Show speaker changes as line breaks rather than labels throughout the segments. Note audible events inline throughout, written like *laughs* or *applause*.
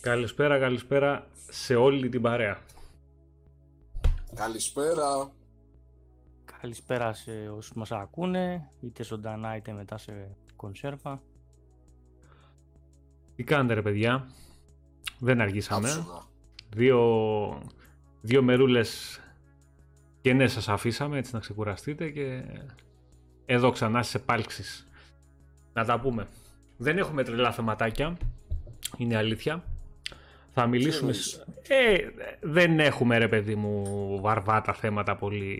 Καλησπέρα, καλησπέρα σε όλη την παρέα.
Καλησπέρα.
Καλησπέρα σε όσους μας ακούνε, είτε ζωντανά είτε μετά σε κονσέρβα.
Τι κάνετε ρε παιδιά, δεν αργήσαμε.
Άψογα.
Δύο, δύο μερούλες και ναι σας αφήσαμε έτσι να ξεκουραστείτε και εδώ ξανά στις επάλξεις. Να τα πούμε. Δεν έχουμε τρελά θεματάκια, είναι αλήθεια. Θα μιλήσουμε...
εννοείς;
Ε, δεν έχουμε ρε παιδί μου βαρβάτα θέματα πολύ...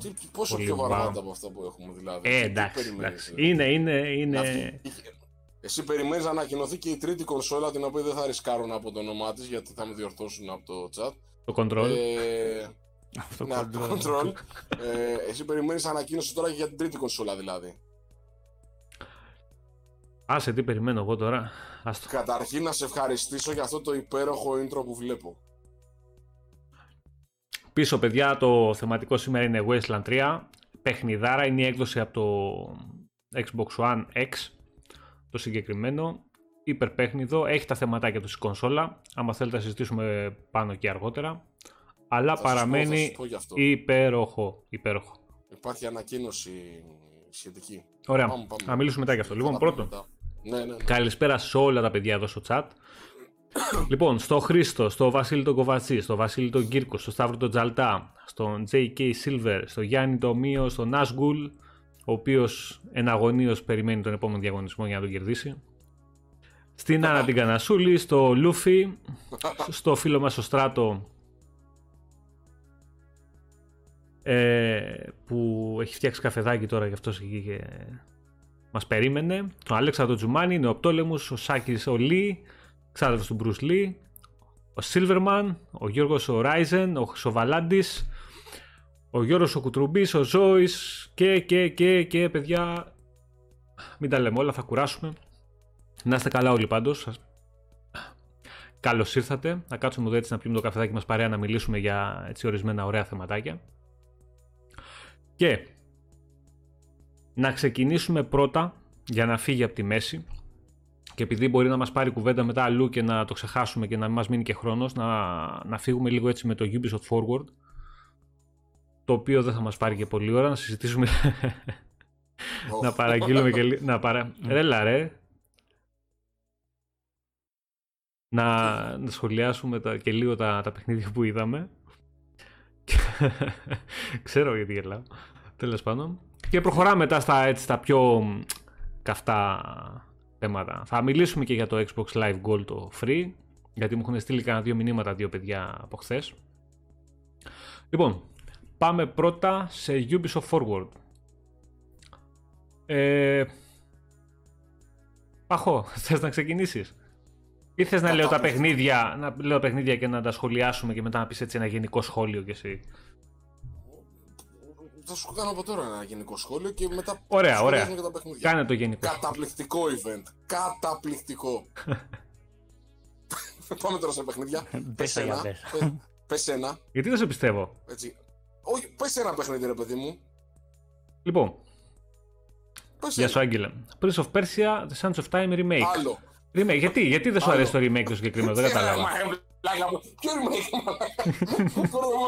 Τι, πόσο
Πολύ
πιο
wow.
βαρβάτα από αυτά που έχουμε δηλαδή;
Ε,
Τι
εντάξει,
περιμένεις,
εντάξει.
ρε;
Είναι, είναι, είναι...
Αυτή- Εσύ περιμένεις να ανακοινωθεί και η τρίτη κονσόλα την οποία δεν θα ρισκάρω να πω το όνομά της γιατί θα με διορθώσουν από το chat.
Το control.
Ε,
Αυτό *laughs*
ναι, από το control. Ε, εσύ περιμένεις ανακοίνωση τώρα και για την τρίτη κονσόλα δηλαδή;
Άσε τι περιμένω εγώ τώρα. Άστο.
Καταρχήν να σε ευχαριστήσω για αυτό το υπέροχο intro που βλέπω.
Πίσω παιδιά το θεματικό σήμερα είναι Wasteland 3. Παιχνιδάρα είναι η έκδοση από το Xbox One X. Το συγκεκριμένο. Υπερπέχνιδο. Έχει τα θεματάκια τους στη κονσόλα. Άμα θέλετε να συζητήσουμε πάνω και αργότερα. Αλλά
Θα σας πω, θα
παραμένει
σας πω γι' αυτό.
υπέροχο. υπέροχο.
Υπάρχει ανακοίνωση σχετική.
Ωραία.
Πάμε, πάμε.
Να μιλήσουμε μετά γι' αυτό.
Θα
Λοιπόν,
τα πούμε
πρώτον,
μετά. Ναι, ναι, ναι.
Καλησπέρα σε όλα τα παιδιά εδώ στο chat. λοιπόν, στο Χρήστο, στο Βασίλη τον Κοβατσί, στο Βασίλη τον Κύρκο, στο Σταύρο τον Τζαλτά, στον JK Silver, στο Γιάννη τον Μίο, στον Νάσγκουλ, ο οποίος εναγωνίω περιμένει τον επόμενο διαγωνισμό για να τον κερδίσει. Στην Άννα την Κανασούλη, στο Λούφι, στο φίλο μας στο Στράτο ε, που έχει φτιάξει καφεδάκι τώρα γι' αυτός εκεί και μας περίμενε. Τον Αλέξανδρο Τζουμάνι, είναι ο Πτόλεμος, ο Σάκης ο Λί, ξάδερφος του Μπρους Λί, ο Σίλβερμαν, ο Γιώργος ο Ράιζεν, ο Χρυσοβαλάντης, ο Γιώργος ο Κουτρουμπής, ο Ζώης και και και και παιδιά μην τα λέμε όλα, θα κουράσουμε. Να είστε καλά όλοι πάντως. Σας- Καλώς ήρθατε. Να κάτσουμε εδώ έτσι να πιούμε το καφεδάκι μας παρέα να μιλήσουμε για έτσι ορισμένα ωραία θεματάκια. Και να ξεκινήσουμε πρώτα για να φύγει από τη μέση και επειδή μπορεί να μας πάρει κουβέντα μετά αλλού και να το ξεχάσουμε και να μην μας μείνει και χρόνος να, να φύγουμε λίγο έτσι με το Ubisoft Forward το οποίο δεν θα μας πάρει και πολλή ώρα να συζητήσουμε να παραγγείλουμε και λίγο να παρα... Ρέλα ρε. Να, να σχολιάσουμε τα, και λίγο τα, τα παιχνίδια που είδαμε. *laughs* Ξέρω γιατί γελάω. Τέλος πάντων και προχωράμε μετά στα, έτσι, στα πιο μ, καυτά θέματα. Θα μιλήσουμε και για το Xbox Live Gold το free, γιατί μου έχουν στείλει κανένα δύο μηνύματα δύο παιδιά από χθες. Λοιπόν, πάμε πρώτα σε Ubisoft Forward. Ε, Παχώ, *laughs* θες να ξεκινήσεις; Ή θες να λέω τα παιχνίδια, να λέω τα παιχνίδια και να τα σχολιάσουμε και μετά να πεις έτσι ένα γενικό σχόλιο κι εσύ;
Θα σου κάνω από τώρα ένα γενικό σχόλιο και μετά
Ωραία,
σχολιάζουμε
ωραία.
και τα παιχνίδια.
Κάνε το γενικό.
Καταπληκτικό event. Καταπληκτικό. *laughs* Πάμε τώρα σε παιχνίδια. Πες
Μπέσα για
ένα.
μπέσα.
πες- Πες ένα.
Γιατί δεν σε πιστεύω;
Έτσι. Όχι, πες ένα παιχνίδι ρε παιδί μου.
Λοιπόν,
Πες
Γεια
ένα.
σου Άγγελε. Prince of Persia, The Sands of Time Remake.
Άλλο.
Remake. Γιατί, γιατί δεν σου
Άλλο.
αρέσει το remake το συγκεκριμένο, δεν
Ε,
κατάλαβα.
μα, ε, πλάκα μου. Ποιο remake, μαλάκα. *laughs* Κορδό μου.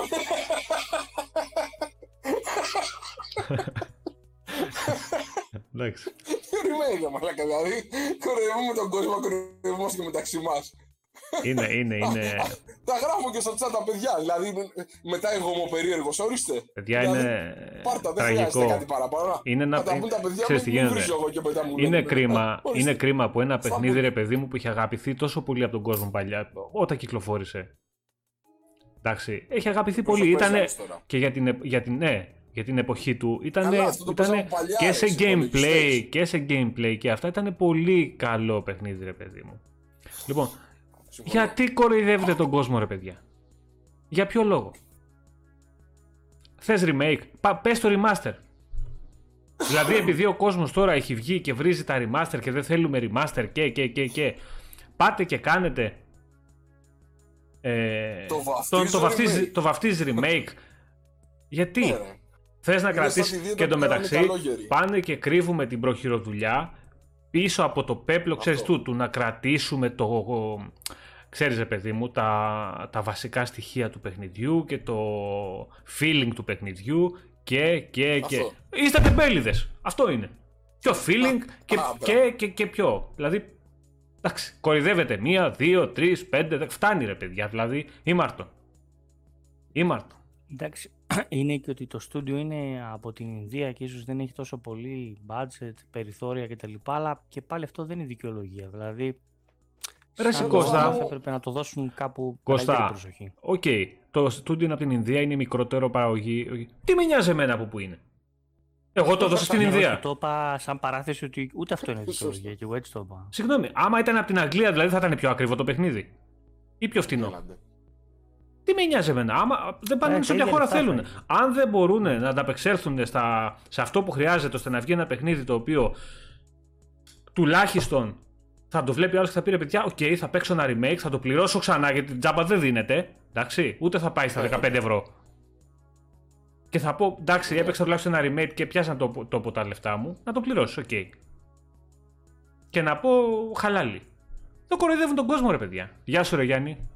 Εντάξει.
Ποιο remake, μαλάκα, δηλαδή. Κορδεύουμε τον κόσμο, κορδευόμαστε και μεταξύ μας.
Είναι, είναι, είναι. *laughs*
Τα γράφω και στο chat τα παιδιά. Δηλαδή, μετά εγώ μου περίεργο, ορίστε.
Παιδιά,
Δηλαδή,
είναι
Πάρτα, δεν χρειάζεται κάτι
τραγικό.
παραπάνω.
Είναι ένα.
Θα τα πούν τα παιδιά
Ξέρεις
μου,
τι
μην
γίνεται.
βρίζω εγώ και μετά μου
Είναι
λένε,
κρίμα,
ορίστε.
είναι κρίμα που ένα
Θα
παιχνίδι,
πω-
ρε παιδί μου, που είχε αγαπηθεί τόσο πολύ από τον κόσμο παλιά, όταν κυκλοφόρησε. Εντάξει, έχει αγαπηθεί πολύ.
Πόσο
Ήτανε
παίζεις τώρα.
και για την, επ- για την, ναι, για την εποχή του. Ήταν
Καλά, αυτό το παίζαμε παλιά,
και
ρε,
σε
στους
gameplay
υπολογιστές.
και σε gameplay και αυτά ήταν πολύ καλό παιχνίδι, ρε παιδί μου. Λοιπόν,
Συμφωνώ.
γιατί κοροϊδεύετε τον κόσμο, ρε παιδιά; Για ποιο λόγο; Θες remake, Πα, πες το remaster. δηλαδή επειδή ο κόσμος τώρα έχει βγει και βρίζει τα remaster και δεν θέλουμε remaster και και και και πάτε και κάνετε ε,
Το βαφτίζω
το, το, βαφτίζει,
remake.
το βαφτίζει remake γιατί;
Ναι, ρε.
θες να
Είναι
κρατήσεις
σαν τη δίαιτα
και το
που κάνανε
μεταξύ
καλόγεροι.
πάνε και κρύβουμε την προχειροδουλειά πίσω από το πέπλο ξέρεις
Αυτό.
του, του να κρατήσουμε το, ξέρεις ρε παιδί μου, τα, τα βασικά στοιχεία του παιχνιδιού και το feeling του παιχνιδιού και, και, και.
Αυτό.
Είστε τεμπέληδες. Αυτό είναι. Πιο feeling και,
α,
και, και, και πιο. Δηλαδή, εντάξει, κορυδεύετε μία, δύο, τρεις, πέντε, δε- φτάνει ρε παιδιά. Δηλαδή, ήμαρτο. Ήμαρτο.
Εντάξει, είναι και ότι το στούντιο είναι από την Ινδία και ίσως δεν έχει τόσο πολύ budget, περιθώρια κτλ. Αλλά και πάλι αυτό δεν είναι δικαιολογία. Δηλαδή,
Ρε
σαν
σε Κώστα.
ομάδα θα έπρεπε να το δώσουν κάπου
Κώστα.
μεγαλύτερη προσοχή.
Οκ, το στούντιο είναι από την Ινδία, είναι μικρότερο παραγωγή. Τι με νοιάζει εμένα από πού είναι; Εγώ το έδωσα στην
Ναι,
Ινδία.
όχι, Το είπα σαν παράθεση ότι ούτε αυτό είναι
Σωστό.
δικαιολογία και εγώ έτσι το είπα.
Συγγνώμη, άμα ήταν από την Αγγλία, δηλαδή θα ήταν πιο ακριβό το παιχνίδι. Ή πιο φτηνό.
Έλαντε.
Τι με νοιάζει εμένα. Άμα δεν πάνε
Ε,
σε
τα
όποια
ίδια
χώρα
λεφτά θα
θέλουν.
είναι.
Αν δεν μπορούν να ανταπεξέλθουν στα, σε αυτό που χρειάζεται ώστε να βγει ένα παιχνίδι το οποίο τουλάχιστον θα το βλέπει ο άλλος και θα πει ρε παιδιά, οκ, θα παίξω ένα remake, θα το πληρώσω ξανά γιατί την τζάμπα δεν δίνεται. Εντάξει, ούτε θα πάει στα 15 ευρώ. Και θα πω, εντάξει, έπαιξα τουλάχιστον ένα remake και πιάσα το, το από τα λεφτά μου, να το πληρώσω, οκ. Και να πω χαλάλι. Το κοροϊδεύουν τον κόσμο, ρε παιδιά. Γεια σου, ρε Γιάννη.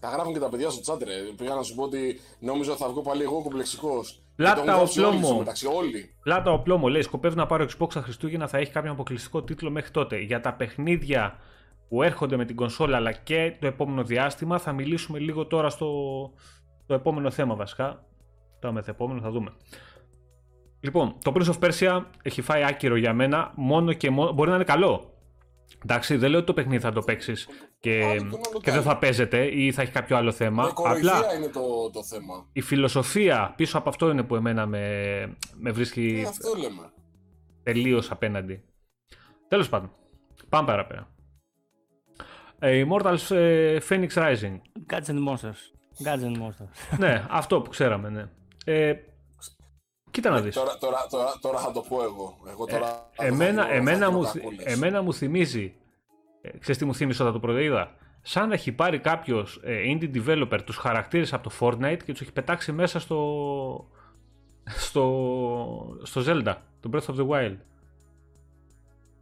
Ναι. Τα γράφουν και τα παιδιά στο chat, ρε. Πήγα να σου πω ότι νόμιζα ότι θα βγω πάλι εγώ κομπλεξικός.
Λάτα ο πλώμο.
μεταξύ όλοι.
Λάτα ο πλώμο λέει: Σκοπεύω να πάρω Xbox στα Χριστούγεννα, θα έχει κάποιο αποκλειστικό τίτλο μέχρι τότε. Για τα παιχνίδια που έρχονται με την κονσόλα αλλά και το επόμενο διάστημα θα μιλήσουμε λίγο τώρα στο το επόμενο θέμα βασικά. Το μεθεπόμενο θα δούμε. Λοιπόν, το Prince of Persia έχει φάει άκυρο για μένα μόνο και μόνο. Μπορεί να είναι καλό. Εντάξει, δεν λέω ότι το παιχνίδι θα το παίξεις και,
Άλλο το να το
και δεν
κάνει.
θα παίζεται ή θα έχει κάποιο άλλο θέμα.
Η κοροϊδία
Απλά
είναι το, το θέμα.
η φιλοσοφία πίσω από αυτό είναι που εμένα με, με βρίσκει
Ε, αυτό λέμε.
τελείως απέναντι. Τέλος πάντων, πάμε παραπέρα. Ε, Immortals ε, Phoenix Rising.
Gods and Monsters. Gods and Monsters.
ναι, αυτό που ξέραμε, ναι. Ε, κοίτα να δεις.
Τώρα, τώρα, τώρα, τώρα θα το πω εγώ. Εγώ τώρα θα- θα
εμένα,
δω-
εμένα,
θα δω
μου,
κακούλες.
εμένα μου θυμίζει, ε, ξέρεις τι μου θύμισε όταν το πρώτο είδα, σαν να έχει πάρει κάποιος indie developer τους χαρακτήρες από το Fortnite και τους έχει πετάξει μέσα στο, στο, στο Zelda, το Breath of the Wild.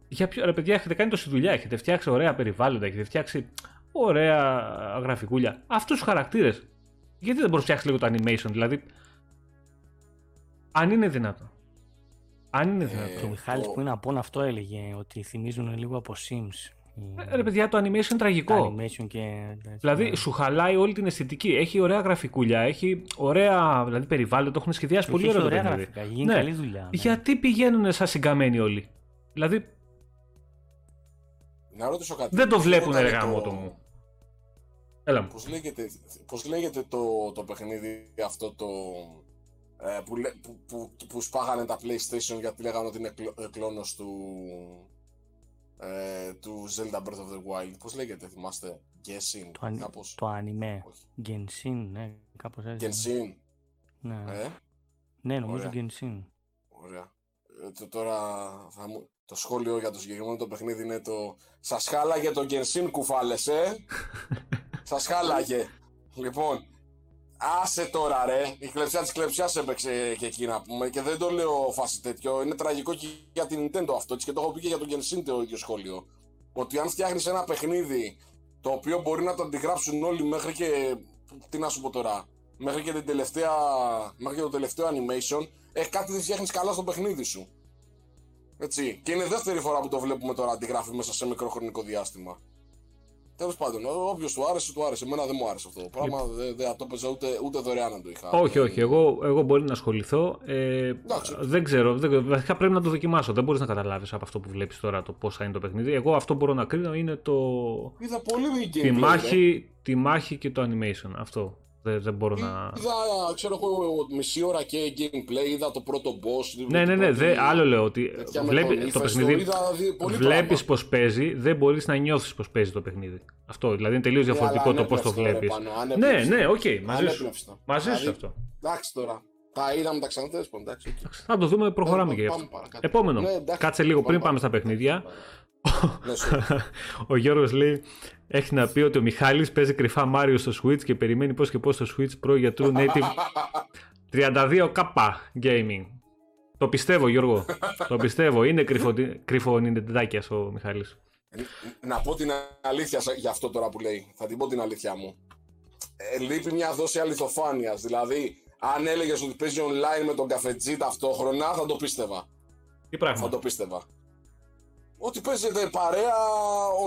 Για ποιο, ρε παιδιά, έχετε κάνει τόση δουλειά, έχετε φτιάξει ωραία περιβάλλοντα, έχετε φτιάξει ωραία γραφικούλια. Αυτούς τους χαρακτήρες, γιατί δεν μπορείς να φτιάξεις λίγο το animation, δηλαδή, αν είναι δυνατό. Αν είναι δυνατό.
Και ο Μιχάλης
το-
που είναι από αυτό έλεγε ότι θυμίζουν λίγο από Sims. η-
Ε, Ρε παιδιά, το animation είναι
τα
τραγικό.
animation και... έτσι,
Δηλαδή,
ναι.
σου χαλάει όλη την αισθητική. Έχει ωραία γραφικούλια, έχει ωραία δηλαδή, περιβάλλον, το έχουν σχεδιάσει πολύ
Έχει
ωραίο το
ωραία
παιχνίδι.
γραφικά, γίνει
Ναι.
καλή δουλειά. ναι.
Γιατί πηγαίνουν σαν συγκαμμένοι όλοι; Δηλαδή,
Να ρωτήσω κάτι.
δεν το
Πώς
βλέπουν ρε
λέγεται
γάμο το μου. Έλα μου.
Πώς λέγεται, πώς λέγεται το, το παιχνίδι αυτό το... Ε, που, λέ- που, που, που σπάγανε τα PlayStation γιατί λέγανε ότι είναι κλο- ε, κλόνος του, ε, του Zelda Breath of the Wild. Πώς λέγεται, θυμάστε, Genshin,
Το, ανι...
κάπως.
το anime.
Όχι.
Genshin, ναι, κάπως έτσι.
Genshin,
Ναι,
ε,
ναι νομίζω
ωραία.
Genshin.
ωραία. Ε, το, τώρα θα μου, το σχόλιο για το συγκεκριμένο το παιχνίδι είναι το «Σας χάλαγε το Genshin κουφάλες, ε! *laughs* Σας χάλαγε!» Λοιπόν, άσε τώρα ρε, η κλεψιά της κλεψιάς έπαιξε και εκεί να πούμε και δεν το λέω φάση τέτοιο, είναι τραγικό και για την Nintendo αυτό έτσι, και το έχω πει και για το Genshin το ίδιο σχόλιο. Ότι αν φτιάχνεις ένα παιχνίδι το οποίο μπορεί να το αντιγράψουν όλοι μέχρι και, τι να σου πω τώρα, μέχρι και, την τελευταία, μέχρι και το τελευταίο animation, ε, κάτι δεν φτιάχνεις καλά στο παιχνίδι σου. Έτσι. Και είναι η δεύτερη φορά που το βλέπουμε τώρα αντιγράφει μέσα σε μικρό χρονικό διάστημα. Τέλος πάντων, όποιος του άρεσε, του άρεσε. Εμένα δεν μου άρεσε αυτό το πράγμα. Δεν δεν θα το έπαιζα ούτε, ούτε δωρεάν να το είχα.
Όχι, όχι. Εγώ, εγώ μπορεί να ασχοληθώ. Ε,
Εντάξει.
δεν ξέρω. Δεν, βασικά πρέπει να το δοκιμάσω. Δεν μπορείς να καταλάβεις από αυτό που βλέπεις τώρα το πώ θα είναι το παιχνίδι. Εγώ αυτό μπορώ να κρίνω είναι το.
Είδα πολύ gameplay.
Τη
ρε.
μάχη, τη μάχη και το animation. Αυτό. Δεν, δεν μπορώ να.
Είδα, ξέρω εγώ, μισή ώρα και gameplay. Είδα το πρώτο boss.
Ναι, ναι, ναι.
την
Δε,
πρώτη-
άλλο λέω ότι
τέτοια με
βλέπει
τον
το
ύφεστο.
παιχνίδι.
Είδα δι- πολύ
Βλέπεις
πράγμα.
πώ παίζει, δεν μπορείς να νιώθεις πώ παίζει το παιχνίδι. Αυτό. Δηλαδή είναι τελείως
Ναι,
διαφορετικό
αλλά
το πώς το
ανέπνευστο, ρε,
βλέπεις.
πάνω,
Ναι,
ανέπνευστο.
ναι, οκ, μαζί σου.
Ανέπνευστο.
Μαζί σου
Δηλαδή,
αυτό.
Εντάξει τώρα. Τα είδαμε τα ξανά τέλος πάντων, εντάξει. οκ.
Θα το δούμε, προχωράμε και γι'
Πάμε
αυτό.
παρακάτω.
Επόμενο.
Ναι, εντάξει.
Κάτσε λίγο πριν πάμε στα
παρακάτω.
παιχνίδια.
Ναι, σου.
Ο Γιώργος λέει έχει να πει ότι ο Μιχάλης παίζει κρυφά Μάριο στο Switch και περιμένει πώς και πώς στο Switch Pro για True Native 32K Gaming. Το πιστεύω Γιώργο. το πιστεύω. Είναι κρυφο, κρυφο Nintendάκιας ο Μιχάλης.
Να πω την αλήθεια για αυτό τώρα που λέει. Θα την πω την αλήθεια μου. Ε, λείπει μια δόση αληθοφάνειας. Δηλαδή, αν έλεγες ότι παίζει online με τον καφετζή ταυτόχρονα, θα το πίστευα.
Τι πράγμα;
Θα το πίστευα. Ότι παίζεται παρέα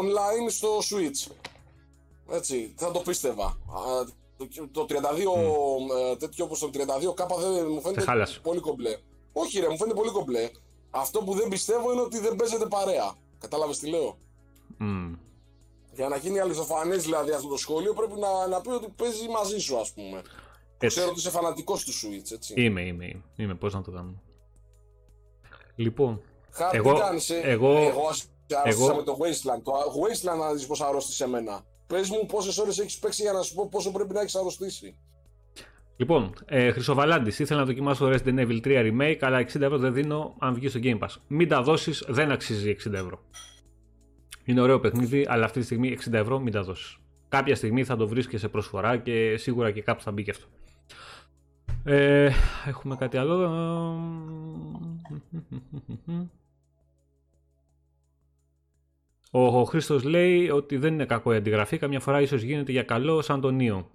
online στο Switch. Έτσι, θα το πίστευα. Το 32, mm. τέτοιο όπως το 32 κάπα δεν μου φαίνεται πολύ κομπλέ. Όχι ρε, μου φαίνεται πολύ κομπλέ. Αυτό που δεν πιστεύω είναι ότι δεν παίζεται παρέα. Κατάλαβες τι λέω;
Mm.
Για να γίνει αληθοφανέ δηλαδή αυτό το σχόλιο πρέπει να, να πει ότι παίζει μαζί σου ας πούμε. Έτσι. Ξέρω ότι είσαι φανατικός του Switch, έτσι.
Είμαι, είμαι, είμαι. είμαι. Πώς να το κάνω. Λοιπόν,
Χάρη,
εγώ,
τι κάνεις, ε;
εγώ,
εγώ εγώ... με το Wasteland. Το Wasteland να δεις πώς αρρώστησε εμένα. Πες μου πόσες ώρες έχεις παίξει για να σου πω πόσο πρέπει να έχεις αρρωστήσει.
Λοιπόν, ε, Χρυσοβαλάντης, ήθελα να δοκιμάσω Resident Evil 3 Remake, αλλά 60 ευρώ δεν δίνω αν βγει στο Game Pass. Μην τα δώσεις, δεν αξίζει 60 ευρώ. Είναι ωραίο παιχνίδι, αλλά αυτή τη στιγμή 60 ευρώ μην τα δώσεις. Κάποια στιγμή θα το βρεις και σε προσφορά και σίγουρα και κάπου θα μπει και αυτό. Ε, έχουμε κάτι άλλο. Ο, ο Χρήστος λέει ότι δεν είναι κακό η αντιγραφή, καμιά φορά ίσως γίνεται για καλό σαν τον Νίο.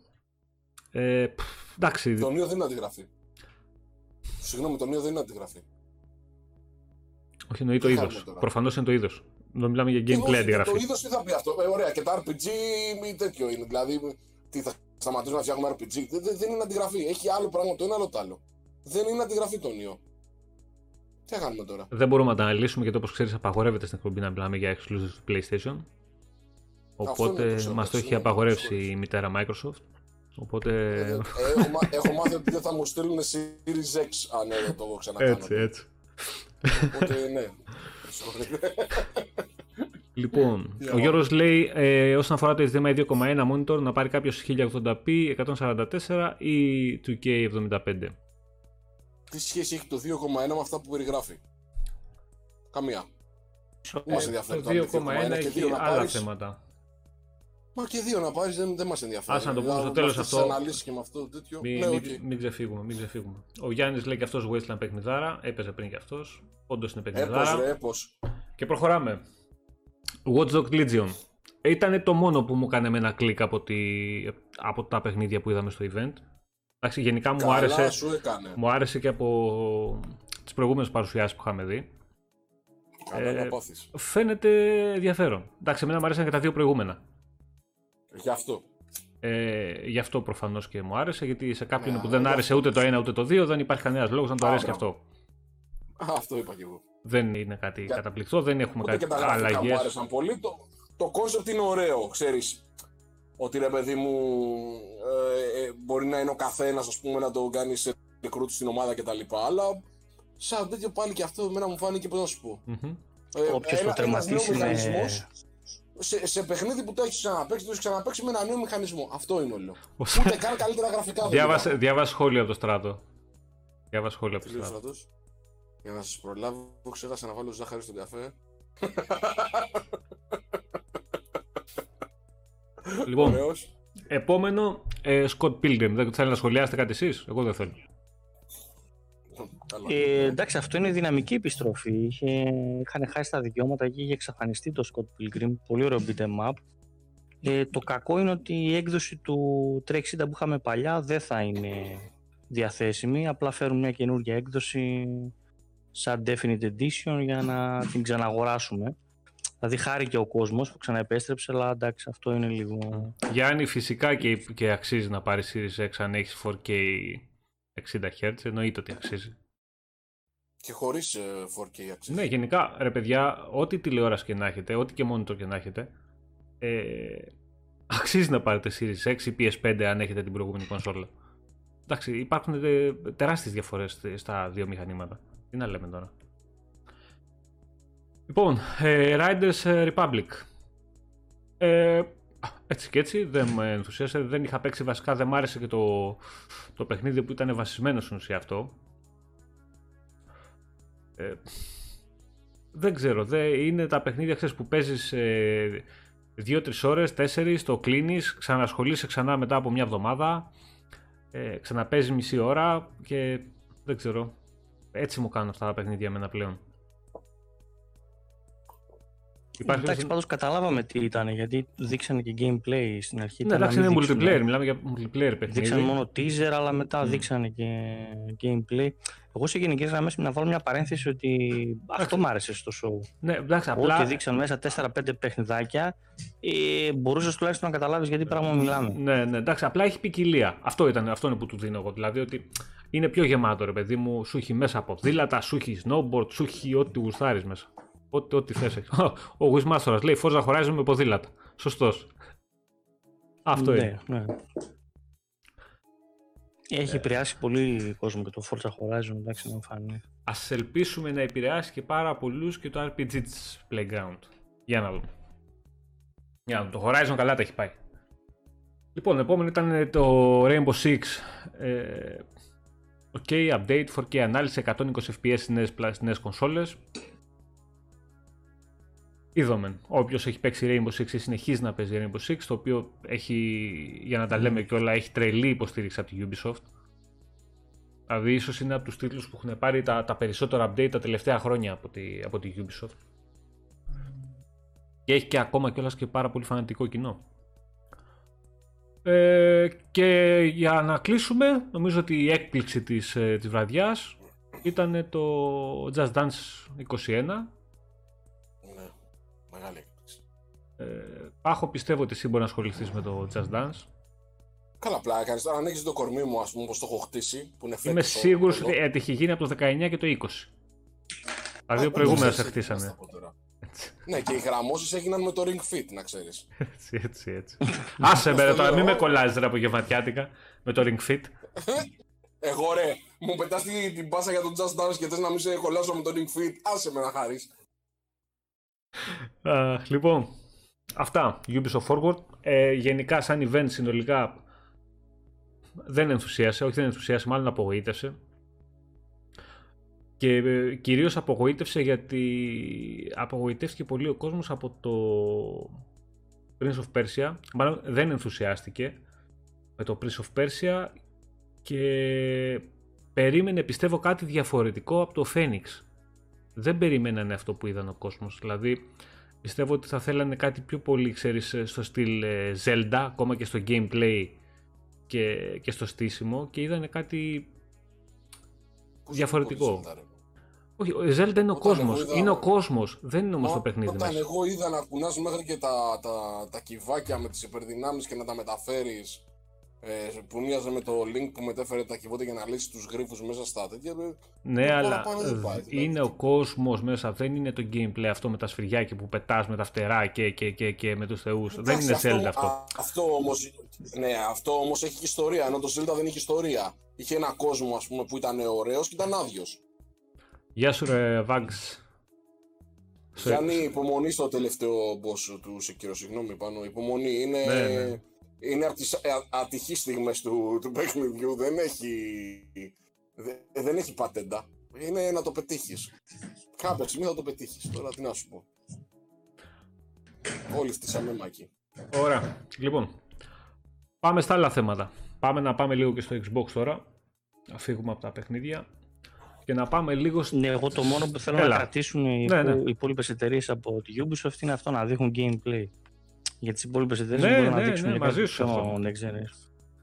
Ε, εντάξει.
Το Νίο δεν είναι αντιγραφή. Συγγνώμη, το Νίο δεν είναι αντιγραφή.
Όχι, εννοεί το είδος. Προφανώς είναι το είδος. Δεν μιλάμε για gameplay αντιγραφή.
Το είδος τι θα πει αυτό. Ε, ωραία, και τα RPG μη τέτοιο είναι. Δηλαδή, τι θα σταματήσουμε να φτιάχνουμε RPG. Δεν, δεν είναι αντιγραφή. Έχει άλλο πράγμα το ένα, άλλο το άλλο. Δεν είναι αντιγραφή το Νίο. Τι θα κάνουμε τώρα;
Δεν μπορούμε να τα αναλύσουμε γιατί όπως ξέρεις, απαγορεύεται στην εκπομπή να μιλάμε για exclusive του PlayStation. Οπότε μας το έχει απαγορεύσει η μητέρα Microsoft. Οπότε...
Ε, έχω, έχω μάθει ότι δεν θα μου στείλουν Series X αν ε, το ξανακάνω.
Έτσι, έτσι.
Οπότε ναι.
Λοιπόν, ο Γιώργος λέει ε, όσον αφορά το HDMI 2.1 monitor να πάρει κάποιος 1080p, 144 ή 2K75.
Τι σχέση έχει το 2.1 με αυτά που περιγράφει; Καμία.
Ε, μας ενδιαφέρει το 2.1 έχει άλλα πάρεις... θέματα.
Μα και δύο να πάρεις δεν, δεν μας ενδιαφέρει.
Α να το πούμε στο τέλος αυτό.
και με αυτό τέτοιο.
Μην, ναι, okay. μην, ξεφύγουμε, μην ξεφύγουμε. Ο Γιάννης λέει και αυτός Wasteland παιχνιδάρα. Έπαιζε πριν και αυτός. Όντως είναι παιχνιδάρα.
Έπως, ρε, έπως.
Και προχωράμε. Watch Dogs Legion. Ήταν το μόνο που μου έκανε με ένα κλικ από, τη, από τα παιχνίδια που είδαμε στο event. Εντάξει, γενικά μου άρεσε, μου άρεσε και από τις προηγούμενες παρουσιάσεις που είχαμε δει.
Καλά ε,
φαίνεται ενδιαφέρον. Εντάξει, εμένα μου άρεσαν και τα δύο προηγούμενα.
Γι' αυτό.
Ε, γι' αυτό προφανώς και μου άρεσε, γιατί σε κάποιον που δεν άρεσε ούτε το ένα ούτε το δύο δεν υπάρχει κανένας λόγος να το αρέσει και αυτό.
Αυτό είπα και εγώ.
Δεν είναι κάτι για... καταπληκτικό, δεν έχουμε
Ούτε
κάτι αλλαγέ.
Μου άρεσαν πολύ. Το, το concept είναι ωραίο, ξέρεις. Ότι ρε παιδί μου ε, ε, μπορεί να είναι ο καθένας να το κάνεις σε recruit στην ομάδα κτλ. Αλλά σαν τέτοιο πάλι και αυτό εμένα μου φάνηκε πώς να σου πω.
Mm-hmm. Ε, Όποιος το τερματίσει είναι...
Σε, σε παιχνίδι που το έχεις ξαναπέξει, το έχεις ξαναπέξει με ένα νέο μηχανισμό. Αυτό είναι όλο. Ούτε καν καλύτερα γραφικά.
Διάβασε, διάβασε σχόλιο από το στράτο. Διάβασε σχόλιο από το στράτο.
Για να σας προλάβω, ξέχασα να βάλω ζάχαρη στον καφέ.
Λοιπόν, επόμενο, ε, Scott Pilgrim. Δεν θέλει να σχολιάσετε κάτι εσείς, εγώ δεν θέλω.
Ε, εντάξει, αυτό είναι δυναμική επιστροφή. Είχε, είχαν χάσει τα δικαιώματα και είχε εξαφανιστεί το Scott Pilgrim. Πολύ ωραίο beat'em up. Ε, το κακό είναι ότι η έκδοση του 360 που είχαμε παλιά δεν θα είναι διαθέσιμη. Απλά φέρουν μια καινούργια έκδοση σαν Definite Edition για να την ξαναγοράσουμε. Δηλαδή χάρηκε ο κόσμος που ξαναεπέστρεψε, αλλά εντάξει, αυτό είναι λίγο.
Γιάννη, φυσικά και, και αξίζει να πάρει Series X αν έχεις 4K 60 Hz. Εννοείται ότι αξίζει.
Και χωρίς 4K ε, αξίζει.
Ναι, γενικά ρε παιδιά, ό,τι τηλεόραση και να έχετε, ό,τι και monitor και να έχετε, ε, αξίζει να πάρετε Series X ή PS5 αν έχετε την προηγούμενη κονσόλα. Εντάξει, υπάρχουν ε, τεράστιες διαφορές στα δύο μηχανήματα. Τι να λέμε τώρα. Λοιπόν, ε, Riders ε, Republic. Ε, έτσι και έτσι, δεν με ενθουσίασε, δεν είχα παίξει βασικά, δεν μ' άρεσε και το, το παιχνίδι που ήταν βασισμένο στην ουσία αυτό. Ε, δεν ξέρω, δεν, είναι τα παιχνίδια ξέρεις, που παίζεις ε, 2-3 ώρες, 4, το κλείνεις, ξανασχολείσαι ξανά μετά από μια εβδομάδα, ε, ξαναπέζεις μισή ώρα και δεν ξέρω. Έτσι μου κάνουν αυτά τα παιχνίδια εμένα πλέον.
Υπάρχει Εντάξει, πάντως καταλάβαμε τι ήταν, γιατί δείξανε και gameplay στην αρχή.
Ναι, εντάξει, είναι multiplayer, μιλάμε για multiplayer παιχνίδι.
Δείξανε μόνο teaser, αλλά μετά mm. δείξανε και gameplay. Εγώ σε γενικές γραμμές να βάλω μια παρένθεση ότι αυτό μ' άρεσε στο show.
Ναι, εντάξει, απλά.
Ό,τι δείξαν μέσα 4-5 παιχνιδάκια, ε, μπορούσες τουλάχιστον να καταλάβεις γιατί πράγμα μιλάμε.
Ναι, ναι, εντάξει, απλά έχει ποικιλία. Αυτό, ήταν, αυτό είναι που του δίνω εγώ. Δηλαδή ότι είναι πιο γεμάτο, ρε παιδί μου, σου έχει μέσα από δίλατα, σου έχει snowboard, σου έχει ό,τι γουστάρεις μέσα. Ό,τι, ό,τι θες. Ο Wishmasters λέει Forza Horizon με ποδήλατα. Σωστός. Αυτό
ναι,
είναι.
Ναι. Έχει επηρεάσει πολύ κόσμο και το Forza Horizon, εντάξει, να φανεί.
Ας ελπίσουμε να επηρεάσει και πάρα πολλούς και το RPG της Playground. Για να δούμε. Για να δούμε. Το Horizon καλά τα έχει πάει. Λοιπόν, επόμενο ήταν το Rainbow Six. Ε, ok, update, 4K ανάλυση, 120 fps στις νέες, στις νέες κονσόλες. Είδαμε. Όποιος έχει παίξει Rainbow Six ή συνεχίζει να παίζει Rainbow Six, το οποίο έχει, για να τα λέμε κιόλα, έχει τρελή υποστήριξη από τη Ubisoft. Δηλαδή, ίσως είναι από τους τίτλους που έχουν πάρει τα, τα περισσότερα update τα τελευταία χρόνια από τη, από τη Ubisoft. Και έχει και ακόμα κιόλας και πάρα πολύ φανατικό κοινό. Ε, και για να κλείσουμε, νομίζω ότι η έκπληξη της, ε, της βραδιάς ήταν το Just Dance 21 Ε, Πάχο, πιστεύω ότι εσύ μπορεί να ασχοληθείς με το Just Dance.
Καλά, πλάκα κάνεις. Τώρα ανοίξει το κορμί μου, ας πούμε, όπω το έχω χτίσει. Που είναι
Είμαι σίγουρος ότι έχει γίνει από το 19 και το 20. Τα δύο προηγούμενα σε χτίσανε.
ναι, και οι γραμμώσεις έγιναν με το Ring Fit, να ξέρεις.
έτσι, έτσι, έτσι. Άσε με, τώρα μην με κολλάζει από γευματιάτικα με το Ring Fit.
Εγώ ρε, μου πετάς την, την πάσα για το Just Dance και θες να μην σε κολλάσω με το Ring Fit. Άσε με να χάρη
λοιπόν, αυτά. Ubisoft Forward. Ε, γενικά, σαν event συνολικά δεν ενθουσίασε. Όχι, δεν ενθουσίασε, μάλλον απογοήτευσε. Και ε, κυρίως απογοήτευσε γιατί απογοητεύτηκε πολύ ο κόσμος από το Prince of Persia. Μάλλον δεν ενθουσιάστηκε με το Prince of Persia και περίμενε πιστεύω κάτι διαφορετικό από το Phoenix δεν περιμένανε αυτό που είδαν ο κόσμος. Δηλαδή, πιστεύω ότι θα θέλανε κάτι πιο πολύ, ξέρεις, στο στυλ ε, Zelda, ακόμα και στο gameplay και, και στο στήσιμο και είδανε κάτι διαφορετικό. Όχι, ο Zelda είναι ο κόσμος, είναι ο κόσμος, δεν είναι όμως το παιχνίδι
όταν μέσα. εγώ είδα να κουνάς μέχρι και τα, τα, τα κυβάκια με τις υπερδυνάμεις και να τα μεταφέρεις ε, που μοιάζε με το link που μετέφερε τα κυβότια για να λύσει τους γρήφου μέσα στα τέτοια. Ε,
ναι, αλλά είναι ο κόσμος μέσα, δεν είναι το gameplay αυτό με τα σφυριάκια που πετάς με τα φτερά και, και, και, και με τους θεούς. Δεν είναι Zelda αυτό. Α,
αυτό όμω ναι, αυτό όμως έχει ιστορία, ενώ το Zelda δεν έχει ιστορία. Είχε ένα κόσμο ας πούμε, που ήταν ωραίος και ήταν άδειος.
Γεια σου, ρε Vags.
Κάνει υπομονή στο τελευταίο boss του Sekiro, συγγνώμη πάνω. Υπομονή είναι. Ναι, ναι είναι από τις ε, ατυχείς στιγμές του, του παιχνιδιού, δεν έχει, δεν έχει πατέντα. Είναι να το πετύχεις. Κάποια στιγμή θα το πετύχεις. Τώρα τι να σου πω. Όλοι φτύσαμε μάκι.
Ωραία. Λοιπόν, πάμε στα άλλα θέματα. Πάμε να πάμε λίγο και στο Xbox τώρα. Να φύγουμε από τα παιχνίδια. Και να πάμε λίγο
στο... Ναι, εγώ το μόνο που θέλω να κρατήσουν οι, ναι, ναι. υπόλοιπες εταιρείες από τη Ubisoft είναι αυτό να δείχνουν gameplay για τις υπόλοιπες εταιρείες ναι, μπορούν ναι, να δείξουν ναι,
μαζί σου αυτό.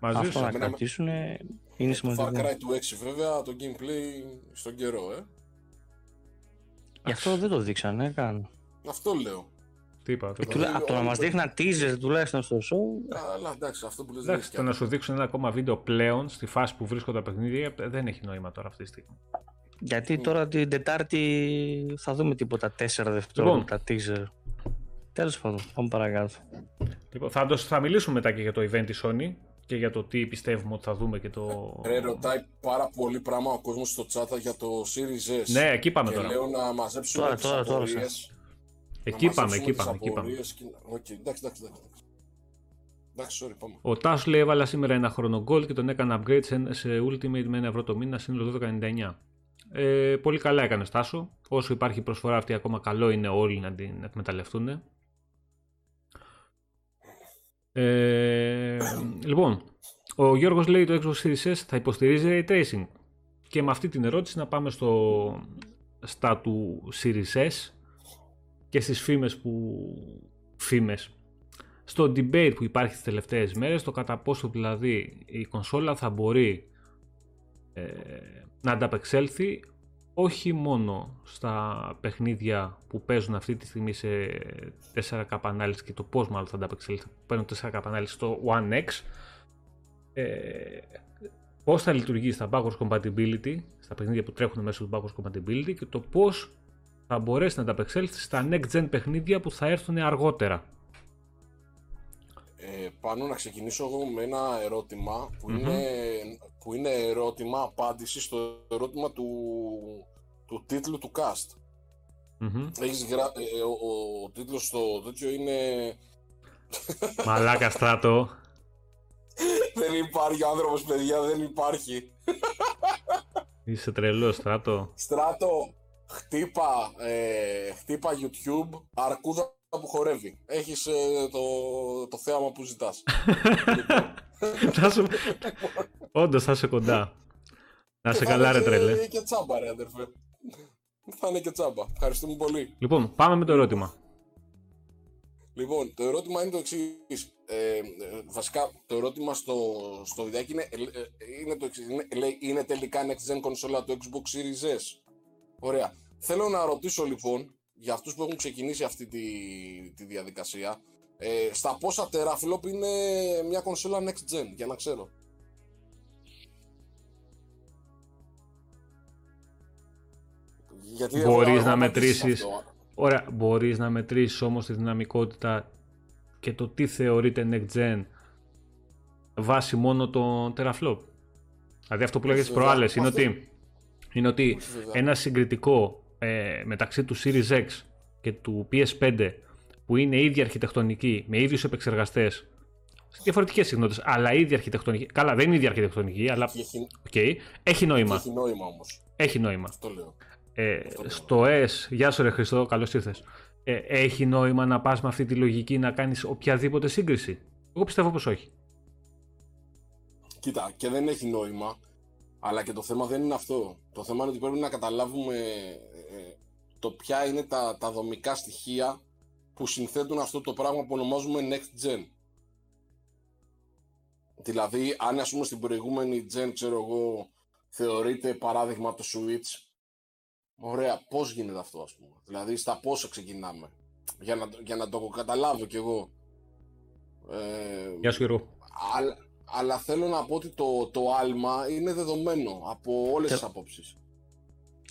Μαζί αυτό να κρατήσουν είναι σημαντικό.
Far Cry του 6 βέβαια το gameplay στον καιρό, ε.
Γι' αυτό δεν το δείξανε καν.
Αυτό λέω.
Τι είπα,
ε, τουλά, από το να μας δείχνει teaser τουλάχιστον στο show.
Αλλά εντάξει, αυτό που λες
εντάξει, το να σου δείξουν ένα ακόμα βίντεο πλέον στη φάση που βρίσκονται τα παιχνίδια δεν έχει νόημα τώρα αυτή τη στιγμή.
Γιατί τώρα την Τετάρτη θα δούμε τίποτα 4 δευτερόλεπτα λοιπόν, teaser. Τέλος πάντων, πάμε παρακάτω.
Λοιπόν, θα, το, θα μιλήσουμε μετά και για το event της Sony και για το τι πιστεύουμε ότι θα δούμε και το.
Ρε, ρωτάει πάρα πολύ πράγμα ο κόσμος στο chat για το Series S.
Ναι, εκεί πάμε
και
τώρα.
Λέω να μαζέψουμε
τώρα, τώρα, τώρα,
Εκεί πάμε, εκεί πάμε. Εκεί
πάμε. Okay, εντάξει, εντάξει, εντάξει. Εντάξει, sorry, πάμε.
Ο Τάσος λέει: Έβαλα σήμερα ένα χρόνο gold και τον έκανα upgrade σε, σε Ultimate με ένα ευρώ το μήνα, σύνολο 12,99. Ε, πολύ καλά έκανες Τάσο. Όσο υπάρχει προσφορά αυτή, ακόμα καλό είναι όλοι να την εκμεταλλευτούν. Ε, λοιπόν, ο Γιώργος λέει το Xbox Series S θα υποστηρίζει Ray Tracing. Και με αυτή την ερώτηση να πάμε στο, στα του Series S. και στις φήμες που... φήμες. Στο debate που υπάρχει τις τελευταίες μέρες, το κατά πόσο δηλαδή η κονσόλα θα μπορεί ε, να ανταπεξέλθει όχι μόνο στα παιχνίδια που παίζουν αυτή τη στιγμή σε 4K ανάλυση και το πώς μάλλον θα ανταπεξέλθει που παίρνουν 4K ανάλυση στο One X ε, πώς θα λειτουργεί στα backwards compatibility στα παιχνίδια που τρέχουν μέσω του backwards compatibility και το πώς θα μπορέσει να ανταπεξέλθεις στα next gen παιχνίδια που θα έρθουν αργότερα.
Ε, πάνω να ξεκινήσω εγώ με ένα ερώτημα που, είναι, που είναι ερώτημα απάντηση στο ερώτημα του, του τίτλου του cast. Έχεις γρα... Ε, ο, ο, τίτλος στο τέτοιο είναι...
Μαλάκα στράτο. *laughs*
δεν υπάρχει άνθρωπος παιδιά, δεν υπάρχει.
Είσαι τρελός στράτο.
Στράτο, χτύπα, ε, χτύπα YouTube, αρκούδα που χορεύει. Έχεις ε, το, το θέαμα που ζητάς. *laughs*
θα Όντως θα είσαι κοντά. Να είσαι καλά ρε τρελέ.
Θα και τσάμπα ρε αδερφέ. Θα είναι και τσάμπα. Ευχαριστούμε πολύ.
Λοιπόν, πάμε με το ερώτημα.
Λοιπόν, το ερώτημα είναι το εξής. Ε, βασικά, το ερώτημα στο, στο βιντεάκι είναι, ε, είναι το εξής. Είναι, λέει, είναι τελικά next gen κονσόλα του Xbox Series S. Ωραία. Θέλω να ρωτήσω λοιπόν, για αυτούς που έχουν ξεκινήσει αυτή τη, τη διαδικασία, ε, στα πόσα teraflop είναι μια κονσόλα next gen, για να ξέρω.
Γιατί μπορείς να μετρήσεις Ωραία, μπορείς να μετρήσεις όμως τη δυναμικότητα και το τι θεωρείται next gen βάσει μόνο το teraflop. Δηλαδή αυτό που λέγες προάλλες είναι ότι, είναι ότι ένα συγκριτικό ε, μεταξύ του Series X και του PS5 που είναι ίδια αρχιτεκτονική, με ίδιους επεξεργαστές, σε διαφορετικές συχνότητες, αλλά ίδια αρχιτεκτονική. Καλά, δεν είναι ίδια αρχιτεκτονική, αλλά
έχει,
okay, έχει νόημα.
Έχει νόημα όμως.
Έχει νόημα.
Αυτό λέω.
Ε, στο S, γεια σου ρε Χριστό, καλώς ήρθες. Ε, έχει νόημα να πας με αυτή τη λογική να κάνεις οποιαδήποτε σύγκριση; Εγώ πιστεύω πως όχι.
Κοίτα, και δεν έχει νόημα, αλλά και το θέμα δεν είναι αυτό. Το θέμα είναι ότι πρέπει να καταλάβουμε ε, το ποια είναι τα, τα δομικά στοιχεία που συνθέτουν αυτό το πράγμα που ονομάζουμε next gen. Δηλαδή, αν ας πούμε στην προηγούμενη gen, ξέρω εγώ, θεωρείται παράδειγμα το Switch, Ωραία, πώς γίνεται αυτό ας πούμε. Δηλαδή στα πόσα ξεκινάμε. Για να, για να το καταλάβω κι εγώ.
Ε, Γεια σου
Αλλά, αλλά θέλω να πω ότι το, το άλμα είναι δεδομένο από όλες τις απόψεις.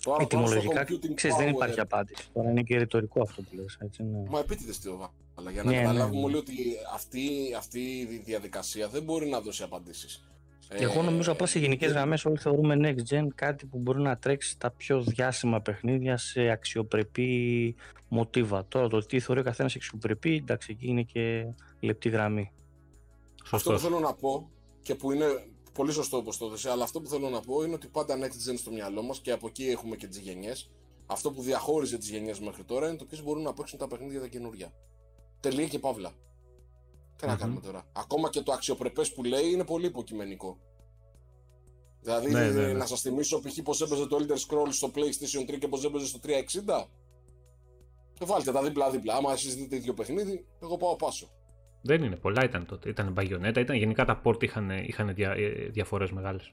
Τώρα, Ετοιμολογικά, ξέρεις, δεν υπάρχει απάντηση. Τώρα είναι και ρητορικό αυτό που λες. Έτσι, ναι.
Μα επίτηδες τι Αλλά για να ναι, καταλάβουμε ναι, ναι. όλοι ότι αυτή, αυτή η διαδικασία δεν μπορεί να δώσει απαντήσεις.
Εγώ νομίζω απλά σε γενικές γραμμές όλοι θεωρούμε next gen κάτι που μπορεί να τρέξει τα πιο διάσημα παιχνίδια σε αξιοπρεπή μοτίβα. Τώρα το τι θεωρεί ο καθένας αξιοπρεπή, εντάξει, εκεί είναι και λεπτή γραμμή.
Αυτό που θέλω να πω και που είναι πολύ σωστό όπως το δεσαι, αλλά αυτό που θέλω να πω είναι ότι πάντα next gen στο μυαλό μας και από εκεί έχουμε και τις γενιές. Αυτό που διαχώριζε τις γενιές μέχρι τώρα είναι το ποιες μπορούν να παίξουν τα παιχνίδια τα καινούργια. Τελεία και παύλα. Τι να κάνουμε τώρα. Ακόμα και το αξιοπρεπές που λέει είναι πολύ υποκειμενικό. Δηλαδή, ναι, ναι, ναι. να σας θυμίσω π.χ. πώ έπαιζε το Elder Scrolls στο PlayStation 3 και πώ έπαιζε στο 360. Και βάλτε τα δίπλα-δίπλα. Άμα εσείς δείτε ίδιο παιχνίδι, εγώ πάω πάσο.
Δεν είναι, πολλά ήταν τότε. Ήταν μπαγιονέτα, ήταν γενικά τα port είχαν, είχαν δια, ε, διαφορές μεγάλες.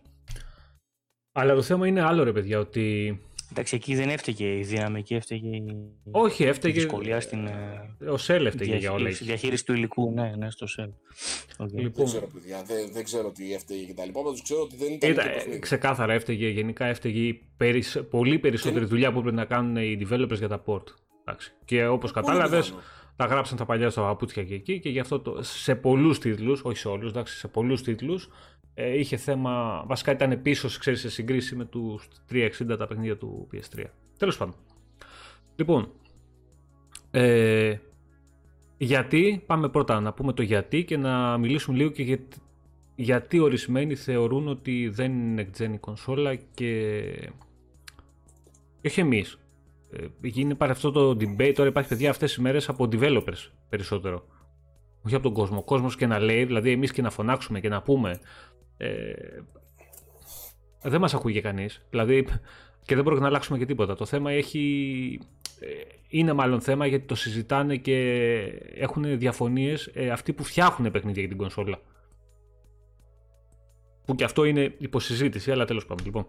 Αλλά το θέμα είναι άλλο, ρε παιδιά, ότι
Εντάξει, εκεί δεν έφταιγε η δυναμική, έφταιγε η,
Όχι, έφταιγε...
η δυσκολία στην. Ε,
ο Σέλ έφταιγε για όλα.
Στη διαχείριση του υλικού, ναι, ναι, στο Σέλ.
Okay. Λοιπόν... Δεν ξέρω, παιδιά, δεν, δεν ξέρω τι έφταιγε και τα λοιπά. Πάντως ξέρω ότι δεν ήταν.
ήταν ξεκάθαρα έφταιγε, γενικά έφταιγε περισ... πολύ περισσότερη και... δουλειά που έπρεπε να κάνουν οι developers για τα port. Εντάξει. Και όπως κατάλαβες, τα γράψαν τα παλιά στα παπούτσια και εκεί και γι' αυτό το, σε πολλούς τίτλους, όχι σε όλους, σε πολλούς τίτλους, ε, είχε θέμα, βασικά ήταν πίσω ξέρεις, σε συγκρίση με του 360 τα παιχνίδια του PS3. Τέλος πάντων. Λοιπόν, ε, γιατί, πάμε πρώτα να πούμε το γιατί και να μιλήσουμε λίγο και για, γιατί ορισμένοι θεωρούν ότι δεν είναι next gen η κονσόλα και, και όχι εμείς. Ε, γίνει πάρει αυτό το debate, τώρα υπάρχει παιδιά αυτές τις μέρες από developers περισσότερο. Όχι από τον κόσμο. Ο κόσμος και να λέει, δηλαδή εμείς και να φωνάξουμε και να πούμε ε, δεν μας ακούγε κανείς. Δηλαδή, και δεν μπορούμε να αλλάξουμε και τίποτα. Το θέμα έχει, είναι μάλλον θέμα γιατί το συζητάνε και έχουν διαφωνίες ε, αυτοί που φτιάχνουν παιχνίδια για την κονσόλα. Που και αυτό είναι υποσυζήτηση, αλλά τέλος πάντων. Λοιπόν.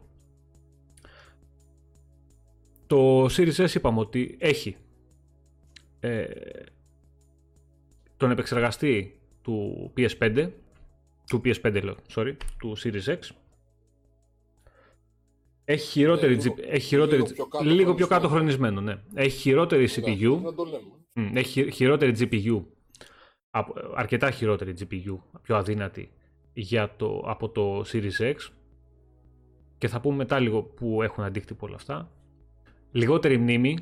Το Series S είπαμε ότι έχει ε, τον επεξεργαστή του PS5, του PS5 λέω, sorry, του Series X. Έχει χειρότερη, ναι, λίγο, έχει χειρότερη, λίγο, πιο κάτω, λίγο πιο κάτω χρονισμένο, ναι. Έχει χειρότερη CPU. Έχει χειρότερη GPU. Αρκετά χειρότερη GPU, πιο αδύνατη για το, από το Series X. Και θα πούμε μετά λίγο που έχουν αντίκτυπο όλα αυτά. Λιγότερη μνήμη,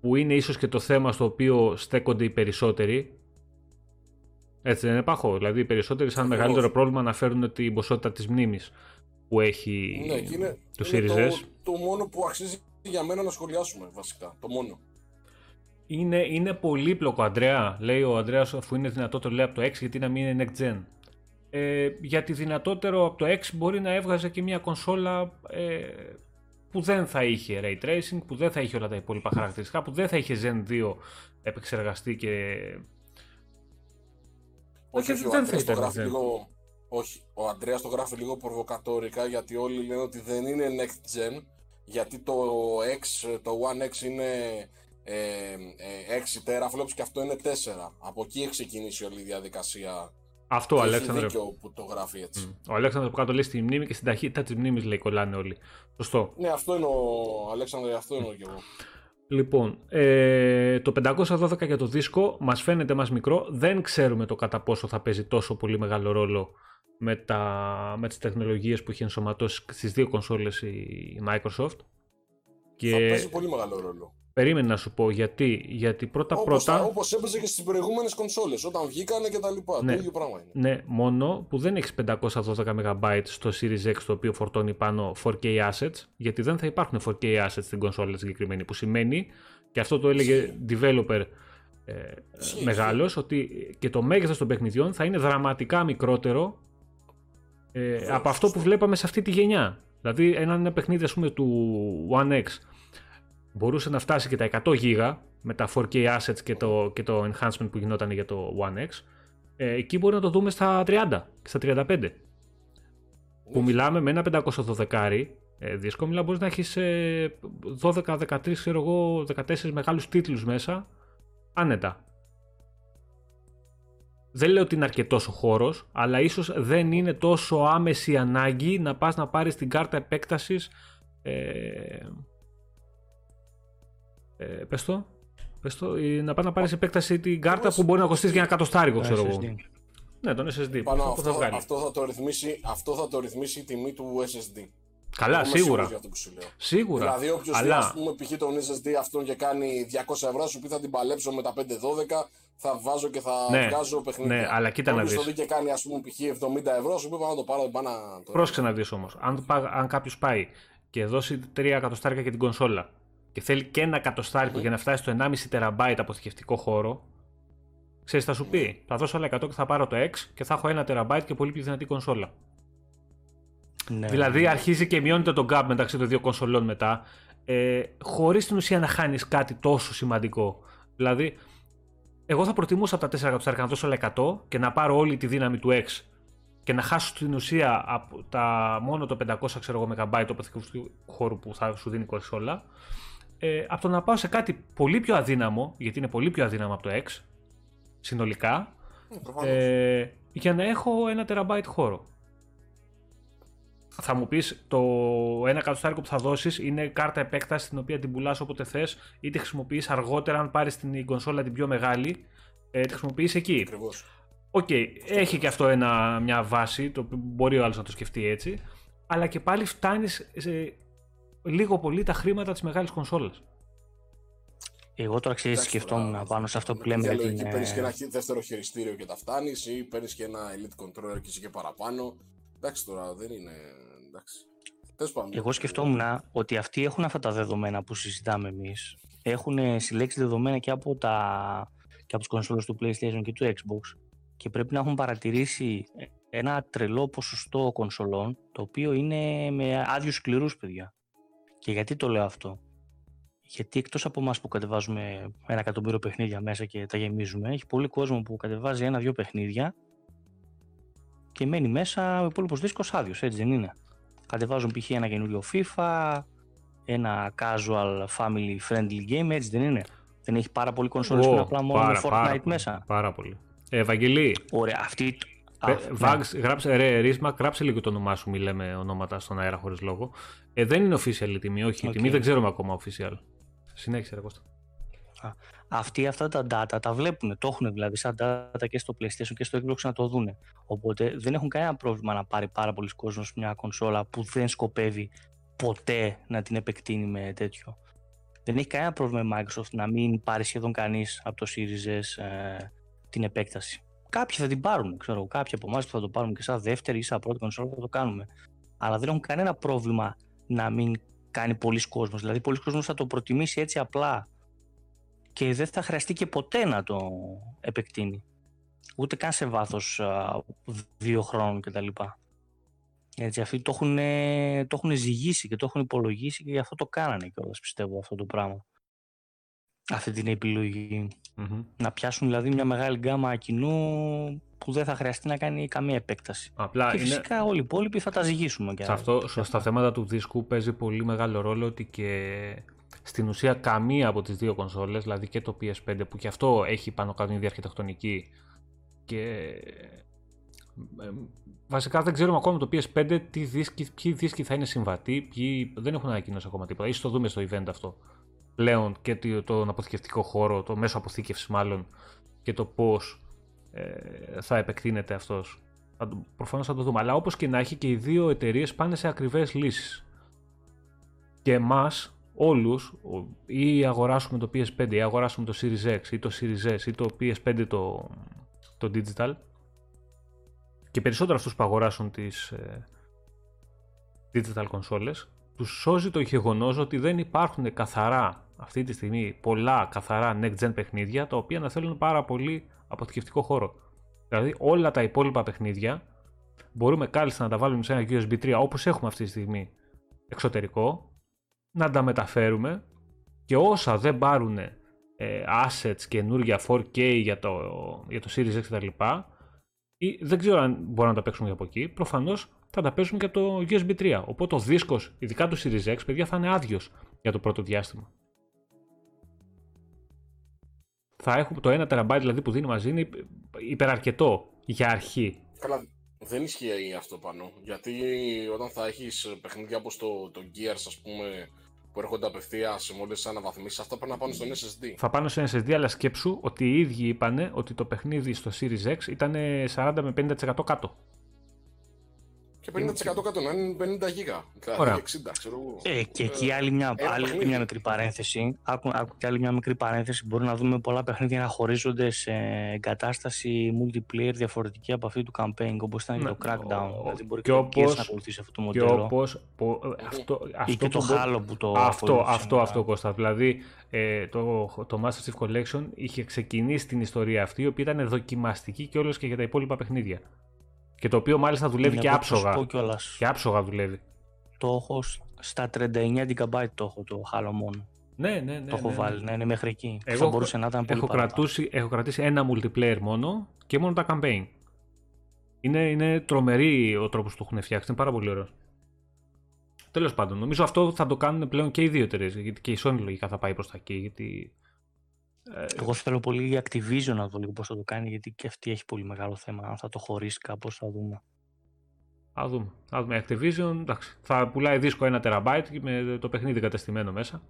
που είναι ίσως και το θέμα στο οποίο στέκονται οι περισσότεροι. Έτσι δεν είναι πάχο; Δηλαδή οι περισσότεροι σαν μεγαλύτερο πρόβλημα αναφέρουν την ποσότητα της μνήμης που έχει
ναι, είναι,
το Series S.
Το, μόνο που αξίζει για μένα να σχολιάσουμε βασικά. Το μόνο.
Είναι, είναι πολύπλοκο, Αντρέα. Λέει ο Αντρέας, αφού είναι δυνατότερο λέει από το X, γιατί να μην είναι next gen. Ε, γιατί δυνατότερο από το X μπορεί να έβγαζε και μια κονσόλα ε, που δεν θα είχε ray tracing, που δεν θα είχε όλα τα υπόλοιπα χαρακτηριστικά, που δεν θα είχε Zen 2 επεξεργαστεί και.
Όχι, όχι, δεν θα ήταν λίγο, όχι, ο Αντρέα το γράφει λίγο προβοκατόρικα γιατί όλοι λένε ότι δεν είναι next gen. Γιατί το X, το One X είναι ε, ε, 6 teraflops και αυτό είναι 4. Από εκεί έχει ξεκινήσει όλη η διαδικασία
αυτό ο Αλέξανδρο.
Έχει δίκιο που το γράφει έτσι.
Ο Αλέξανδρο που κάτω λέει στη μνήμη και στην ταχύτητα της μνήμης λέει κολλάνε όλοι. Σωστό.
Ναι, αυτό είναι ο Αλέξανδρο, αυτό είναι και εγώ.
Λοιπόν, ε, το 512 για το δίσκο μας φαίνεται μας μικρό. Δεν ξέρουμε το κατά πόσο θα παίζει τόσο πολύ μεγάλο ρόλο με, τα, με τις τεχνολογίες που έχει ενσωματώσει στις δύο κονσόλες η Microsoft.
Και... Θα παίζει πολύ μεγάλο ρόλο.
Περίμενε να σου πω γιατί. Γιατί πρώτα
όπως,
πρώτα.
Όπως έπαιζε και στις προηγούμενες κονσόλες, όταν βγήκανε και τα λοιπά.
Ναι,
το ίδιο πράγμα είναι.
Ναι, μόνο που δεν έχεις 512 MB στο Series X το οποίο φορτώνει πάνω 4K assets, γιατί δεν θα υπάρχουν 4K assets στην κονσόλα συγκεκριμένη. Που σημαίνει, και αυτό το έλεγε developer ε, μεγάλος, ότι και το μέγεθος των παιχνιδιών θα είναι δραματικά μικρότερο ε, από αυτό που βλέπαμε σε αυτή τη γενιά. Δηλαδή, ένα παιχνίδι ας πούμε, του One X μπορούσε να φτάσει και τα 100 GB με τα 4K assets και το, και το enhancement που γινόταν για το One X. Ε, εκεί μπορεί να το δούμε στα 30 και στα 35. Που μιλάμε με ένα 512 ε, δίσκο, μιλάμε μπορείς να έχεις ε, 12, 13, ξέρω εγώ, 14 μεγάλους τίτλους μέσα, άνετα. Δεν λέω ότι είναι αρκετός ο χώρος, αλλά ίσως δεν είναι τόσο άμεση ανάγκη να πας να πάρεις την κάρτα επέκτασης. Ε, ε, πες το, πες το, να πάει να πάρεις επέκταση την κάρτα που μπορεί να κοστίσει για ένα κατοστάρικο, ξέρω εγώ. Ναι, τον SSD.
Πάνω, αυτό, αυτό, θα αυτό, θα το ρυθμίσει, αυτό θα το ρυθμίσει η τιμή του SSD.
Καλά, σίγουρα. Σίγουρα.
Δηλαδή, όποιος Αλλά... δει, ας πούμε, π.χ. τον SSD αυτόν και κάνει 200 ευρώ, σου πει θα την παλέψω με τα 512, θα βάζω και θα ναι, βγάζω παιχνίδια.
Ναι, αλλά κοίτα να δεις.
το δει και κάνει, ας πούμε, π.χ. 70 ευρώ, σου πει πάω να το πάρω, πάω να το.
Πρόσεξε να δεις όμως. Αν, αν κάποιος πάει και δώσει 3 εκατοστάρια για την κονσόλα και θέλει και ένα εκατοστάρικο mm. για να φτάσει στο 1,5 τεραμπάιτ αποθηκευτικό χώρο, ξέρεις, θα σου πει, θα δώσω άλλα 100 και θα πάρω το X και θα έχω ένα τεραμπάιτ και πολύ πιο δυνατή κονσόλα. Ναι, δηλαδή ναι. αρχίζει και μειώνεται το gap μεταξύ των δύο κονσολών μετά, ε, χωρίς στην ουσία να χάνεις κάτι τόσο σημαντικό. Δηλαδή, εγώ θα προτιμούσα από τα 4 εκατοστάρια να δώσω άλλα 100 και να πάρω όλη τη δύναμη του X και να χάσω στην ουσία από τα, μόνο το 500 ξέρω εγώ, MB αποθηκευτικού χώρου που θα σου δίνει η κονσόλα ε, από το να πάω σε κάτι πολύ πιο αδύναμο, γιατί είναι πολύ πιο αδύναμο από το X, συνολικά, ε, για να έχω ένα τεραμπάιτ χώρο. Θα μου πεις, το ένα εκατοστάρικο που θα δώσεις είναι κάρτα επέκταση την οποία την πουλάς όποτε θες ή τη χρησιμοποιείς αργότερα αν πάρεις την κονσόλα την πιο μεγάλη, ε, τη χρησιμοποιείς εκεί. OK, okay, έχει και αυτό ένα, μια βάση, το μπορεί ο άλλος να το σκεφτεί έτσι, αλλά και πάλι φτάνεις σε, λίγο πολύ τα χρήματα της μεγάλης κονσόλας.
Εγώ τώρα ξέρεις, σκεφτόμουν πάνω σε αυτό που λέμε. Για
την... Παίρνεις και ένα δεύτερο χειριστήριο και τα φτάνεις, ή παίρνεις και ένα elite controller και είσαι και παραπάνω. Εντάξει τώρα, δεν είναι. Εντάξει.
Εγώ σκεφτόμουν ότι αυτοί έχουν αυτά τα δεδομένα που συζητάμε εμείς. Έχουν συλλέξει δεδομένα και από, τα... και από τις κονσόλες του PlayStation και του Xbox και πρέπει να έχουν παρατηρήσει ένα τρελό ποσοστό κονσολών το οποίο είναι με άδειους σκληρούς παιδιά. Και γιατί το λέω αυτό; Γιατί εκτός από εμάς που κατεβάζουμε ένα εκατομμύριο παιχνίδια μέσα και τα γεμίζουμε, έχει πολύ κόσμο που κατεβάζει ένα-δύο παιχνίδια και μένει μέσα ο υπόλοιπος δίσκος άδειος, έτσι δεν είναι; Κατεβάζουν π.χ. ένα καινούριο FIFA, ένα casual family friendly game, έτσι δεν είναι; Δεν έχει πάρα πολύ κονσόλες που είναι απλά μόνο
πάρα,
Fortnite
πάρα,
μέσα;
Πάρα πολύ. Ε, Ευαγγελή,
Ωραία, αυτή.
Ε,
Α,
Vags, γράψε, ρε, Ρίσμα, γράψε λίγο το όνομά σου, μη λέμε ονόματα στον αέρα χωρίς λόγο. Ε, δεν είναι official η τιμή, όχι. Η
Οκ.
τιμή δεν ξέρουμε ακόμα official. Συνέχισε, ρε Κώστα.
Αυτοί αυτά τα data τα βλέπουν, το έχουν δηλαδή σαν data και στο PlayStation και στο Xbox να το δούνε. Οπότε δεν έχουν κανένα πρόβλημα να πάρει πάρα πολλοί κόσμος μια κονσόλα που δεν σκοπεύει ποτέ να την επεκτείνει με τέτοιο. Δεν έχει κανένα πρόβλημα η Microsoft να μην πάρει σχεδόν κανείς από το Series S ε, την επέκταση. Κάποιοι θα την πάρουν, ξέρω εγώ. Κάποιοι από εμάς που θα το πάρουμε και σαν δεύτερη ή σαν πρώτη κονσόλα θα το κάνουμε. Αλλά δεν έχουν κανένα πρόβλημα να μην κάνει πολλοί κόσμος. Δηλαδή, πολλοί κόσμος θα το προτιμήσει έτσι απλά και δεν θα χρειαστεί και ποτέ να το επεκτείνει. Ούτε καν σε βάθος α, δύο χρόνων κτλ. Έτσι, αυτοί το έχουν, το έχουν ζυγίσει και το έχουν υπολογίσει και γι' αυτό το κάνανε κιόλας πιστεύω αυτό το πράγμα. Αυτή την επιλογή.
Μμμ.
Να πιάσουν δηλαδή μια μεγάλη γκάμα κοινού που δεν θα χρειαστεί να κάνει καμία επέκταση.
Απλά
και
είναι,
φυσικά όλοι οι υπόλοιποι θα τα ζυγίσουμε. Και
σε αυτό, στο- στα θέματα του δίσκου παίζει πολύ μεγάλο ρόλο ότι και στην ουσία καμία από τις δύο κονσόλες, δηλαδή και το PS5 που και αυτό έχει πάνω κάτω την ίδια αρχιτεκτονική και ε, βασικά δεν ξέρουμε ακόμα το PS5 τι δίσκοι, ποιοι δίσκοι θα είναι συμβατοί, ποιοι δεν έχουν ανακοινώσει ακόμα τίποτα. Ίσως το δούμε στο event αυτό. Πλέον και το- τον αποθηκευτικό χώρο, το μέσο αποθήκευσης μάλλον και το πώς ε, θα επεκτείνεται αυτός. Θα το- Προφανώς θα το δούμε. Αλλά όπως και να έχει και οι δύο εταιρείες πάνε σε ακριβές λύσεις. Και εμάς όλους ο- ή αγοράσουμε το PS5 ή αγοράσουμε το Series X ή το Series S ή το PS5 το, το digital και περισσότερο αυτούς που αγοράσουν τις ε, digital consoles τους σώζει το γεγονός ότι δεν υπάρχουν καθαρά αυτή τη στιγμή πολλά καθαρά next gen παιχνίδια τα οποία να θέλουν πάρα πολύ αποθηκευτικό χώρο. Δηλαδή όλα τα υπόλοιπα παιχνίδια μπορούμε κάλλιστα να τα βάλουμε σε ένα USB 3 όπως έχουμε αυτή τη στιγμή εξωτερικό, να τα μεταφέρουμε και όσα δεν πάρουν ε, assets καινούργια 4K για το, για το Series X κτλ. ή δεν ξέρω αν μπορούν να τα παίξουν και από εκεί, προφανώς θα τα παίζουν και από το USB 3. Οπότε ο δίσκος, ειδικά του Series X, παιδιά, θα είναι άδειος για το πρώτο διάστημα. Θα έχουμε το 1 TB δηλαδή που δίνει μαζί είναι υπ- υπεραρκετό για αρχή.
Καλά, δεν ισχύει αυτό πάνω. Γιατί όταν θα έχεις παιχνίδια όπως το, το Gears, ας πούμε, που έρχονται απευθεία σε μόλις αναβαθμίσεις, αυτά πρέπει να πάνε στον SSD.
Θα πάνω σε SSD, αλλά σκέψου ότι οι ίδιοι είπανε ότι το παιχνίδι στο Series X ήταν 40 με 50% κάτω.
Και 50% κάτω να είναι 50 γίγα. Δηλαδή
Ωραία.
60, ξέρω εγώ.
Ε, και εκεί άλλη μια,
ένα
άλλη
παιχνίδι.
μια μικρή παρένθεση. Άκου, άκου και άλλη μια μικρή παρένθεση. Μπορεί να δούμε πολλά παιχνίδια να χωρίζονται σε εγκατάσταση multiplayer διαφορετική από αυτή του campaign, όπως ήταν και
Ναι.
το Crackdown.
Ο-
δηλαδή μπορεί
και
και, το
όπως-
Gears να ακολουθήσει αυτό το
Και
μοντέλο.
όπως, πο- ε, αυτό,
ή
αυτό
και το
που μπο-
Halo που το
Αυτό,
ακολούθησε
αυτό,
μετά.
αυτό Κώστα. Δηλαδή ε, το, το Master Chief Collection είχε ξεκινήσει την ιστορία αυτή, η οποία ήταν δοκιμαστική και όλος και για τα υπόλοιπα παιχνίδια. Και το οποίο μάλιστα δουλεύει
Είναι
και
από το
άψογα.
πω κιόλας.
Και άψογα δουλεύει.
Το έχω σ- στα 39 GB το έχω το Halo μόνο.
Ναι, ναι, ναι.
το έχω
ναι, ναι.
βάλει, ναι, είναι μέχρι εκεί.
Εγώ
θα
έχω-
μπορούσε να ήταν πολύ
Έχω,
παραπάνω.
κρατούσει, έχω κρατήσει ένα multiplayer μόνο και μόνο τα campaign. Είναι, είναι τρομερή ο τρόπος που το έχουν φτιάξει. Είναι πάρα πολύ ωραίος. Τέλος πάντων, νομίζω αυτό θα το κάνουν πλέον και οι δύο εταιρείες. Γιατί και η Sony λογικά θα πάει προς τα εκεί. Γιατί. Ε,
Εγώ θέλω πολύ η Activision να δω λίγο πώς θα το κάνει, γιατί και αυτή έχει πολύ μεγάλο θέμα. Αν θα το χωρίσει κάπως θα δούμε.
Α δούμε. Α δούμε. Activision εντάξει, θα πουλάει δίσκο 1 τεραμπάιτ με το παιχνίδι κατεστημένο μέσα.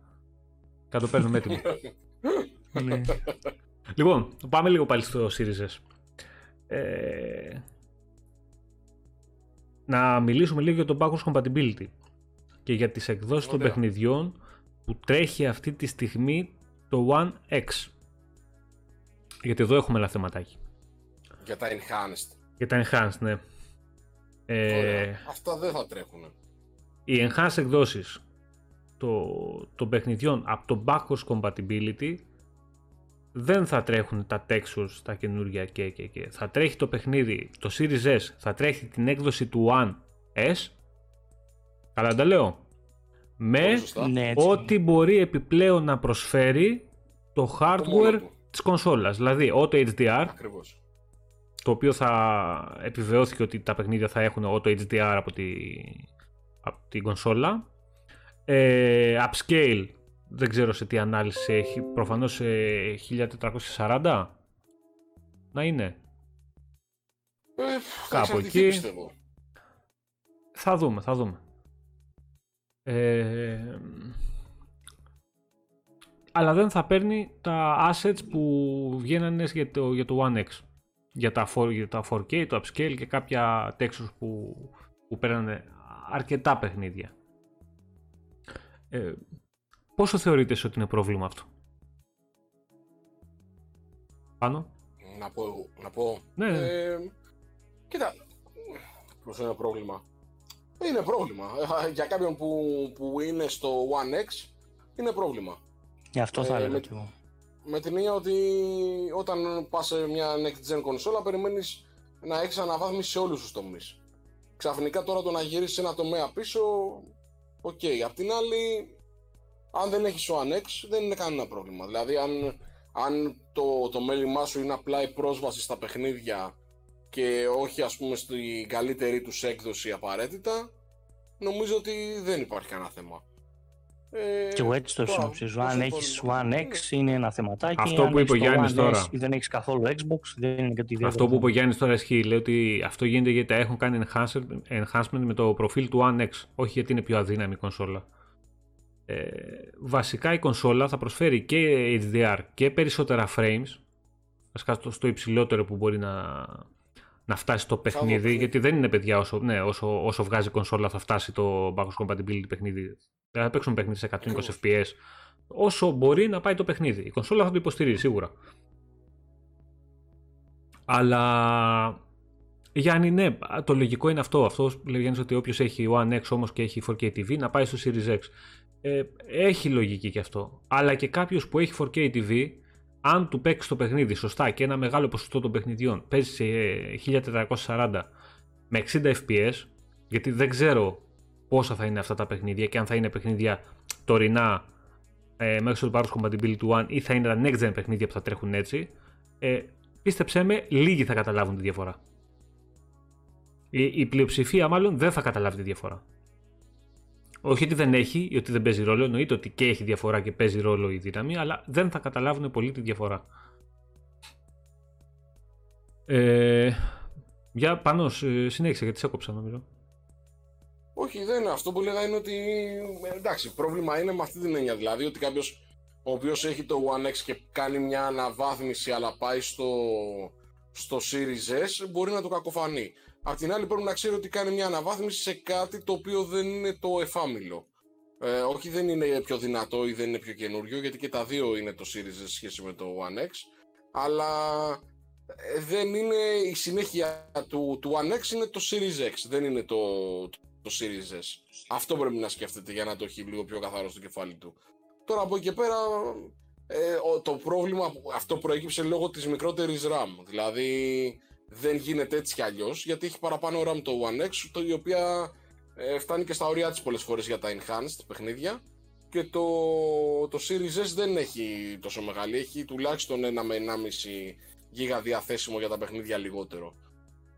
Και θα το παίρνουμε έτοιμο. *laughs*
ναι.
λοιπόν, πάμε λίγο πάλι στο Series S. Ε, να μιλήσουμε λίγο για το backwards compatibility και για τις εκδόσεις των
Ωραία.
παιχνιδιών που τρέχει αυτή τη στιγμή το One X. Γιατί εδώ έχουμε ένα θεματάκι.
Για τα enhanced.
Για τα enhanced, ναι. Ε,
Ωραία. Αυτά δεν θα τρέχουν.
οι enhanced εκδόσεις το, των παιχνιδιών από το backwards compatibility δεν θα τρέχουν τα textures τα καινούργια και, και, και. Θα τρέχει το παιχνίδι, το Series S, θα τρέχει την έκδοση του One S. Καλά τα λέω. Με
σωστά.
Ναι, έτσι.
ό,τι μπορεί επιπλέον να προσφέρει το
μόνο
hardware
του.
της κονσόλας. Δηλαδή, auto HDR,
Ακριβώς.
το οποίο θα επιβεβαιώθηκε ότι τα παιχνίδια θα έχουν auto HDR από, τη, από την κονσόλα. Ε, upscale, δεν ξέρω σε τι ανάλυση έχει, προφανώς σε 1440 να είναι.
Ε, θα
Κάπου
εξαρτηθεί,
εκεί.
πιστεύω.
Θα δούμε, θα δούμε. Ε, αλλά δεν θα παίρνει τα assets που βγαίνανε για το, για το One X. Για τα, 4, για τα 4K, το upscale και κάποια textures που, που παίρνανε αρκετά παιχνίδια. Ε, πόσο θεωρείτε ότι είναι πρόβλημα αυτό; Πάνω;
Να πω, να πω.
Ναι.
Ε, κοίτα, πώς είναι πρόβλημα. Είναι πρόβλημα. Ε, Για κάποιον που, που είναι στο One X, είναι πρόβλημα.
Γι' αυτό θα
Ε,
έλεγα
με-
κι εγώ.
Με την έννοια ότι όταν πας σε μια next gen κονσόλα περιμένεις να έχεις αναβάθμιση σε όλους τους τομείς. Ξαφνικά τώρα το να γυρίσεις ένα τομέα πίσω, οκ. Απ' την άλλη, αν δεν έχεις One X δεν είναι κανένα πρόβλημα. Δηλαδή αν, αν το, το μέλημά σου είναι απλά η πρόσβαση στα παιχνίδια και όχι ας πούμε στην καλύτερη τους έκδοση απαραίτητα, νομίζω ότι δεν υπάρχει κανένα θέμα. Ε,
Και εγώ έτσι το
τώρα,
συνοψίζω.
πώς
Αν
είναι
έχεις
πρόβλημα.
One X είναι ένα θεματάκι.
Αυτό
αν
που είπε ο
έχεις το
Γιάννης
One
τώρα.
S Ή δεν έχεις καθόλου Xbox, δεν είναι κάτι ιδιαίτερο.
Αυτό που είπε ο Γιάννης τώρα ισχύει. Λέει ότι αυτό γίνεται γιατί τα έχουν κάνει enhancement, enhancement με το προφίλ του One X. Όχι γιατί είναι πιο αδύναμη η κονσόλα. Ε, βασικά η κονσόλα θα προσφέρει και HDR και περισσότερα frames. Βασικά στο, στο υψηλότερο που μπορεί να, να φτάσει το παιχνίδι.
παιχνίδι.
Γιατί δεν είναι παιδιά όσο, ναι, όσο, όσο βγάζει η κονσόλα θα φτάσει το backwards compatibility παιχνίδι. Δεν θα παίξουν παιχνίδι σε 120
Ακριβώς.
FPS. Όσο μπορεί να πάει το παιχνίδι. Η κονσόλα θα το υποστηρίζει σίγουρα. Αλλά Γιάννη, ναι, το λογικό είναι αυτό. Αυτό λέει Γιάννης ότι όποιος έχει One X όμως και έχει 4K TV να πάει στο Series X. Ε, έχει λογική και αυτό. Αλλά και κάποιος που έχει 4K TV, αν του παίξει το παιχνίδι σωστά και ένα μεγάλο ποσοστό των παιχνιδιών παίζει σε 1440 με 60 FPS, γιατί δεν ξέρω πόσα θα είναι αυτά τα παιχνίδια και αν θα είναι παιχνίδια τωρινά ε, μέχρι το παρόν compatibility του One ή θα είναι τα next gen παιχνίδια που θα τρέχουν έτσι, ε, πίστεψέ με, λίγοι θα καταλάβουν τη διαφορά. Η, η πλειοψηφία μάλλον δεν θα καταλάβει τη διαφορά. Όχι ότι δεν έχει ή ότι δεν παίζει ρόλο, εννοείται ότι και έχει διαφορά και παίζει ρόλο η δύναμη, αλλά δεν θα καταλάβουν πολύ τη διαφορά. Ε, για πάνω, ε, συνέχισε γιατί σε έκοψα νομίζω.
Όχι, δεν είναι. Αυτό που λέγα είναι ότι. ε, Εντάξει, πρόβλημα είναι με αυτή την έννοια. Δηλαδή ότι κάποιος ο οποίος έχει το One X και κάνει μια αναβάθμιση αλλά πάει στο, στο Series S μπορεί να το κακοφανεί. Απ' την άλλη πρέπει να ξέρει ότι κάνει μια αναβάθμιση σε κάτι το οποίο δεν είναι το εφάμιλο. Ε, όχι δεν είναι πιο δυνατό ή δεν είναι πιο καινούριο γιατί και τα δύο είναι το Series S σε σχέση με το One X αλλά ε, δεν είναι η συνέχεια του, του One X είναι το Series X δεν είναι το, το Series S. Αυτό πρέπει να σκέφτεται για να το έχει λίγο πιο καθαρό στο κεφάλι του. Τώρα από εκεί και πέρα ε, ο- το πρόβλημα που- αυτό προέκυψε λόγω της μικρότερης RAM. Δηλαδή δεν γίνεται έτσι κι αλλιώς γιατί έχει παραπάνω RAM το One X το, η οποία ε, φτάνει και στα ωριά της πολλές φορές για τα enhanced παιχνίδια και το, το Series S δεν έχει τόσο μεγάλη, έχει τουλάχιστον 1 με 1,5 γίγα διαθέσιμο για τα παιχνίδια λιγότερο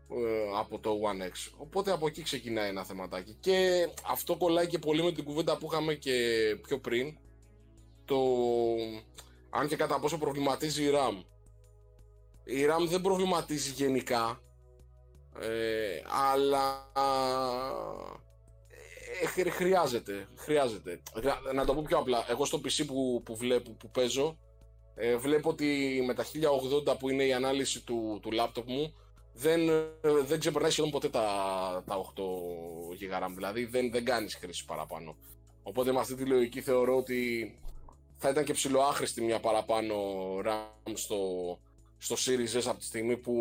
ε, από το One X. Οπότε από εκεί ξεκινάει ένα θεματάκι. Και αυτό κολλάει και πολύ με την κουβέντα που είχαμε και πιο πριν. Το αν και κατά πόσο προβληματίζει η RAM. Η RAM δεν προβληματίζει γενικά. Ε, αλλά ε, χρ- χρειάζεται, χρειάζεται. Χρειά- Να το πω πιο απλά. Εγώ στο PC που, που βλέπω, που παίζω, ε, βλέπω ότι με τα 1080 που είναι η ανάλυση του, του laptop μου, δεν, ε, δεν ξεπερνάει σχεδόν ποτέ τα, τα 8 GB RAM. Δηλαδή δεν, δεν κάνεις χρήση παραπάνω. Οπότε με αυτή τη λογική θεωρώ ότι θα ήταν και ψηλοάχρηστη μια παραπάνω RAM στο, στο Series S από τη στιγμή που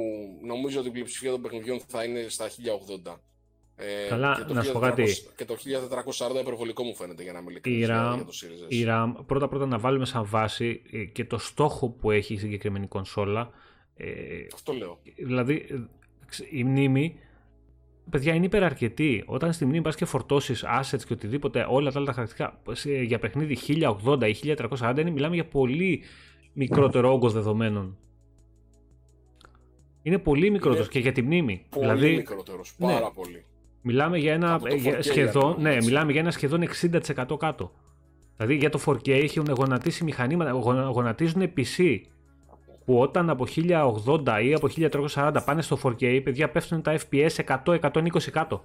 νομίζω ότι η πλειοψηφία των παιχνιδιών θα είναι στα 1080. Ε,
Καλά,
και το
να σου πω
1400
κάτι.
Και το 1440 υπερβολικό μου φαίνεται για να μην
Η
ειλικρινής για,
RAM,
για το Series S.
η RAM πρώτα πρώτα να βάλουμε σαν βάση ε, και το στόχο που έχει η συγκεκριμένη κονσόλα. Ε,
Αυτό λέω.
δηλαδή ε, ξε- η μνήμη παιδιά, είναι υπεραρκετή. Όταν στη μνήμη πας και φορτώσεις assets και οτιδήποτε, όλα τα άλλα τα χαρακτηριστικά σε- για παιχνίδι 1080 ή 1340 είναι, μιλάμε για πολύ μικρότερο όγκο δεδομένων. Είναι πολύ μικρότερος και για τη μνήμη.
Πολύ
δηλαδή,
μικρότερος,
ναι.
πάρα πολύ.
μιλάμε για ένα,
Από το
για
4K
σχεδόν,
ακόμα,
ναι,
έτσι.
μιλάμε για ένα σχεδόν 60% κάτω. Δηλαδή για το 4K έχουν γονατίσει μηχανήματα, γονα- γονατίζουν PC που όταν από 1080 ή από 1340 πάνε στο 4K, παιδιά πέφτουν τα FPS 100-120 κάτω.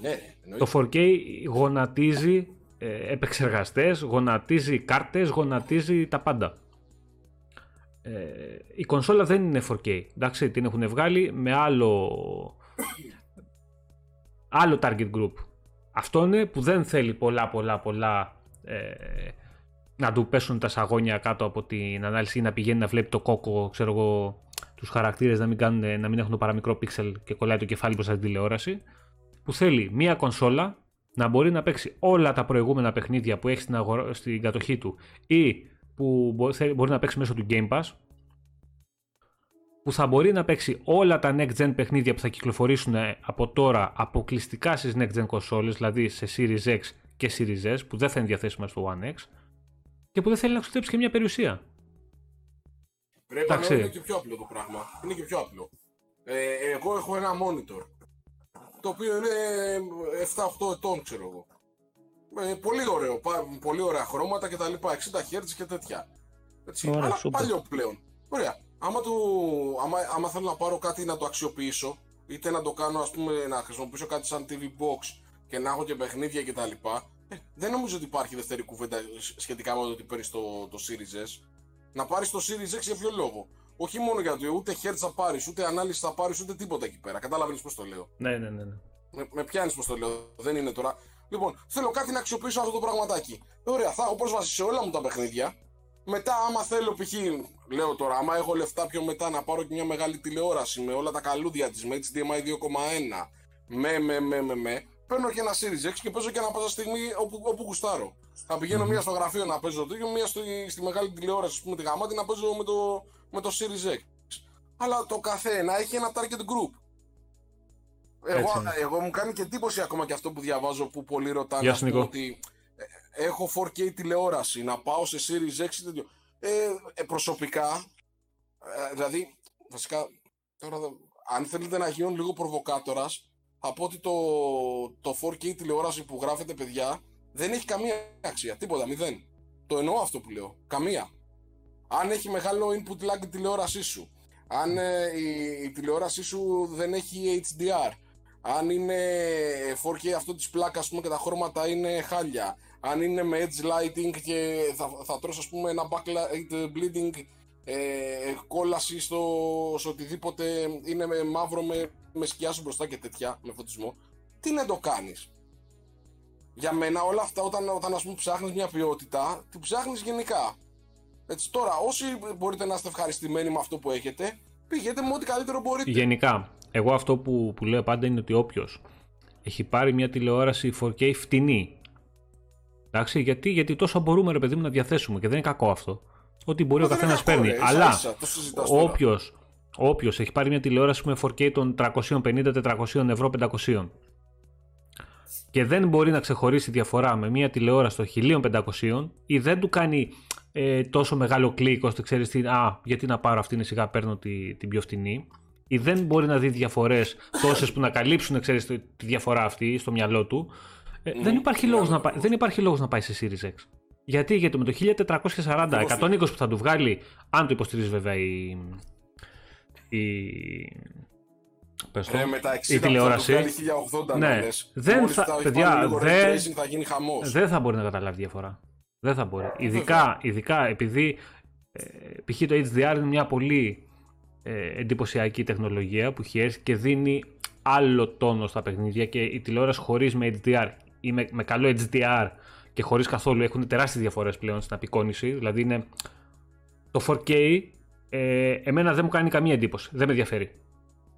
Ναι, εννοείται.
Το 4K γονατίζει ε, επεξεργαστές, γονατίζει κάρτες, γονατίζει τα πάντα. Ε, η κονσόλα δεν είναι 4K, εντάξει, την έχουν βγάλει με άλλο, άλλο target group. Αυτό είναι που δεν θέλει πολλά πολλά πολλά ε, να του πέσουν τα σαγόνια κάτω από την ανάλυση ή να πηγαίνει να βλέπει το κόκο, ξέρω εγώ, τους χαρακτήρες να μην, κάνουν, να μην έχουν το παραμικρό πίξελ και κολλάει το κεφάλι μπροστά στην τηλεόραση που θέλει μία κονσόλα να μπορεί να παίξει όλα τα προηγούμενα παιχνίδια που έχει στην, αγορά, στην κατοχή του ή που μπο- θέλει- μπορεί να παίξει μέσω του Game Pass που θα μπορεί να παίξει όλα τα next gen παιχνίδια που θα κυκλοφορήσουν ε, από τώρα αποκλειστικά στις next gen consoles, δηλαδή σε Series X και Series S που δεν θα είναι διαθέσιμα στο One X και που δεν θέλει να ξοδέψει και μια περιουσία.
Πρέπει να
Εντάξει.
είναι και πιο απλό το πράγμα. Είναι και πιο απλό. Ε, εγώ έχω ένα monitor. Το οποίο είναι 7-8 ετών, ξέρω εγώ. Ε, πολύ ωραίο. πα- Πολύ ωραία χρώματα και τα λοιπά. 60 Hz και τέτοια. Έτσι.
Ωραία,
Αλλά
σούπερ.
παλιό πλέον. Ωραία. Άμα, του, άμα, άμα θέλω να πάρω κάτι να το αξιοποιήσω, είτε να το κάνω, ας πούμε, να χρησιμοποιήσω κάτι σαν TV box και να έχω και παιχνίδια κτλ. Ε, δεν νομίζω ότι υπάρχει δεύτερη κουβέντα σχετικά με το ότι παίρνεις το, το Series S. Να πάρεις το Series X για ποιο λόγο; Όχι μόνο γιατί ούτε hertz θα πάρεις, ούτε ανάλυση θα πάρεις, ούτε τίποτα εκεί πέρα. Κατάλαβε πώς το λέω.
Ναι, ναι, ναι. ναι.
Με, με πιάνεις πώς το λέω. Δεν είναι τώρα. Λοιπόν, θέλω κάτι να αξιοποιήσω αυτό το πραγματάκι. Ωραία, θα έχω πρόσβαση σε όλα μου τα παιχνίδια. Μετά, άμα θέλω, π.χ. λέω τώρα, άμα έχω λεφτά πιο μετά να πάρω και μια μεγάλη τηλεόραση με όλα τα καλούδια της, με HDMI 2,1, με, με, με, με, με, παίρνω και ένα Series X και παίζω και ένα πάσα στιγμή όπου, όπου γουστάρω. Θα πηγαινω μία στο γραφείο να παίζω το ίδιο, μία στη, στη μεγάλη τηλεόραση, ας πούμε, τη γαμάτη να παίζω με το, με το Series X. Αλλά το καθένα έχει ένα target group. Εγώ,
Έτσι είναι.
εγώ μου κάνει και εντύπωση ακόμα και αυτό που διαβάζω που πολλοί ρωτάνε
Γεια
ας
σου,
πούμε,
Νικό.
ότι ε, έχω 4K τηλεόραση, να πάω σε Series X ή τέτοιο. Ε, ε, προσωπικά, ε, δηλαδή, βασικά, τώρα, δεν- αν θέλετε να γίνω λίγο προβοκάτορας, θα πω ότι το, το 4K τηλεόραση που γράφετε παιδιά δεν έχει καμία αξία, τίποτα, μηδέν. Το εννοώ αυτό που λέω, καμία. Αν έχει μεγάλο input lag η τηλεόρασή σου, αν ε, η, η τηλεόρασή σου δεν έχει HDR, αν είναι 4K αυτό της πλάκας ας πούμε, και τα χρώματα είναι χάλια, αν είναι με edge lighting και θα, θα τρως ας πούμε ένα backlight bleeding ε, κόλαση στο, σε οτιδήποτε είναι με μαύρο με, με σκιά σου μπροστά και τέτοια, με φωτισμό, τι να το κάνεις; Για μένα όλα αυτά όταν, όταν ας πούμε ψάχνεις μια ποιότητα, την ψάχνεις γενικά. Έτσι, τώρα, όσοι μπορείτε να είστε ευχαριστημένοι με αυτό που έχετε, πηγαίνετε με ό,τι καλύτερο μπορείτε.
Γενικά, εγώ αυτό που, που λέω πάντα είναι ότι όποιος έχει πάρει μια τηλεόραση 4K φτηνή. Εντάξει, γιατί, γιατί τόσο μπορούμε ρε παιδί μου να διαθέσουμε και δεν είναι κακό αυτό. Ότι μπορεί
Μα
ο
δεν είναι
καθένας
κακό,
παίρνει.
ρε, ίσα
Αλλά
ίσα, το συζητάς τώρα.
όποιος όποιος έχει πάρει μια τηλεόραση με 4K των 350-400 ευρώ 500 και δεν μπορεί να ξεχωρίσει διαφορά με μια τηλεόραση των 1500 ή δεν του κάνει ε, τόσο μεγάλο κλικ ώστε ξέρεις τι, α, γιατί να πάρω αυτήν σιγά παίρνω τη, την πιο φτηνή ή δεν μπορεί να δει διαφορές τόσες που να καλύψουν ξέρεις, τη τη διαφορά αυτή στο μυαλό του ε, δεν, υπάρχει λόγος να, πάει- δεν υπάρχει λόγος να πάει σε Series X. Γιατί, γιατί με το 1440, 120 που θα του βγάλει, αν το υποστηρίζει βέβαια η, η, πες το,
Ρε, με τα 60
η τηλεόραση,
που θα του βγάλει 1080
Ναι.
να λες.
Δεν
Μόλις
θα-
θα έχει
παιδιά,
πάνω λίγο
δεν-
ray tracing θα γίνει χαμός.
δεν θα μπορεί να καταλάβει διαφορά. Δεν θα μπορεί. Ειδικά, ειδικά επειδή ε, π.χ. το HDR είναι μια πολύ ε, εντυπωσιακή τεχνολογία που έχει έρθει και δίνει άλλο τόνο στα παιχνίδια και η τηλεόραση χωρίς με HDR ή με, με καλό HDR και χωρίς καθόλου έχουν τεράστιες διαφορές πλέον στην απεικόνηση. Δηλαδή είναι το 4K ε, εμένα δεν μου κάνει καμία εντύπωση. Δεν με ενδιαφέρει.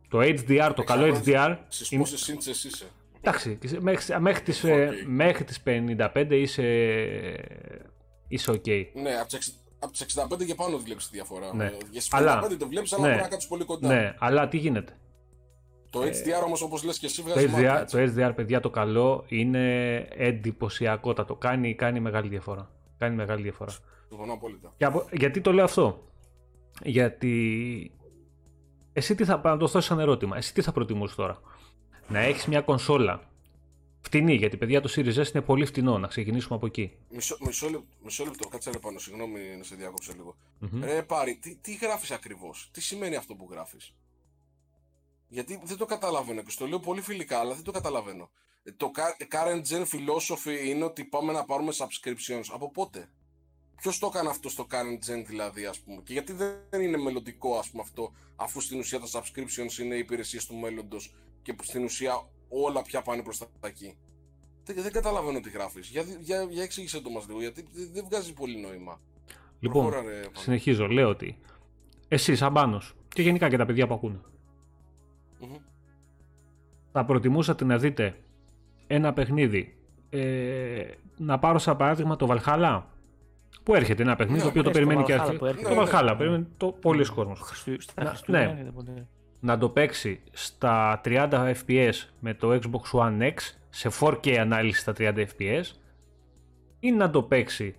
Το HDR, το καλό
Εξαρτάται
HDR
Στις
είναι-
πόσες σύντσες είσαι;
Εντάξει, και σε- μέχρι, μέχρι, τις, ε,
4K.
μέχρι τις 55 είσαι, είσαι ok.
Ναι, από τις, εξ- από τις 65 και πάνω βλέπεις τη διαφορά.
Ναι.
Ε, Για στις
Αλλά-
55 το βλέπεις, αλλά
ναι.
μπορεί να κάτσεις πολύ κοντά.
Ναι, αλλά τι γίνεται;
Το HDR όμως όπως λες και εσύ
Το
βγάζει μάτια,
HDR,
έτσι.
το HDR, παιδιά, το καλό είναι εντυπωσιακότατο. Κάνει, κάνει μεγάλη διαφορά. Κάνει μεγάλη διαφορά.
Συμφωνώ απόλυτα.
Και από- γιατί το λέω αυτό; Γιατί εσύ τι θα να το θέσει σαν ερώτημα. Εσύ τι θα προτιμούσες τώρα; Να έχεις μια κονσόλα φτηνή, γιατί παιδιά το Series S είναι πολύ φτηνό. Να ξεκινήσουμε από εκεί.
Μισό, μισό, λεπτό, μισό λεπτό, κάτσε ρε πάνω, συγγνώμη να σε διάκοψω λίγο.
Μμμ.
Ρε Πάρη, τι, τι γράφεις ακριβώς, τι σημαίνει αυτό που γράφεις; Γιατί δεν το καταλαβαίνω και στο λέω πολύ φιλικά, αλλά δεν το καταλαβαίνω. Ε, Το ca- current gen philosophy είναι ότι πάμε να πάρουμε subscriptions. Από πότε; Ποιος το έκανε αυτό στο current gen δηλαδή, ας πούμε; Και γιατί δεν είναι μελλοντικό, ας πούμε, αυτό, αφού στην ουσία τα subscriptions είναι υπηρεσίες του μέλλοντος και που στην ουσία όλα πια πάνε προς τα εκεί. Δεν, δεν καταλαβαίνω τι γράφεις. Για, για, για εξήγησέ το μας λίγο, γιατί δεν- δεν βγάζει πολύ νόημα.
Λοιπόν,
Προχώρα, ρε, Πάνο.
συνεχίζω. Λέω ότι εσύ, σαν Πάνος, και γενικά και τα παιδιά που ακούνε,
Μμμ.
θα προτιμούσατε να δείτε ένα παιχνίδι. Ε, να πάρω σαν παράδειγμα το Valhalla. Που έρχεται ένα παιχνίδι
Ναι,
το οποίο το
ναι, στο
περιμένει και
Valhalla
αρχή.
που έρχεται.
Το
Ναι, ναι.
Valhalla, περιμένει το πολλοί κόσμος.
Χριστου... Στα
Να-
Χριστούγεννα
ναι.
Έρχεται ποτέ.
να το παίξει στα 30 fps με το Xbox One X σε 4K ανάλυση στα 30 fps ή να το παίξει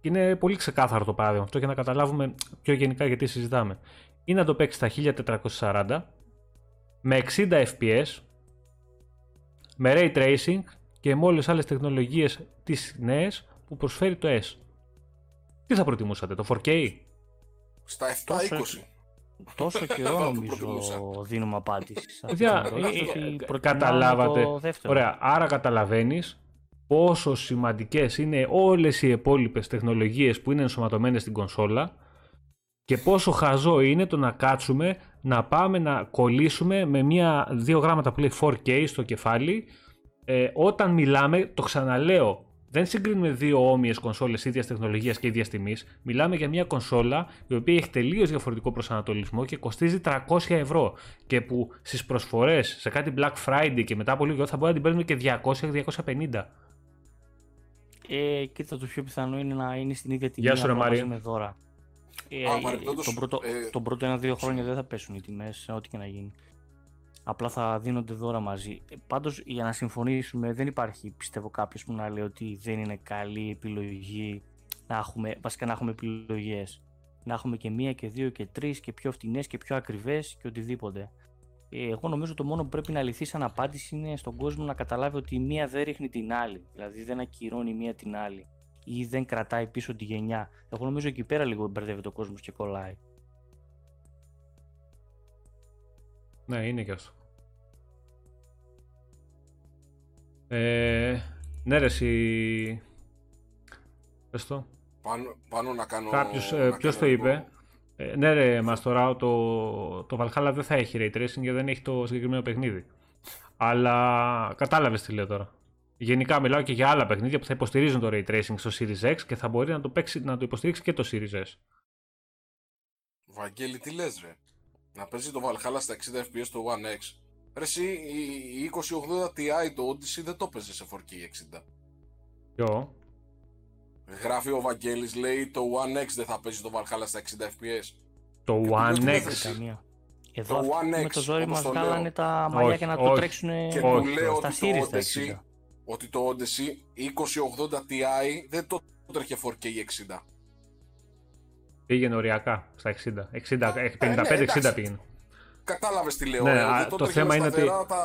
και είναι πολύ ξεκάθαρο το παράδειγμα αυτό για να καταλάβουμε πιο γενικά γιατί συζητάμε ή να το παίξει στα 1440 με 60 fps με Ray Tracing και με όλες τις άλλες τεχνολογίες τις νέες που προσφέρει το S. Τι θα προτιμούσατε, το 4K?
Στα 7-20.
Τόσο- Τόσο *laughs* καιρό
Θα το
νομίζω
προτιμούσα.
δίνουμε απάντηση. σε αυτή
Παιδιά,
την ερώτηση,
ε,
ότι
ε,
προτιμάμε
καταλάβατε.
Το δεύτερο.
Ωραία, άρα καταλαβαίνεις πόσο σημαντικές είναι όλες οι υπόλοιπες τεχνολογίες που είναι ενσωματωμένες στην κονσόλα και πόσο χαζό είναι το να κάτσουμε να πάμε να κολλήσουμε με μια, δύο γράμματα που λέει 4K στο κεφάλι ε, όταν μιλάμε, το ξαναλέω, δεν συγκρίνουμε δύο όμοιες κονσόλες ίδιας τεχνολογίας και ίδιας τιμής. Μιλάμε για μια κονσόλα η οποία έχει τελείως διαφορετικό προσανατολισμό και κοστίζει 300 ευρώ. Και που στις προσφορές, σε κάτι Black Friday και μετά από λίγο θα μπορεί να την παίρνουμε και 200-250.
Ε, κοίτα, το πιο πιθανό είναι να είναι στην ίδια τιμή
Γεια σου, ρε
απλά
Μάρια.
μαζί με δώρα. Ε,
Α,
ε,
παρεμπιπτόντως,
τον πρώτο,
ε,
τον πρώτο ένα-δύο χρόνια δεν θα πέσουν οι τιμές, ό,τι και να γίνει. Απλά θα δίνονται δώρα μαζί. Ε, Πάντως, για να συμφωνήσουμε, δεν υπάρχει πιστεύω κάποιος που να λέει ότι δεν είναι καλή επιλογή να έχουμε, βασικά να έχουμε επιλογές. Να έχουμε και μία και δύο και τρεις και πιο φτηνές και πιο ακριβές και οτιδήποτε. Ε, Εγώ νομίζω το μόνο που πρέπει να λυθεί σαν απάντηση είναι στον κόσμο να καταλάβει ότι η μία δεν ρίχνει την άλλη. Δηλαδή δεν ακυρώνει η μία την άλλη. Ή δεν κρατάει πίσω τη γενιά. Εγώ νομίζω εκεί πέρα λίγο μπερδεύει το κόσμος και κολλάει.
Ναι, είναι και αυτό. Ε, ναι, ρε, εσύ. Πες το.
Πάνω, πάνω να κάνω.
Κάποιος,
να
ε, ποιος
κάνω
το είπε;
λίγο-
Ε, ναι, ρε, Μαστορά, το, το Valhalla δεν θα έχει ray tracing γιατί δεν έχει το συγκεκριμένο παιχνίδι. Αλλά κατάλαβες τι λέω τώρα. Γενικά μιλάω και για άλλα παιχνίδια που θα υποστηρίζουν το ray tracing στο Series X και θα μπορεί να το, παίξει, να το υποστηρίξει και το Series S.
Βαγγέλη, τι λες ρε; Να παίζει το Valhalla στα 60 FPS το One X. Ρε εσύ, η, η 2080 Ti το Odyssey δεν το παίζει σε 4K 60.
Ποιο;
Γράφει ο Βαγγέλης, λέει το One X δεν θα παίζει το Valhalla στα 60 FPS.
Το
Ε,
One
τι
X.
λέτε,
Καμία.
Το
Εδώ αυτοί
One
με
X,
το ζόρι
όπως
μας
το λέω.
βγάλανε τα μαλλιά
Όχι,
για να το
όχι.
τρέξουν
Και
όχι,
του λέω
στα
ότι το
Series τα
Odyssey,
60.
ότι το Odyssey 2080 Ti δεν το τρέχει 4K 60.
Πήγαινε οριακά στα 60. 60
Ε,
55-60
ναι, εντάξει.
πήγαινε.
Κατάλαβες τι λέω,
Ναι,
ε,
α,
δεν το,
το
τρέχει
θέμα είναι ότι-
σταθερά τα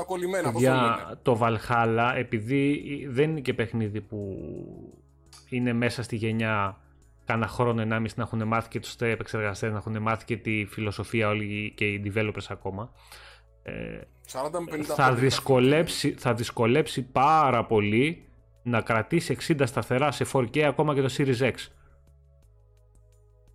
60 κολλημένα, πώς το λένε.
Για το Valhalla, επειδή δεν είναι και παιχνίδι που είναι μέσα στη γενιά κάνα χρόνο, ενάμιση να έχουν μάθει και τους επεξεργαστές, να έχουν μάθει και τη φιλοσοφία όλοι και οι developers ακόμα, ε,
40 με 55.
θα, δυσκολέψει, θα δυσκολέψει πάρα πολύ να κρατήσει 60 σταθερά σε 4K ακόμα και το Series X.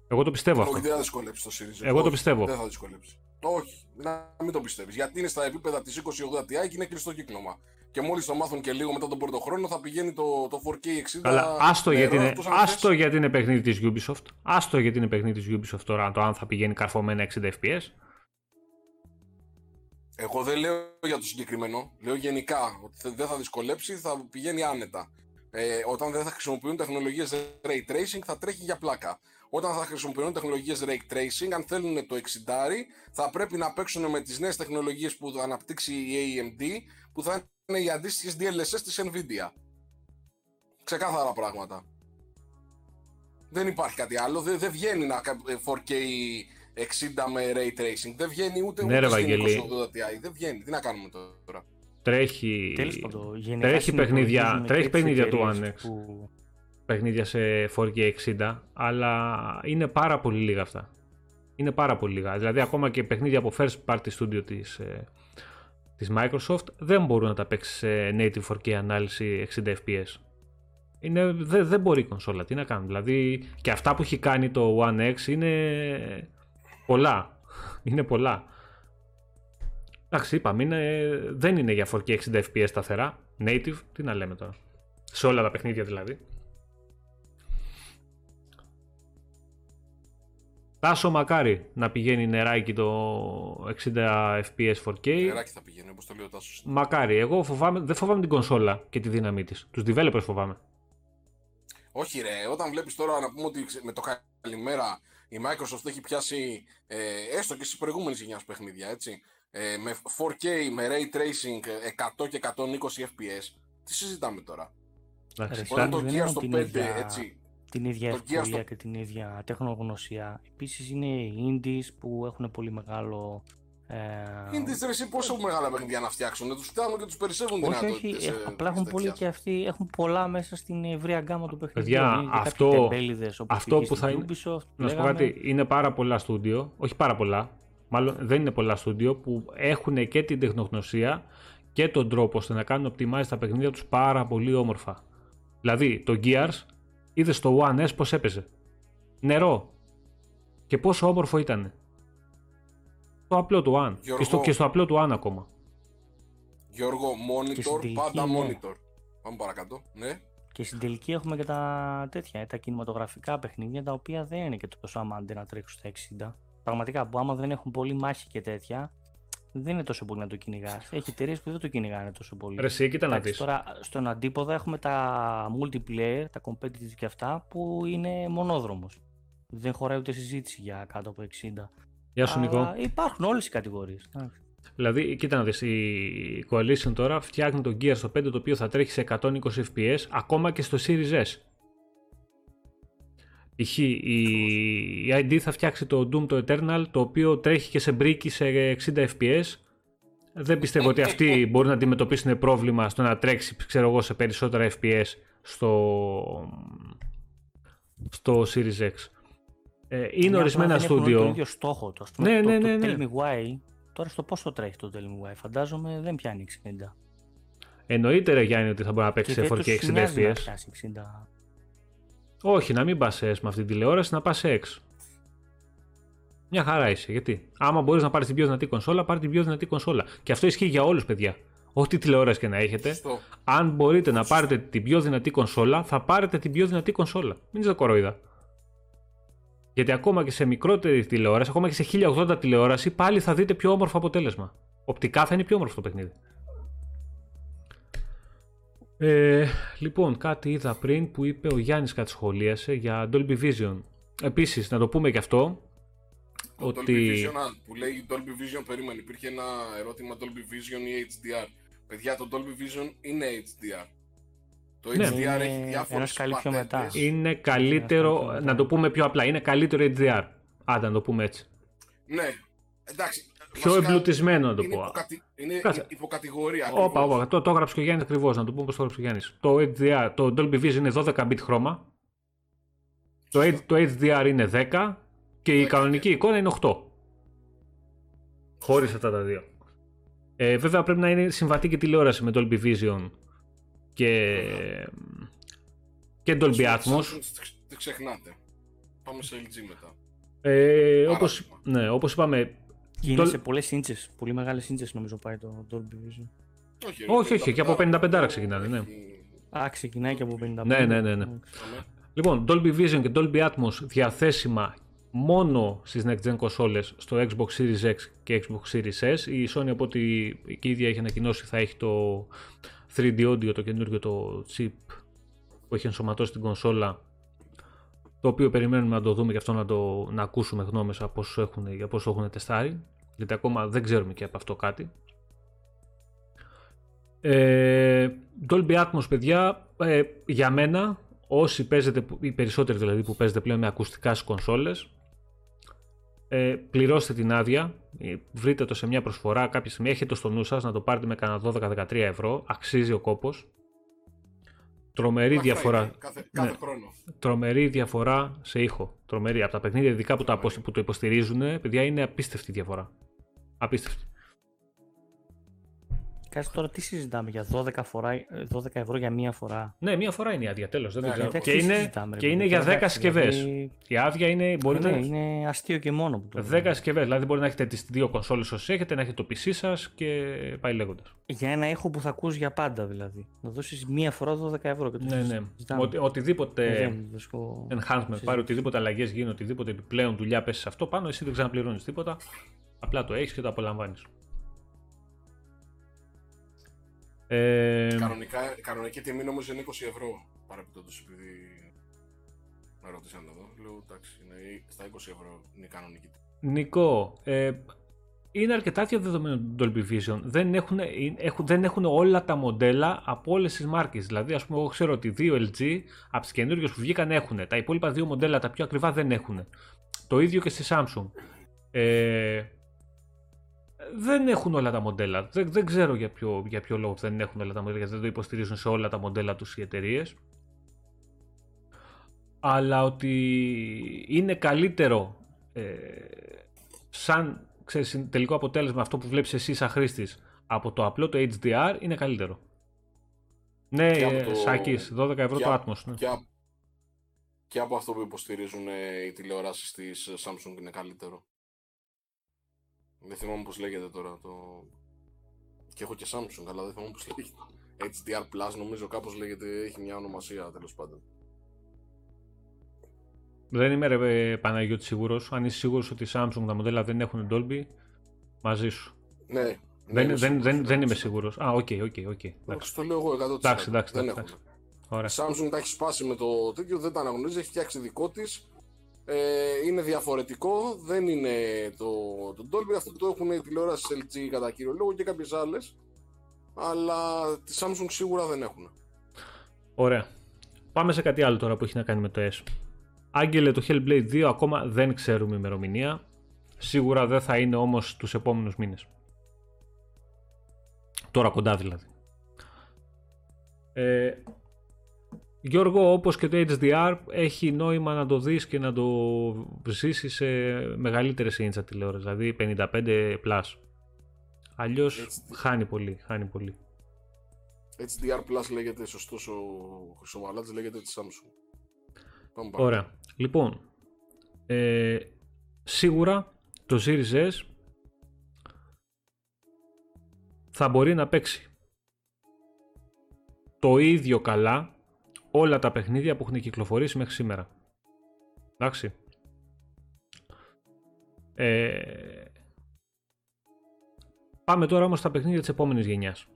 Εγώ το πιστεύω αυτό.
Όχι, δεν θα δυσκολέψει το Series X.
Εγώ το
Όχι,
πιστεύω.
Δεν θα δυσκολέψει. Όχι, να μην το πιστεύεις. Γιατί είναι στα επίπεδα της 2080 Ti και είναι κλειστό κύκλωμα. Και μόλις το μάθουν και λίγο μετά τον πρώτο χρόνο θα πηγαίνει το, το 4K 60.
Αλλά άστο
νερό,
γιατί, είναι,
εκτός αν θες.
άστο γιατί είναι παιχνίδι της Ubisoft. Άστο γιατί είναι παιχνίδι της Ubisoft τώρα το αν θα πηγαίνει καρφωμένα 60 FPS.
Εγώ δεν λέω για το συγκεκριμένο. Λέω γενικά ότι θε- δεν θα δυσκολέψει, θα πηγαίνει άνετα. Ε, όταν δεν θα χρησιμοποιούν τεχνολογίες Ray Tracing θα τρέχει για πλάκα. Όταν θα χρησιμοποιούν τεχνολογίες Ray Tracing, αν θέλουν το 60, θα πρέπει να παίξουν με τις νέες τεχνολογίες που θα αναπτύξει η AMD, που θα είναι οι αντίστοιχες DLSS της Nvidia. Ξεκάθαρα πράγματα. Δεν υπάρχει κάτι άλλο. Δεν, δεν βγαίνει να 4K 60 με Ray Tracing. Δεν βγαίνει ούτε,
Ναι, ρε,
ούτε
Βαγγέλη.
2080 Ti. Δεν βγαίνει. Τι να κάνουμε τώρα;
Τρέχει,
Τέλος πάντων, γενικά
τρέχει παιχνίδια,
συνυπολογίζουμε
τρέχει
τέτοιες
παιχνίδια του
εταιρείες
One X.
που-
παιχνίδια σε 4K 60, αλλά είναι πάρα πολύ λίγα αυτά. Είναι πάρα πολύ λίγα. Δηλαδή ακόμα και παιχνίδια από first party studio της, ε, της Microsoft δεν μπορούν να τα παίξεις σε native 4K ανάλυση 60 fps. Είναι, δεν, δεν μπορεί η κονσόλα, τι να κάνουν. Δηλαδή και αυτά που έχει κάνει το One X είναι πολλά. Είναι πολλά. Εντάξει, είπαμε, είναι, δεν είναι για 4K 60 fps σταθερά. Native, τι να λέμε τώρα. Σε όλα τα παιχνίδια δηλαδή. Τάσο μακάρι να πηγαίνει νεράκι το 60 fps 4K.
Νεράκι θα πηγαίνει, όπως το λέει ο Τάσος.
Μακάρι. Εγώ φοβάμαι, δεν φοβάμαι την κονσόλα και τη δύναμή της. Τους developers φοβάμαι.
Όχι ρε, όταν βλέπεις τώρα να πούμε ότι ξε- με το καλημέρα η Microsoft έχει πιάσει ε, έστω και στις προηγούμενες γενιάς παιχνίδια, έτσι, ε, με 4K, με Ray Tracing ε, 100 και 120 FPS, τι συζητάμε τώρα;
Εντάξει,
Ρε,
Όταν
Σάνι,
το
δεν
Gears
έχουν
στο
την
5,
ίδια-
έτσι,
την ίδια
Το Gears
ευκολία
στο-
και την ίδια τεχνογνωσία. Επίσης είναι οι indies που έχουν πολύ μεγάλο... Ε,
είναι τις ρε, εσύ πόσο μεγάλα παιχνίδια να φτιάξουν, να τους φτάνουν και τους περισσεύουν
όχι,
δυνατότητες.
όχι,
ε,
έχ- απλά έχουν
τέτοια.
πολύ και αυτοί, έχουν πολλά μέσα στην ευρεία γκάμα του παιχνιδιού.
Παιδιά,
Είναι και κάποιοι
αυτό-
τεμπέληδες, όπως
αυτό
π.χ.
που
στην
θα είναι-
Ubisoft,
Να σου πω
λέγαμε.
κάτι, είναι πάρα πολλά στούντιο, όχι πάρα πολλά, μάλλον δεν είναι πολλά στούντιο που έχουν και την τεχνογνωσία και τον τρόπο ώστε να κάνουν optimize τα παιχνίδια τους πάρα πολύ όμορφα. Δηλαδή, το Gears είδες στο One S πώς έπαιζε. Νερό. Και πόσο όμορφο ήταν. Το απλό του One. Και στο,
Γιώργο.
και στο απλό του One ακόμα.
Γιώργο,
Και στην
monitor,
τελική,
πάντα
ναι.
monitor. Πάμε παρακάτω, ναι.
Και στην τελική έχουμε και τα τέτοια, ε, τα κινηματογραφικά παιχνίδια, τα οποία δεν είναι και τόσο αμάντε να τρέξουν στα 60. Πραγματικά, που άμα δεν έχουν πολύ μάχη και τέτοια, δεν είναι τόσο πολύ να το κυνηγάς. Έχει εταιρείες που δεν το κυνηγάνε τόσο πολύ.
Ρε εσύ, κοίτα να
Εντάξει,
δεις.
Τώρα, στον αντίποδα έχουμε τα multiplayer, τα competitive και αυτά, που είναι μονόδρομος. Δεν χωράει ούτε συζήτηση για κάτω από 60.
Γεια σου Νικό.
Αλλά υπάρχουν όλες οι κατηγορίες. εντάξει.
Δηλαδή, κοίτα να δεις, η Coalition τώρα φτιάχνει το Gear στο 5 το οποίο θα τρέχει σε 120 fps ακόμα και στο Series S. Π.χ. η, η ID θα φτιάξει το Doom το Eternal το οποίο τρέχει και σε μπρίκι σε 60 fps. Δεν πιστεύω ότι αυτοί μπορούν να αντιμετωπίσουν πρόβλημα στο να τρέξει ξέρω εγώ, σε περισσότερα FPS στο, στο Series X. Ε, είναι
Μια
ορισμένα
απλά δεν έχουν όλοι Το
στούντιο.
ίδιο στόχο. Το, ας πούμε,
Ναι,
το,
ναι,
το
ναι, ναι.
Tell Me Why, τώρα στο πόσο τρέχει το Tell Me Why, φαντάζομαι δεν πιάνει 60.
Εννοείται ρε Γιάννη ότι θα μπορεί να παίξει
Και
σε
δεν
4K
τους
60
νοιάζει να
FPS.
Πιάσει 60.
Όχι, να μην πας σε S με αυτή την τηλεόραση, να πας σε X. Μια χαρά είσαι. Γιατί, άμα μπορείς να πάρεις την πιο δυνατή κονσόλα, πάρει την πιο δυνατή κονσόλα. Και αυτό ισχύει για όλους, παιδιά. Ό,τι τηλεόραση και να έχετε,
Σωστό.
αν μπορείτε να πάρετε την πιο δυνατή κονσόλα, θα πάρετε την πιο δυνατή κονσόλα. Μην είστε κοροϊδά. Γιατί ακόμα και σε μικρότερη τηλεόραση, ακόμα και σε 1080 τηλεόραση, πάλι θα δείτε πιο όμορφο αποτέλεσμα. Οπτικά θα είναι πιο όμορφο το παιχνίδι. Ε, λοιπόν, κάτι είδα πριν που είπε ο Γιάννης κάτι σχολίασε για Dolby Vision. Επίσης, να το πούμε και αυτό,
Το
ότι...
Dolby Vision, α, που λέει Dolby Vision, περίμενε, υπήρχε ένα ερώτημα Dolby Vision ή HDR. Παιδιά, το Dolby Vision είναι HDR. Το
Ναι.
HDR
Είναι
έχει διάφορες
ένα σκαλί πιο μετά.
πατέντες.
Είναι καλύτερο,
αυτό.
να το πούμε πιο απλά, είναι καλύτερο HDR. Άντε να το πούμε έτσι.
Ναι, εντάξει.
Πιο
βασικά
εμπλουτισμένο να το
είναι
πω.
υποκατι- Είναι
Κάτσε.
υποκατηγορία.
Όπα,
ακριβώς.
όπα, το, το έγραψε και ο Γιάννης ακριβώς, να το πούμε πώς το έγραψε ο Γιάννης. Το HDR, το Dolby Vision είναι 12 bit χρώμα, το, H- το HDR είναι 10 και η
10,
κανονική
ναι.
εικόνα είναι 8. Χωρίς αυτά τα δύο. Ε, βέβαια πρέπει να είναι συμβατή τηλεόραση με Dolby Vision και, και Dolby
Samsung,
Atmos.
Δεν ξεχνάτε. Πάμε σε LG μετά.
Ε, όπως,
Παράδειγμα.
ναι, όπως είπαμε,
Και είναι
Dol-
σε πολλές ίντσες, πολύ μεγάλες ίντσες νομίζω πάει το Dolby Vision.
Όχι,
όχι, όχι, και από 55 ξεκινάνε, ναι.
Έχει-
Α, ξεκινάει και από 55.
Ναι, ναι, ναι, ναι.
Εντάξει.
Πάμε.
Λοιπόν, Dolby Vision και Dolby Atmos διαθέσιμα μόνο στις next gen κονσόλες στο Xbox Series X και Xbox Series S. Η Sony από ό,τι και η ίδια έχει ανακοινώσει θα έχει το 3D audio, το καινούργιο το chip που έχει ενσωματώσει την κονσόλα το οποίο περιμένουμε να το δούμε και αυτό να, το, να ακούσουμε γνώμες από όσους έχουν, για πόσο έχουν τεστάρει γιατί ακόμα δεν ξέρουμε και από αυτό κάτι ε, Dolby Atmos παιδιά ε, για μένα όσοι παίζετε, οι περισσότεροι δηλαδή που παίζετε πλέον με ακουστικά στις κονσόλες ε, πληρώστε την άδεια, ε, βρείτε το σε μια προσφορά κάποια στιγμή, έχετε το στο νου σας να το πάρετε με κανένα 12-13 ευρώ, αξίζει ο κόπος. Τρομερή διαφορά.
κάθε, κάθε ναι. χρόνο.
Τρομερή διαφορά σε ήχο. Τρομερή. Από τα παιχνίδια ειδικά που, τα, που το υποστηρίζουν, παιδιά είναι απίστευτη διαφορά. Απίστευτη.
Κάτσε τώρα τι συζητάμε για 12, φορά, 12 ευρώ για μία φορά;
Ναι, μία φορά είναι η άδεια, τέλος. Ναι, ναι, και είναι, και είναι για 10 συσκευέ. Δηλαδή... Η άδεια είναι. Μπορεί
ναι,
να...
είναι αστείο και μόνο.
Που 10 συσκευέ. Δηλαδή μπορεί να έχετε τις δύο κονσόλες όσοι έχετε, να έχετε το PC σας και πάει λέγοντας.
Για ένα ήχο που θα ακούς για πάντα δηλαδή. Να δώσεις μία φορά 12 ευρώ. Και το
ναι, ναι. Οτι, οτιδήποτε ε, enhancement πάρει, οτιδήποτε αλλαγές γίνει, οτιδήποτε επιπλέον δουλειά πέσει σε αυτό πάνω, εσύ δεν ξαναπληρώνεις τίποτα. Απλά το έχεις και το απολαμβάνεις.
Ε... Κανονικά, κανονική τιμή όμω είναι 20 ευρώ παραπιτώντω επειδή με ρώτησαν εδώ. Λέω εντάξει, είναι στα 20 ευρώ είναι η κανονική τιμή.
Νικό, ε, είναι αρκετά διαδεδομένο το Dolby Vision. Δεν έχουν, έχουν, δεν έχουν όλα τα μοντέλα από όλες τις μάρκες. Δηλαδή, ας πούμε, εγώ ξέρω ότι δύο LG από τις καινούργιε που βγήκαν έχουν. Τα υπόλοιπα δύο μοντέλα, τα πιο ακριβά, δεν έχουν. Το ίδιο και στη Samsung. Ε, δεν έχουν όλα τα μοντέλα. Δεν, δεν ξέρω για ποιο, για ποιο λόγο δεν έχουν όλα τα μοντέλα, γιατί δεν το υποστηρίζουν σε όλα τα μοντέλα τους οι εταιρείες. Αλλά ότι είναι καλύτερο ε, σαν ξέρεις, τελικό αποτέλεσμα αυτό που βλέπεις εσύ σαν χρήστης από το απλό το HDR είναι καλύτερο. Ναι, ε, το... Σάκης, 12 ευρώ το Atmos. Ναι.
Και, και από αυτό που υποστηρίζουν οι τηλεοράσεις της Samsung είναι καλύτερο. Δεν θυμάμαι πώς λέγεται τώρα το... Και έχω και Samsung, αλλά δεν θυμάμαι πώς λέγεται. HDR Plus νομίζω κάπως λέγεται, έχει μια ονομασία τέλος πάντων.
Δεν είμαι ρε Παναγιώτης σίγουρος. Αν είσαι σίγουρος ότι οι Samsung τα μοντέλα δεν έχουν Dolby, μαζί σου.
Ναι.
Δεν, ναι, δεν, δεν, δεν είμαι σίγουρος. Α, OK, OK, OK.
Το λέω εγώ 100%.
Εντάξει, εντάξει. Δεν
έχουν. Ωραία. Η Samsung τα έχει σπάσει με το τέτοιο, δεν τα αναγνωρίζει, έχει φτιάξει δικό της ε, είναι διαφορετικό, δεν είναι το, το Dolby, αυτό το έχουν οι τηλεόραση LG κατά κύριο λόγο και κάποιες άλλες, αλλά τη Samsung σίγουρα δεν έχουν.
Ωραία. Πάμε σε κάτι άλλο τώρα που έχει να κάνει με το S. Άγγελε το Hellblade 2 ακόμα δεν ξέρουμε ημερομηνία. Σίγουρα δεν θα είναι όμως τους επόμενους μήνες. Τώρα κοντά δηλαδή. Ε, Γιώργο, όπως και το HDR, έχει νόημα να το δεις και να το ζήσεις σε μεγαλύτερες ίντσα τηλεόραση, δηλαδή 55+. Plus. Αλλιώς χάνει πολύ, χάνει πολύ.
HDR Plus λέγεται, σωστός ο Χρυσομαλάτης λέγεται της Samsung.
Ωραία. Λοιπόν, ε, σίγουρα το Series S θα μπορεί να παίξει το ίδιο καλά όλα τα παιχνίδια που έχουν κυκλοφορήσει μέχρι σήμερα. Εντάξει. Ε... Πάμε τώρα όμως στα παιχνίδια της επόμενης γενιάς.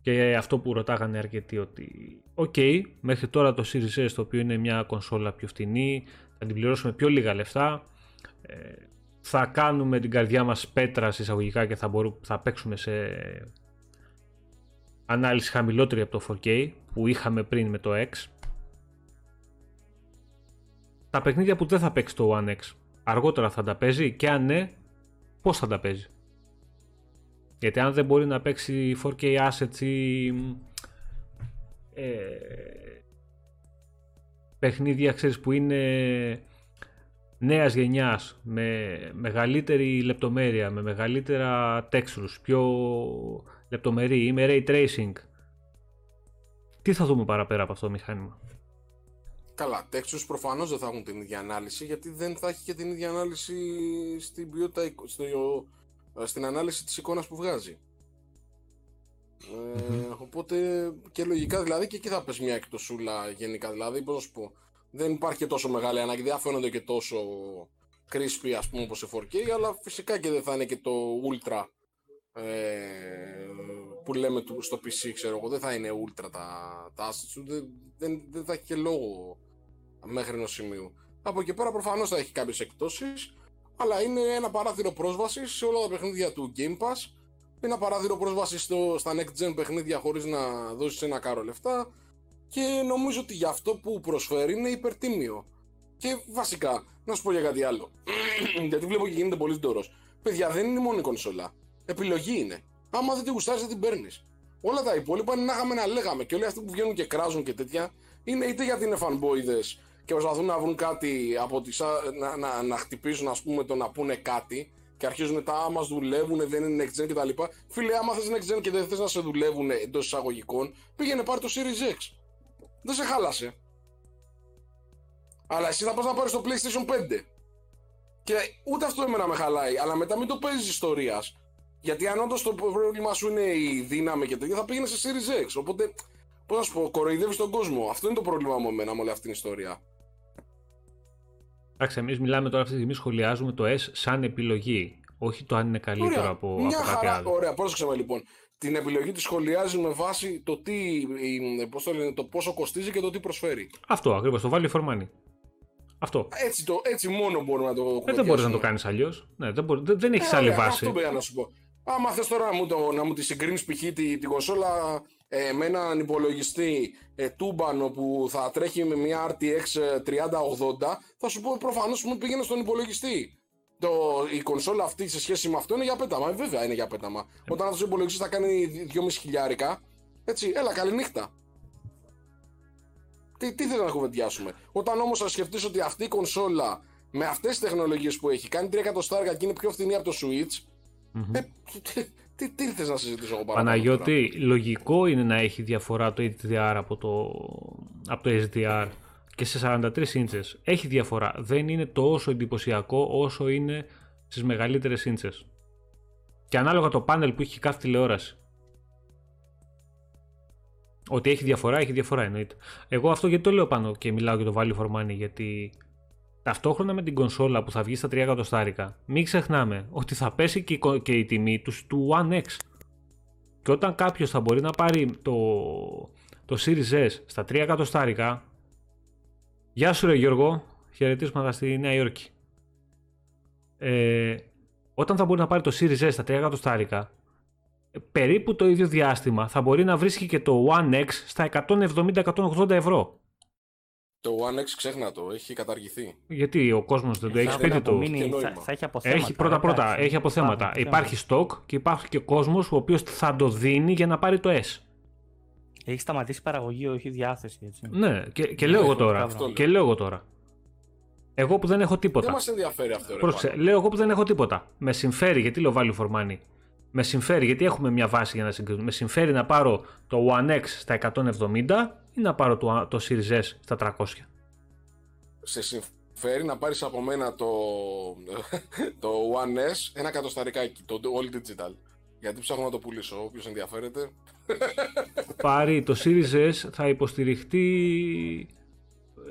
Και αυτό που ρωτάγανε αρκετοί ότι οκ, μέχρι τώρα το Series S το οποίο είναι μια κονσόλα πιο φτηνή, θα την πληρώσουμε πιο λίγα λεφτά, ε, θα κάνουμε την καρδιά μας πέτρα σε εισαγωγικά και θα, μπορούμε, θα παίξουμε σε ανάλυση χαμηλότερη από το 4K που είχαμε πριν με το X. Τα παιχνίδια που δεν θα παίξει το One X, αργότερα θα τα παίζει και αν ναι, πώς θα τα παίζει. Γιατί αν δεν μπορεί να παίξει 4K assets ή ε, παιχνίδια ξέρεις, που είναι νέας γενιάς με μεγαλύτερη λεπτομέρεια, με μεγαλύτερα textures, πιο λεπτομερή ή με ray tracing. Τι θα δούμε παραπέρα από αυτό το μηχάνημα;
Καλά, textures προφανώς δεν θα έχουν την ίδια ανάλυση γιατί δεν θα έχει και την ίδια ανάλυση στην, ποιότητα, στο, ε, στην ανάλυση της εικόνας που βγάζει. Ε, οπότε και λογικά δηλαδή και εκεί θα πες μια εκτοσούλα γενικά δηλαδή πώς να σου πω δεν υπάρχει και τόσο μεγάλη ανάγκη δεν φαίνονται και τόσο crispy ας πούμε όπως σε 4K αλλά φυσικά και δεν θα είναι και το ultra ε, που λέμε στο PC, ξέρω εγώ, δεν θα είναι ultra τα, τα assets του, δεν, δεν, δεν θα έχει και λόγο μέχρι ενός σημείου. Από εκεί πέρα προφανώς θα έχει κάποιες εκτόσεις, αλλά είναι ένα παράθυρο πρόσβασης σε όλα τα παιχνίδια του Game Pass, ένα παράθυρο πρόσβασης στα next gen παιχνίδια χωρίς να δώσεις ένα κάρο λεφτά και νομίζω ότι για αυτό που προσφέρει είναι υπερτίμιο. Και βασικά, να σου πω για κάτι άλλο. *clears throat* Γιατί βλέπω και γίνεται πολύ ντόρος. Παιδιά, δεν είναι μόνο η κονσόλα. Επιλογή είναι. Άμα δεν τη γουστάρεις, δεν την παίρνεις. Όλα τα υπόλοιπα είναι να είχαμε να λέγαμε. Και όλοι αυτοί που βγαίνουν και κράζουν και τέτοια είναι είτε γιατί είναι fanboys και προσπαθούν να βρουν κάτι από τις, να, να, να χτυπήσουν, ας πούμε, το να πούνε κάτι και αρχίζουν τα άμα δουλεύουν, δεν είναι next gen κτλ. Φίλε, άμα θες next gen και δεν θες να σε δουλεύουν εντός εισαγωγικών, πήγαινε πάρει το Series X. Δεν σε χάλασε. Αλλά εσύ θα πας να πάρεις το PlayStation 5. Και ούτε αυτό εμένα με χαλάει, αλλά μετά μην το παίζεις ιστορίας. Γιατί αν όντως το πρόβλημα σου είναι η δύναμη και τέτοια, θα πήγαινε σε Series X. Οπότε, πώς να σου πω, κοροϊδεύεις τον κόσμο. Αυτό είναι το πρόβλημα μου εμένα με όλη αυτή την ιστορία.
Εντάξει, εμείς μιλάμε τώρα αυτή τη στιγμή, σχολιάζουμε το S σαν επιλογή. Όχι το αν είναι καλύτερο ωραία. από, Μια από κάτι άλλο.
Ωραία, πρόσεξε με λοιπόν. Την επιλογή τη σχολιάζει με βάση το, τι, πώς το, λένε, το πόσο κοστίζει και το τι προσφέρει.
Αυτό ακριβώς, το value for money. Αυτό.
Έτσι, το, έτσι μόνο μπορούμε να το
ε, δεν μπορείς να το κάνεις αλλιώς. Ναι, δεν, δεν, δεν έχεις ε, άλλη βάση.
Αυτό πήγα να σου πω. Άμα θες τώρα να μου, το, να μου τη συγκρίνεις π.χ. την τη κονσόλα ε, με έναν υπολογιστή ε, τούμπανο που θα τρέχει με μια RTX 3080, θα σου πω προφανώς μου πήγαινε στον υπολογιστή. Το, η κονσόλα αυτή σε σχέση με αυτό είναι για πέταμα. Ε, βέβαια είναι για πέταμα. Ε. Όταν αυτός ο υπολογιστής θα κάνει 2,5 χιλιάρικα, έτσι, έλα, καληνύχτα. Τι, τι θέλει να κουβεντιάσουμε. Όταν όμως θα σκεφτείς ότι αυτή η κονσόλα με αυτές τις τεχνολογίες που έχει κάνει 3 εκατοστάρια και είναι πιο φθηνή από το Switch. Mm-hmm. Ε, τι, τι θες να συζητήσω εγώ
παραπάνω. Παναγιώτη, τώρα; λογικό είναι να έχει διαφορά το HDR από το, από το SDR και σε 43 inches. Έχει διαφορά. Δεν είναι τόσο εντυπωσιακό όσο είναι στις μεγαλύτερες inches. Και ανάλογα το πάνελ που έχει κάθε τηλεόραση. Ότι έχει διαφορά, έχει διαφορά εννοείται. Εγώ αυτό γιατί το λέω πάνω και μιλάω για το value for money, γιατί ταυτόχρονα με την κονσόλα που θα βγει στα 3 εκατοστάρικα, μην ξεχνάμε ότι θα πέσει και, και η τιμή τους του One X. Και όταν κάποιος θα μπορεί να πάρει το, το Series S στα 3 εκατοστάρικα, γεια σου ρε Γιώργο, χαιρετίσματα στη Νέα Υόρκη. Ε, όταν θα μπορεί να πάρει το Series S στα 3 εκατοστάρικα, περίπου το ίδιο διάστημα θα μπορεί να βρίσκει και το One X στα 170-180 ευρώ.
Το One X ξέχνα το, έχει καταργηθεί.
Γιατί ο κόσμος δεν το έχει σπίτι του.
Θα, θα έχει αποθέματα.
Έχει πρώτα πρώτα, έχει αποθέματα. Υπάρχει stock και υπάρχει και κόσμος ο οποίος θα το δίνει για να πάρει το S.
Έχει σταματήσει παραγωγή, όχι διάθεση. Έτσι.
Ναι, και, και λέω εγώ τώρα. Και λέω εγώ τώρα. Εγώ που δεν έχω τίποτα.
Δεν μας ενδιαφέρει αυτό.
Πρόσεξε, λέω εγώ που δεν έχω τίποτα. Με συμφέρει, γιατί λέω value for money με συμφέρει, γιατί έχουμε μια βάση για να συγκρίνουμε, με συμφέρει να πάρω το One X στα 170 ή να πάρω το, το Series S στα 300.
Σε συμφέρει να πάρεις από μένα το, το One S ένα εκατοσταρικάκι, το All Digital. Γιατί ψάχνω να το πουλήσω, όποιος ενδιαφέρεται.
Πάρει το Series S θα υποστηριχτεί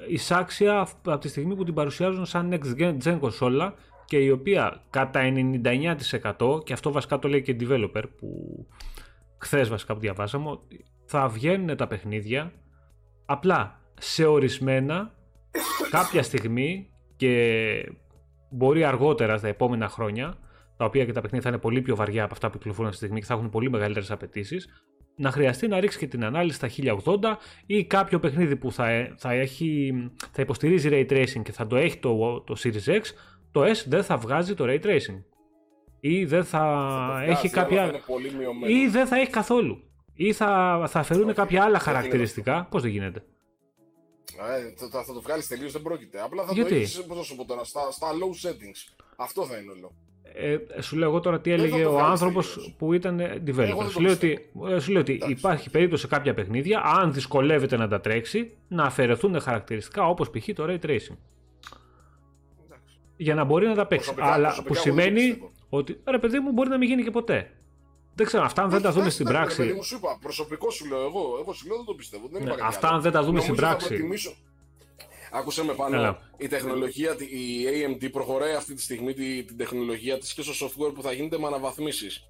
εισάξια από τη στιγμή που την παρουσιάζουν σαν next gen κονσόλα και η οποία κατά 99% και αυτό βασικά το λέει και developer που χθες βασικά που διαβάσαμε θα βγαίνουν τα παιχνίδια απλά σε ορισμένα κάποια στιγμή και μπορεί αργότερα στα επόμενα χρόνια τα οποία και τα παιχνίδια θα είναι πολύ πιο βαριά από αυτά που κυκλοφορούν αυτή τη στιγμή και θα έχουν πολύ μεγαλύτερες απαιτήσεις, να χρειαστεί να ρίξει και την ανάλυση στα 1080 ή κάποιο παιχνίδι που θα, θα, έχει, θα υποστηρίζει ray tracing και θα το έχει το, το Series X το S δεν θα βγάζει το Ray Tracing. Ή δεν θα, θα έχει κάποια... Ή δεν θα έχει καθόλου. Ή θα, θα αφαιρούν κάποια άλλα χαρακτηριστικά. Πώς δεν γίνεται;
Ε, θα, θα το βγάλεις τελείως, δεν πρόκειται. Απλά θα Γιατί; το έχεις, πώς σου πω τώρα, στα, στα low settings. Αυτό θα είναι όλο.
Ε, σου λέω εγώ τώρα τι έλεγε ο άνθρωπος που ήταν developer. Σου λέω, ότι, ε, σου λέω ότι υπάρχει περίπτωση σε κάποια παιχνίδια, αν δυσκολεύεται να τα τρέξει, να αφαιρεθούν χαρακτηριστικά όπως π.χ. το ray tracing για να μπορεί να τα παίξει. Αλλά που σημαίνει ότι ρε παιδί μου μπορεί να μην γίνει και ποτέ. Δεν ξέρω, αυτά αν δεν τα δούμε στην πράξη.
Ρε, μου σου είπα, προσωπικό σου λέω εγώ. Εγώ σου λέω δεν το πιστεύω. Δεν ναι,
αυτά αν δεν τα δούμε στην πράξη.
Άκουσε με πάνω, η τεχνολογία, η AMD προχωράει αυτή τη στιγμή την, την τεχνολογία της και στο software που θα γίνεται με αναβαθμίσεις.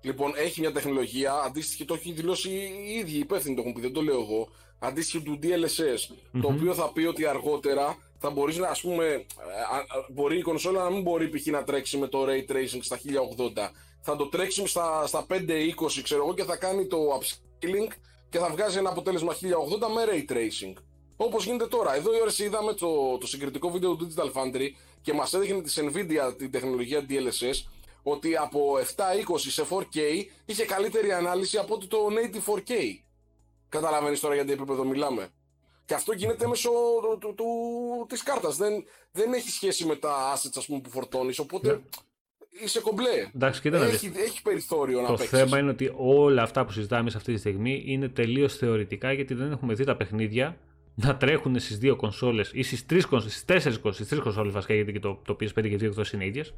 Λοιπόν, έχει μια τεχνολογία αντίστοιχη, το έχει δηλώσει οι ίδιοι υπεύθυνοι, το έχουν πει, δεν το λέω εγώ. Αντίστοιχη του DLSS, το οποίο θα πει ότι αργότερα θα μπορείς να, ας πούμε, ε, μπορεί η κονσόλα να μην μπορεί π.χ. να τρέξει με το Ray Tracing στα 1080. Θα το τρέξει στα, στα 520, ξέρω εγώ, και θα κάνει το upscaling και θα βγάζει ένα αποτέλεσμα 1080 με Ray Tracing. Όπως γίνεται τώρα. Εδώ η ώρα είδαμε το, το συγκριτικό βίντεο του Digital Foundry και μας έδειχνε της Nvidia την τεχνολογία DLSS ότι από 720 σε 4K είχε καλύτερη ανάλυση από ότι το native 4K. Καταλαβαίνεις τώρα για τι επίπεδο μιλάμε. Και αυτό γίνεται μέσω του, του, του, της κάρτας. Δεν, δεν έχει σχέση με τα assets ας πούμε, που φορτώνεις, οπότε ναι. Είσαι κομπλέ.
Εντάξει, κοίτα
έχει, έχει περιθώριο
να
Το
παίξεις. θέμα είναι ότι όλα αυτά που συζητάμε σε αυτή τη στιγμή είναι τελείως θεωρητικά γιατί δεν έχουμε δει τα παιχνίδια να τρέχουν στις δύο κονσόλες ή στις τρεις κονσόλε, στις τέσσερις κονσόλες βασικά, γιατί και το, το PS5 και οι δύο εκδόσει είναι ίδιες,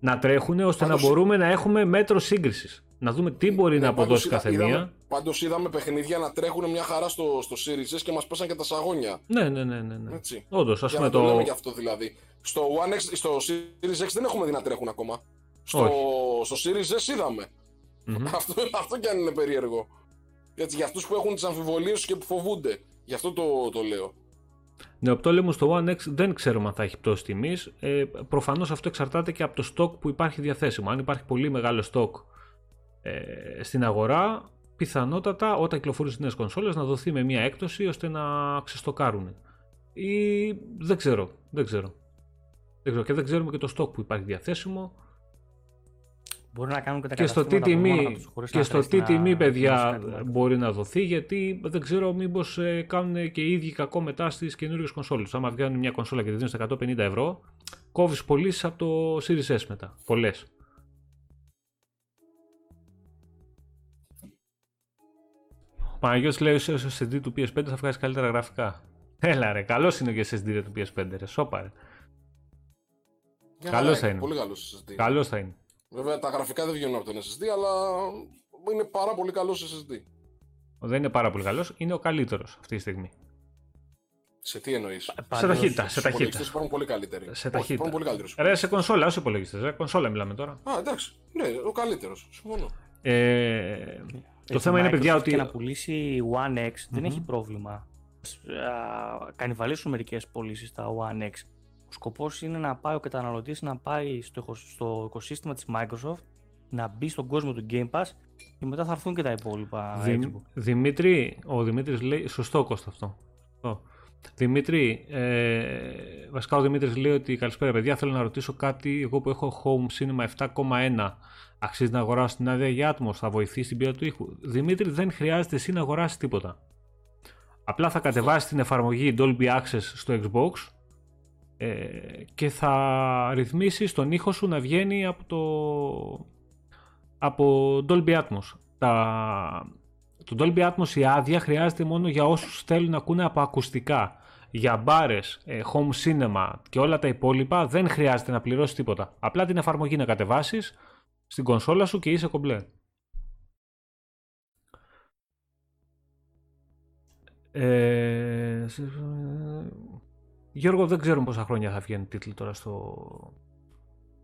να τρέχουν ώστε να μπορούμε να έχουμε μέτρο σύγκρισης. Να δούμε τι μπορεί ναι, να αποδώσει κάθε μία.
Πάντως είδαμε παιχνίδια να τρέχουν μια χαρά στο, στο Series S και μας πέσαν και τα σαγόνια.
Ναι, ναι, ναι. ναι, ναι. Όντως, ας πούμε
το. λέμε και αυτό δηλαδή. Στο, One X, στο Series X δεν έχουμε δει να τρέχουν ακόμα. Στο, στο Series S είδαμε. Mm-hmm. *laughs* Αυτό, αυτό κι αν είναι περίεργο. Έτσι, για αυτούς που έχουν τις αμφιβολίες και που φοβούνται. Γι' αυτό το, το λέω.
Νεοπτόλεμο στο One X δεν ξέρουμε αν θα έχει πτώση τιμής. Ε, Προφανώς αυτό εξαρτάται και από το stock που υπάρχει διαθέσιμο. Αν υπάρχει πολύ μεγάλο stock ε, στην αγορά, πιθανότατα όταν κυκλοφορούν νέες κονσόλες να δοθεί με μια έκπτωση ώστε να ξεστοκάρουν. Ή δεν ξέρω. Δεν ξέρω. Δεν ξέρω. Και δεν ξέρουμε και το stock που υπάρχει διαθέσιμο.
Μπορεί να κάνουν
και τα και στο τι τιμή, και στο τι τιμή, παιδιά, μπορεί να δοθεί, γιατί δεν ξέρω μήπως ε, κάνουν και οι ίδιοι κακό μετά στις καινούριε κονσόλες. Άμα βγάλουν μια κονσόλα και τη δίνουν στα 150 ευρώ, κόβεις πωλήσει από το Series S μετά. Πολλές. Παναγιώτης λέει ότι στο SSD του PS5 θα βγάζει καλύτερα γραφικά. Έλα ρε, καλός είναι και SSD του PS5 ρε, σώπα ρε. Καλός θα είναι.
Πολύ καλός SSD.
Καλός θα είναι.
Βέβαια τα γραφικά δεν βγαίνουν από τον SSD, αλλά είναι πάρα πολύ καλός SSD.
Δεν είναι πάρα πολύ καλός, είναι ο καλύτερος αυτή τη στιγμή.
Σε τι εννοείς;
Σε ταχύτητα. Σε ταχύτητα.
υπάρχουν πολύ καλύτεροι.
Σε ταχύτητα.
Όχι, πολύ καλύτεροι.
Ρε, σε κονσόλα, όσο υπολογιστές. Ρε, κονσόλα μιλάμε τώρα.
Α, εντάξει. Ναι, ο καλύτερος. Συμφωνώ.
Ε, το θέμα είναι, παιδιά, ότι.
Και να πουλήσει One X δεν έχει πρόβλημα. Κανιβαλίσουν μερικές πωλήσεις τα One X. Ο σκοπός είναι να πάει ο καταναλωτής να πάει στο, στο οικοσύστημα της Microsoft, να μπει στον κόσμο του Game Pass και μετά θα έρθουν και τα υπόλοιπα. Δη,
Δημήτρη, ο Δημήτρης λέει. Σωστό κόστο αυτό. Δημήτρη, ε, βασικά ο Δημήτρης λέει ότι καλησπέρα παιδιά, θέλω να ρωτήσω κάτι, εγώ που έχω Home Cinema 7,1 αξίζει να αγοράσω την άδεια για Atmos, θα βοηθήσει την ποιότητα του ήχου. Δημήτρη δεν χρειάζεται εσύ να αγοράσεις τίποτα. Απλά θα κατεβάσεις την εφαρμογή Dolby Access στο Xbox ε, και θα ρυθμίσεις τον ήχο σου να βγαίνει από το από Dolby Atmos. Τα, το Dolby Atmos η άδεια χρειάζεται μόνο για όσους θέλουν να ακούνε από ακουστικά. Για μπάρες, ε, home cinema και όλα τα υπόλοιπα δεν χρειάζεται να πληρώσεις τίποτα. Απλά την εφαρμογή να κατεβάσεις στην κονσόλα σου και είσαι κομπλέ. Ε, Γιώργο, δεν ξέρουμε πόσα χρόνια θα βγαίνει τίτλοι τώρα στο,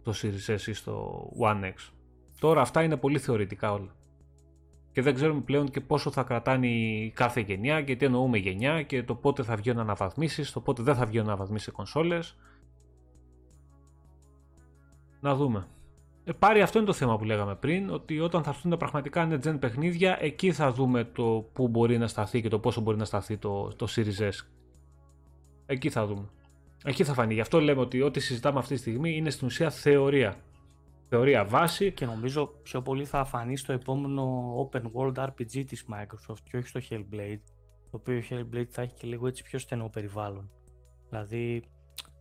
στο Series S ή στο One X. Τώρα αυτά είναι πολύ θεωρητικά όλα. Και δεν ξέρουμε πλέον και πόσο θα κρατάνε η κάθε γενιά και τι εννοούμε γενιά και το πότε θα βγαίνουν αναβαθμίσεις, το πότε δεν θα βγαίνουν αναβαθμίσεις σε κονσόλες. Να δούμε. Ε, πάρει αυτό είναι το θέμα που λέγαμε πριν, ότι όταν θα έρθουν τα πραγματικά next-gen παιχνίδια, εκεί θα δούμε το πού μπορεί να σταθεί και το πόσο μπορεί να σταθεί το, το Series S. Εκεί θα δούμε. Εκεί θα φανεί. Γι' αυτό λέμε ότι ό,τι συζητάμε αυτή τη στιγμή είναι στην ουσία θεωρία. Θεωρία βάση.
Και νομίζω πιο πολύ θα φανεί στο επόμενο Open World RPG της Microsoft και όχι στο Hellblade. Το οποίο Hellblade θα έχει και λίγο έτσι πιο στενό περιβάλλον. Δηλαδή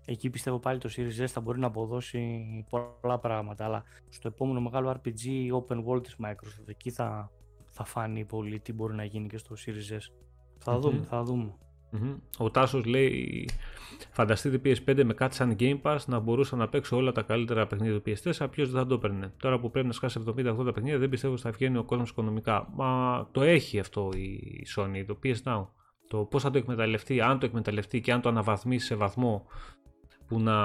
εκεί πιστεύω πάλι το Series S θα μπορεί να αποδώσει πολλά πράγματα. Αλλά στο επόμενο μεγάλο RPG Open World της Microsoft εκεί θα, θα φανεί πολύ τι μπορεί να γίνει και στο Series S. Θα δούμε, θα δούμε.
Mm-hmm. Ο Τάσος λέει: Φανταστείτε PS5 με κάτι σαν Game Pass να μπορούσα να παίξω όλα τα καλύτερα παιχνίδια του PS4. Ποιος δεν θα το έπαιρνε. Τώρα που πρέπει να σκάσει 70-80 παιχνίδια, δεν πιστεύω ότι θα βγαίνει ο κόσμος οικονομικά. Μα το έχει αυτό η Sony, το PS Now. Το πώς θα το εκμεταλλευτεί, αν το εκμεταλλευτεί και αν το αναβαθμίσει σε βαθμό που να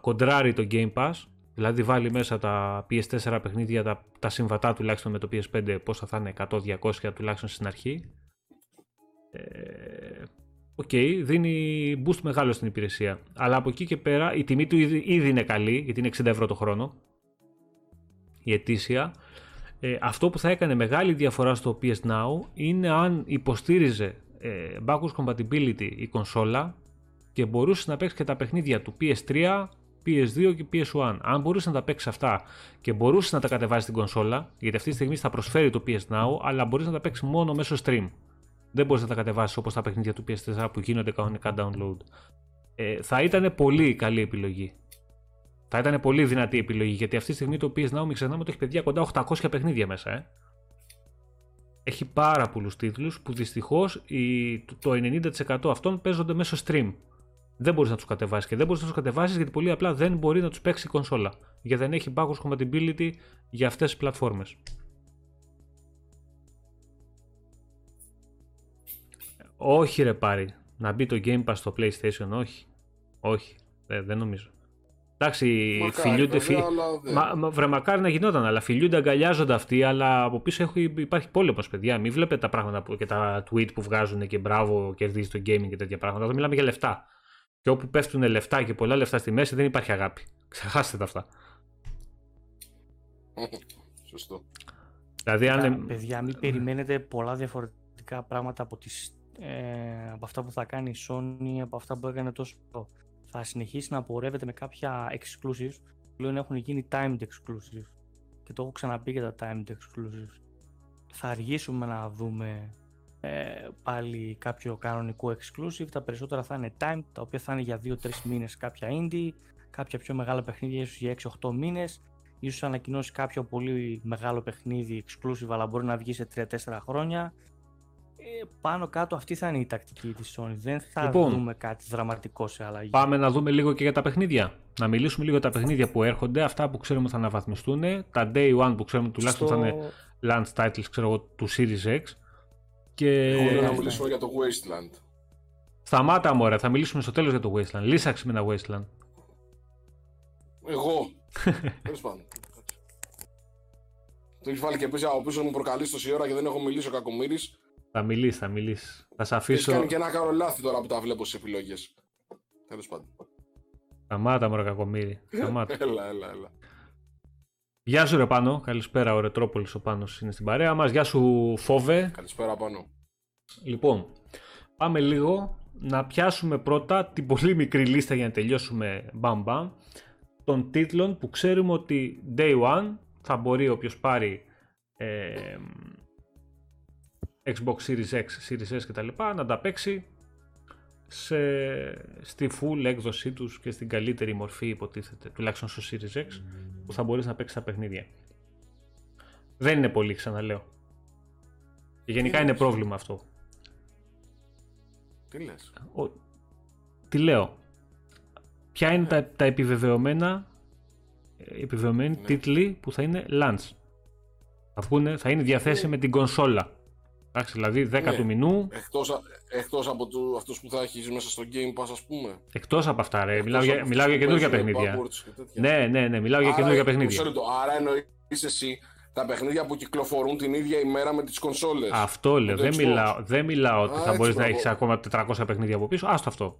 κοντράρει το Game Pass, Δηλαδή βάλει μέσα τα PS4 παιχνίδια, τα, τα συμβατά τουλάχιστον με το PS5, πόσα θα είναι, 100-200 τουλάχιστον στην αρχή. Ε, OK, okay, δίνει boost μεγάλο στην υπηρεσία. Αλλά από εκεί και πέρα η τιμή του ήδη, ήδη είναι καλή, γιατί είναι 60 ευρώ το χρόνο. Η ετήσια. Ε, αυτό που θα έκανε μεγάλη διαφορά στο PS Now είναι αν υποστήριζε ε, backwards compatibility η κονσόλα και μπορούσε να παίξει και τα παιχνίδια του PS3, PS2 και PS1. Αν μπορούσε να τα παίξει αυτά και μπορούσε να τα κατεβάσει στην κονσόλα, γιατί αυτή τη στιγμή θα προσφέρει το PS Now, αλλά μπορείς να τα παίξεις μόνο μέσω stream. Δεν μπορείς να τα κατεβάσεις όπως τα παιχνίδια του PS4 που γίνονται κανονικά download. Ε, θα ήταν πολύ καλή επιλογή. Θα ήταν πολύ δυνατή επιλογή γιατί αυτή τη στιγμή το PS Now, μην ξεχνάμε ότι έχει παιδιά κοντά 800 παιχνίδια μέσα. Ε. Έχει πάρα πολλούς τίτλους που δυστυχώς το 90% αυτών παίζονται μέσω stream. Δεν μπορείς να τους κατεβάσεις και δεν μπορείς να τους κατεβάσεις γιατί πολύ απλά δεν μπορεί να τους παίξει η κονσόλα. Γιατί δεν έχει backwards compatibility για αυτές τις πλατφόρμες. Όχι ρε πάρει. Να μπει το Game Pass στο PlayStation, όχι. Όχι, δεν, δεν νομίζω. Εντάξει, φιλιούνται. Φι... Μα, μα, βρε, μακάρι να γινόταν, αλλά φιλιούνται, αγκαλιάζονται αυτοί, αλλά από πίσω έχει, υπάρχει πόλεμος, παιδιά. Μην βλέπετε τα πράγματα που, και τα tweet που βγάζουν και μπράβο, κερδίζει το gaming και τέτοια πράγματα. Εδώ μιλάμε για λεφτά. Και όπου πέφτουν λεφτά και πολλά λεφτά στη μέση δεν υπάρχει αγάπη. Ξεχάστε τα αυτά.
Σωστό.
Δηλαδή, αν... Παιδιά, μην περιμένετε πολλά διαφορετικά πράγματα από τις ε, από αυτά που θα κάνει η Sony, από αυτά που έκανε τόσο θα συνεχίσει να απορρεύεται με κάποια exclusives που πλέον έχουν γίνει timed exclusives. Και το έχω ξαναπεί για τα timed exclusives. Θα αργήσουμε να δούμε ε, πάλι κάποιο κανονικό exclusive. Τα περισσότερα θα είναι timed τα οποία θα είναι για 2-3 μήνες κάποια indie κάποια πιο μεγάλα παιχνίδια ίσως για 6-8 μήνες. Ίσως ανακοινώσει κάποιο πολύ μεγάλο παιχνίδι exclusive αλλά μπορεί να βγει σε 3-4 χρόνια ε, πάνω κάτω αυτή θα είναι η τακτική της Sony. Δεν θα λοιπόν, δούμε κάτι δραματικό σε αλλαγή.
Πάμε να δούμε λίγο και για τα παιχνίδια. Να μιλήσουμε λίγο για τα παιχνίδια που έρχονται, αυτά που ξέρουμε θα αναβαθμιστούν, τα Day One που ξέρουμε τουλάχιστον Στο... θα είναι launch titles ξέρω εγώ, του Series X. Και...
Εγώ να μιλήσουμε για το Wasteland.
Σταμάτα μωρέ, θα μιλήσουμε στο τέλος για το Wasteland. Λύσαξε με ένα Wasteland.
Εγώ. *laughs* Τέλος πάντων. Το έχεις βάλει και πίσω από πίσω μου προκαλεί τόση ώρα και δεν έχω μιλήσει ο Κακομήρη.
Θα μιλήσει, θα μιλήσει. Θα σε αφήσω.
Έχει κάνει και ένα κάνω λάθη τώρα που τα βλέπω στι επιλογές. Τέλος πάντων.
Σταμάτα, μωρέ κακομίρι. Σταμάτα. *laughs*
έλα, έλα, έλα.
Γεια σου, ρε Πάνο. Καλησπέρα, ο Ρετρόπολης ο Πάνος είναι στην παρέα μας. Γεια σου, Φόβε.
Καλησπέρα, Πάνο.
Λοιπόν, πάμε λίγο να πιάσουμε πρώτα την πολύ μικρή λίστα για να τελειώσουμε μπαμ μπαμ των τίτλων που ξέρουμε ότι day one θα μπορεί όποιος πάρει ε, Xbox Series X, Series S κτλ. να τα παίξει σε, στη full έκδοσή τους και στην καλύτερη μορφή υποτίθεται, τουλάχιστον στο Series X, που θα μπορείς να παίξεις τα παιχνίδια. Δεν είναι πολύ, ξαναλέω. Και γενικά είναι πρόβλημα αυτό.
Τι λες;
τι λέω; Ποια είναι τα, τα επιβεβαιωμένα επιβεβαιωμένοι ναι. τίτλοι που θα είναι launch. Θα, θα είναι διαθέσιμοι με την κονσόλα. Εντάξει, δηλαδή 10 ναι. του μηνού.
Εκτός, εκτός από του, αυτούς που θα έχει μέσα στο Game Pass, ας πούμε.
Εκτός από αυτά, ρε. μιλάω, για, μιλάω για καινούργια παιχνίδια. Ναι, ναι, ναι, μιλάω για καινούργια παιχνίδια.
Το, άρα εννοείς εσύ τα παιχνίδια που κυκλοφορούν την ίδια ημέρα με τις κονσόλες.
Αυτό λέω. Δεν μιλάω, δεν μιλάω ότι θα μπορείς να έχεις ακόμα 400 παιχνίδια από πίσω. Άστο αυτό.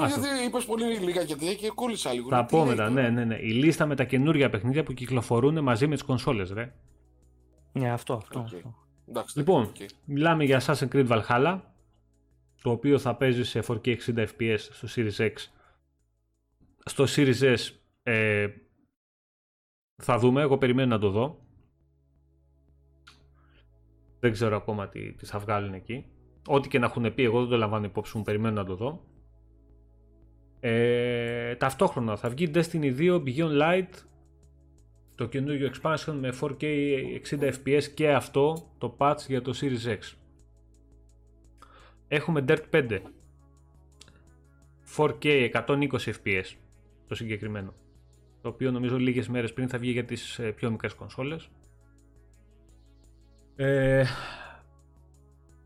Ναι, γιατί είπες πολύ λίγα και τέτοια και κόλλησα λίγο.
Θα πω μετά, ναι, ναι, ναι. Η λίστα με τα καινούργια παιχνίδια που κυκλοφορούν μαζί με τις κονσόλες, ρε.
Ναι, αυτό, αυτό. Okay. αυτό.
Εντάξει, λοιπόν, okay. μιλάμε για Assassin's Creed Valhalla, το οποίο θα παίζει σε 4K 60 FPS στο Series X. Στο Series S ε, θα δούμε, εγώ περιμένω να το δω. Δεν ξέρω ακόμα τι, τι θα βγάλουν εκεί. Ό,τι και να έχουν πει, εγώ δεν το λαμβάνω υπόψη μου, περιμένω να το δω. Ε, ταυτόχρονα θα βγει Destiny 2 Beyond Light το καινούργιο expansion με 4K 60 FPS και αυτό το patch για το Series X. Έχουμε Dirt 5 4K 120 FPS το συγκεκριμένο το οποίο νομίζω λίγες μέρες πριν θα βγει για τις ε, πιο μικρές κονσόλες. Ε,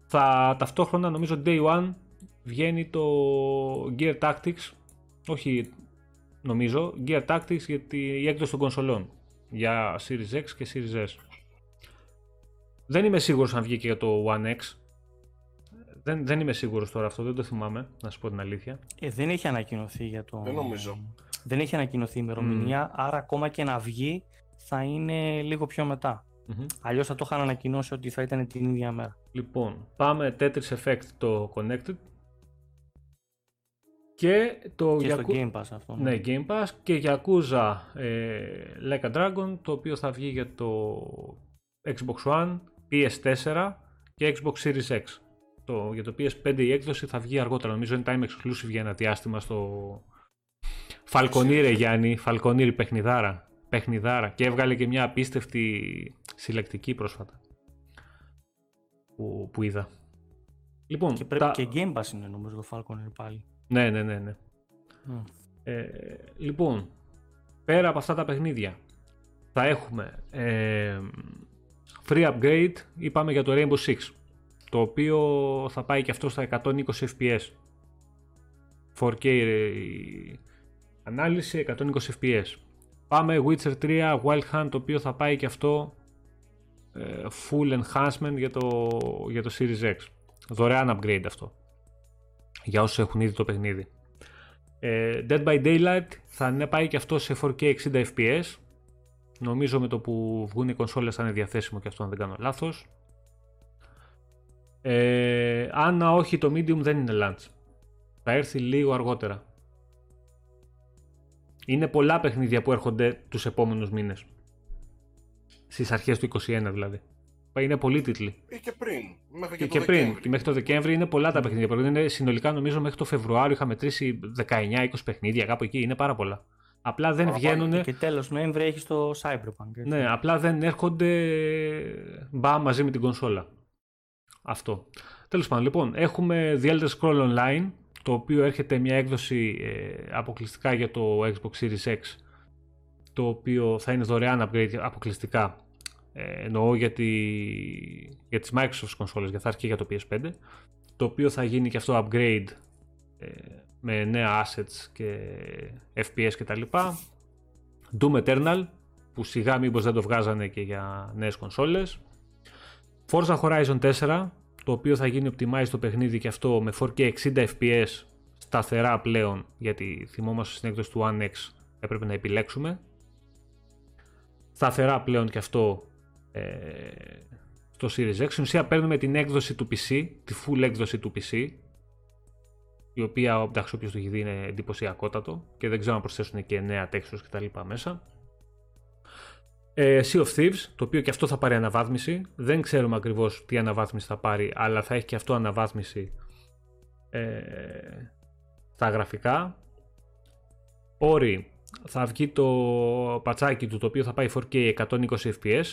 θα ταυτόχρονα νομίζω Day One βγαίνει το Gear Tactics όχι νομίζω, Gear Tactics για η έκδοση των κονσολών για Series X και Series S. Δεν είμαι σίγουρος αν βγήκε για το One X. Δεν, δεν είμαι σίγουρος τώρα αυτό, δεν το θυμάμαι, να σου πω την αλήθεια.
Ε, δεν έχει ανακοινωθεί για το...
Δεν νομίζω.
Δεν έχει ανακοινωθεί η ημερομηνία, άρα ακόμα και να βγει θα είναι λίγο πιο μετά. Mm-hmm. Αλλιώς θα το είχαν ανακοινώσει ότι θα ήταν την ίδια μέρα.
Λοιπόν, πάμε Tetris Effect το Connected. Και το
και στο Game Pass αυτό.
Ναι. ναι, Game Pass και Yakuza ε, Like a Dragon, το οποίο θα βγει για το Xbox One, PS4 και Xbox Series X. Το, για το PS5 η έκδοση θα βγει αργότερα. Νομίζω είναι time exclusive για ένα διάστημα στο Falconeer, Γιάννη. Falconeer παιχνιδάρα. παιχνιδάρα. Και έβγαλε και μια απίστευτη συλλεκτική πρόσφατα. Που, που είδα.
Λοιπόν, και, πρέπει τα... και Game Pass είναι νομίζω το Falconeer πάλι.
Ναι, ναι, ναι. ναι. Ε, λοιπόν, πέρα από αυτά τα παιχνίδια θα έχουμε ε, free upgrade είπαμε για το Rainbow Six το οποίο θα πάει και αυτό στα 120 fps 4K ε, ανάλυση 120 fps πάμε Witcher 3 Wild Hunt το οποίο θα πάει και αυτό ε, full enhancement για το, για το Series X δωρεάν upgrade αυτό για όσους έχουν ήδη το παιχνίδι ε, Dead by Daylight θα ναι, πάει και αυτό σε 4K 60 fps Νομίζω με το που βγουν οι κονσόλες θα είναι διαθέσιμο και αυτό αν δεν κάνω λάθος. Ε, αν όχι το medium δεν είναι launch. Θα έρθει λίγο αργότερα. Είναι πολλά παιχνίδια που έρχονται τους επόμενους μήνες. Στις αρχές του 21 δηλαδή. Είναι πολλοί τίτλοι.
Ή και πριν. Μέχρι
και, και, και πριν. Και μέχρι το Δεκέμβρη είναι πολλά τα παιχνίδια. Είναι, συνολικά νομίζω μέχρι το Φεβρουάριο είχαμε μετρήσει 19-20 παιχνίδια κάπου εκεί. Είναι πάρα πολλά. Απλά δεν βγαίνουν.
Και τέλος Νοέμβρη έχει το Cyberpunk. Έτσι.
Ναι, απλά δεν έρχονται μπα μαζί με την κονσόλα. Αυτό. Τέλος πάντων, λοιπόν, έχουμε The Elder Scroll Online, το οποίο έρχεται μια έκδοση ε, αποκλειστικά για το Xbox Series X, το οποίο θα είναι δωρεάν upgrade αποκλειστικά. Ε, εννοώ για, τη, για τις Microsoft κονσόλες, για θα έρθει και για το PS5, το οποίο θα γίνει και αυτό upgrade ε, με νέα assets και FPS κτλ. Doom Eternal που σιγά μήπως δεν το βγάζανε και για νέες κονσόλες. Forza Horizon 4 το οποίο θα γίνει optimize το παιχνίδι και αυτό με 4K 60 FPS σταθερά πλέον γιατί θυμόμαστε στην έκδοση του One X έπρεπε να επιλέξουμε. Σταθερά πλέον και αυτό ε, στο Series X. Στην ουσία παίρνουμε την έκδοση του PC, τη full έκδοση του PC η οποία εντάξει όποιος το έχει δει είναι εντυπωσιακότατο και δεν ξέρω αν προσθέσουν και νέα textures και τα λοιπά μέσα. Ε, sea of Thieves, το οποίο και αυτό θα πάρει αναβάθμιση. Δεν ξέρουμε ακριβώς τι αναβάθμιση θα πάρει, αλλά θα έχει και αυτό αναβάθμιση ε, στα γραφικά. Όρη, θα βγει το πατσάκι του, το οποίο θα πάει 4K 120 fps.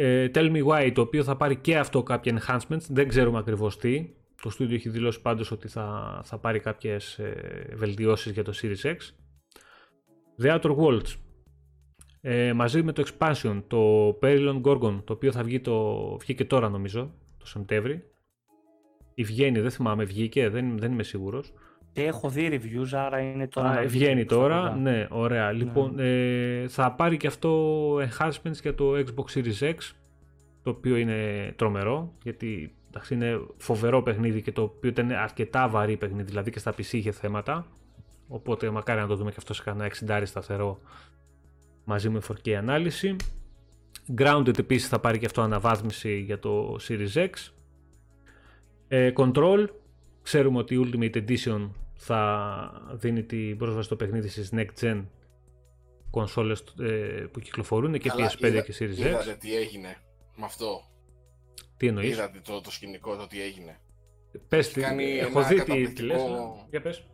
Ε, Tell Me Why, το οποίο θα πάρει και αυτό κάποια enhancements, δεν ξέρουμε ακριβώς τι. Το studio έχει δηλώσει πάντως ότι θα, θα πάρει κάποιες ε, βελτιώσεις για το Series X. The Outer Worlds. Ε, μαζί με το expansion, το Perilon Gorgon, το οποίο θα βγει, το, βγήκε τώρα νομίζω, το Σεπτέμβρη. Ή βγαίνει, δεν θυμάμαι, βγήκε, δεν, δεν είμαι σίγουρος.
Έχω δει reviews, άρα είναι τώρα. Α,
βγαίνει τώρα, ναι, ωραία. Ναι. Λοιπόν, ε, θα πάρει και αυτό enhancements για το Xbox Series X, το οποίο είναι τρομερό, γιατί Εντάξει, είναι φοβερό παιχνίδι και το οποίο ήταν αρκετά βαρύ παιχνίδι, δηλαδή και στα PC είχε θέματα. Οπότε μακάρι να το δούμε και αυτό σε κανένα 60 σταθερό μαζί με 4K ανάλυση. Grounded επίσης θα πάρει και αυτό αναβάθμιση για το Series X. Ε, Control, ξέρουμε ότι η Ultimate Edition θα δίνει την πρόσβαση στο παιχνίδι στις Next Gen κονσόλες ε, που κυκλοφορούν και PS5 και Series X.
Είδατε τι έγινε με αυτό.
Τι εννοείς;
Είδατε το, το σκηνικό, το τι έγινε.
Πες τι, έχω δει τι, τι λες, για πες.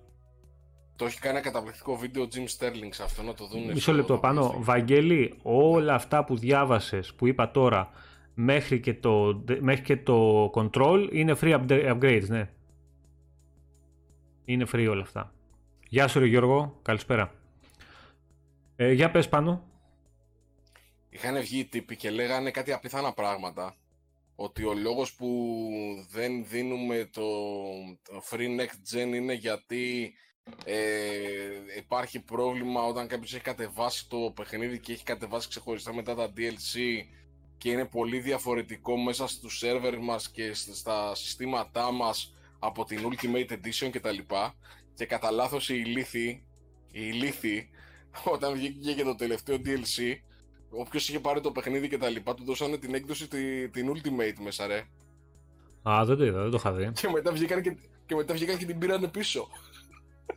Το έχει κάνει ένα καταπληκτικό βίντεο Jim Sterling σε αυτό να το δουν.
Μισό λεπτό πάνω. Βαγγέλη, όλα αυτά που διάβασες, που είπα τώρα, μέχρι και το, μέχρι και το control είναι free upgrades, ναι. Είναι free όλα αυτά. Γεια σου ρε Γιώργο, καλησπέρα. Ε, για πες πάνω.
Είχαν βγει οι τύποι και λέγανε κάτι απίθανα πράγματα ότι ο λόγος που δεν δίνουμε το, Free Next Gen είναι γιατί Ε, υπάρχει πρόβλημα όταν κάποιος έχει κατεβάσει το παιχνίδι και έχει κατεβάσει ξεχωριστά μετά τα DLC και είναι πολύ διαφορετικό μέσα στους σερβερ μας και στα συστήματά μας από την Ultimate Edition και τα λοιπά και κατά λάθος η ηλίθη, η ηλίθη *laughs* όταν βγήκε και το τελευταίο DLC όποιος είχε πάρει το παιχνίδι και τα λοιπά του δώσανε την έκδοση τη, την Ultimate μέσα ρε
Α, δεν το είδα, δεν το είχα δει.
Και μετά βγήκαν και, και, μετά βγήκαν και την πήρανε πίσω.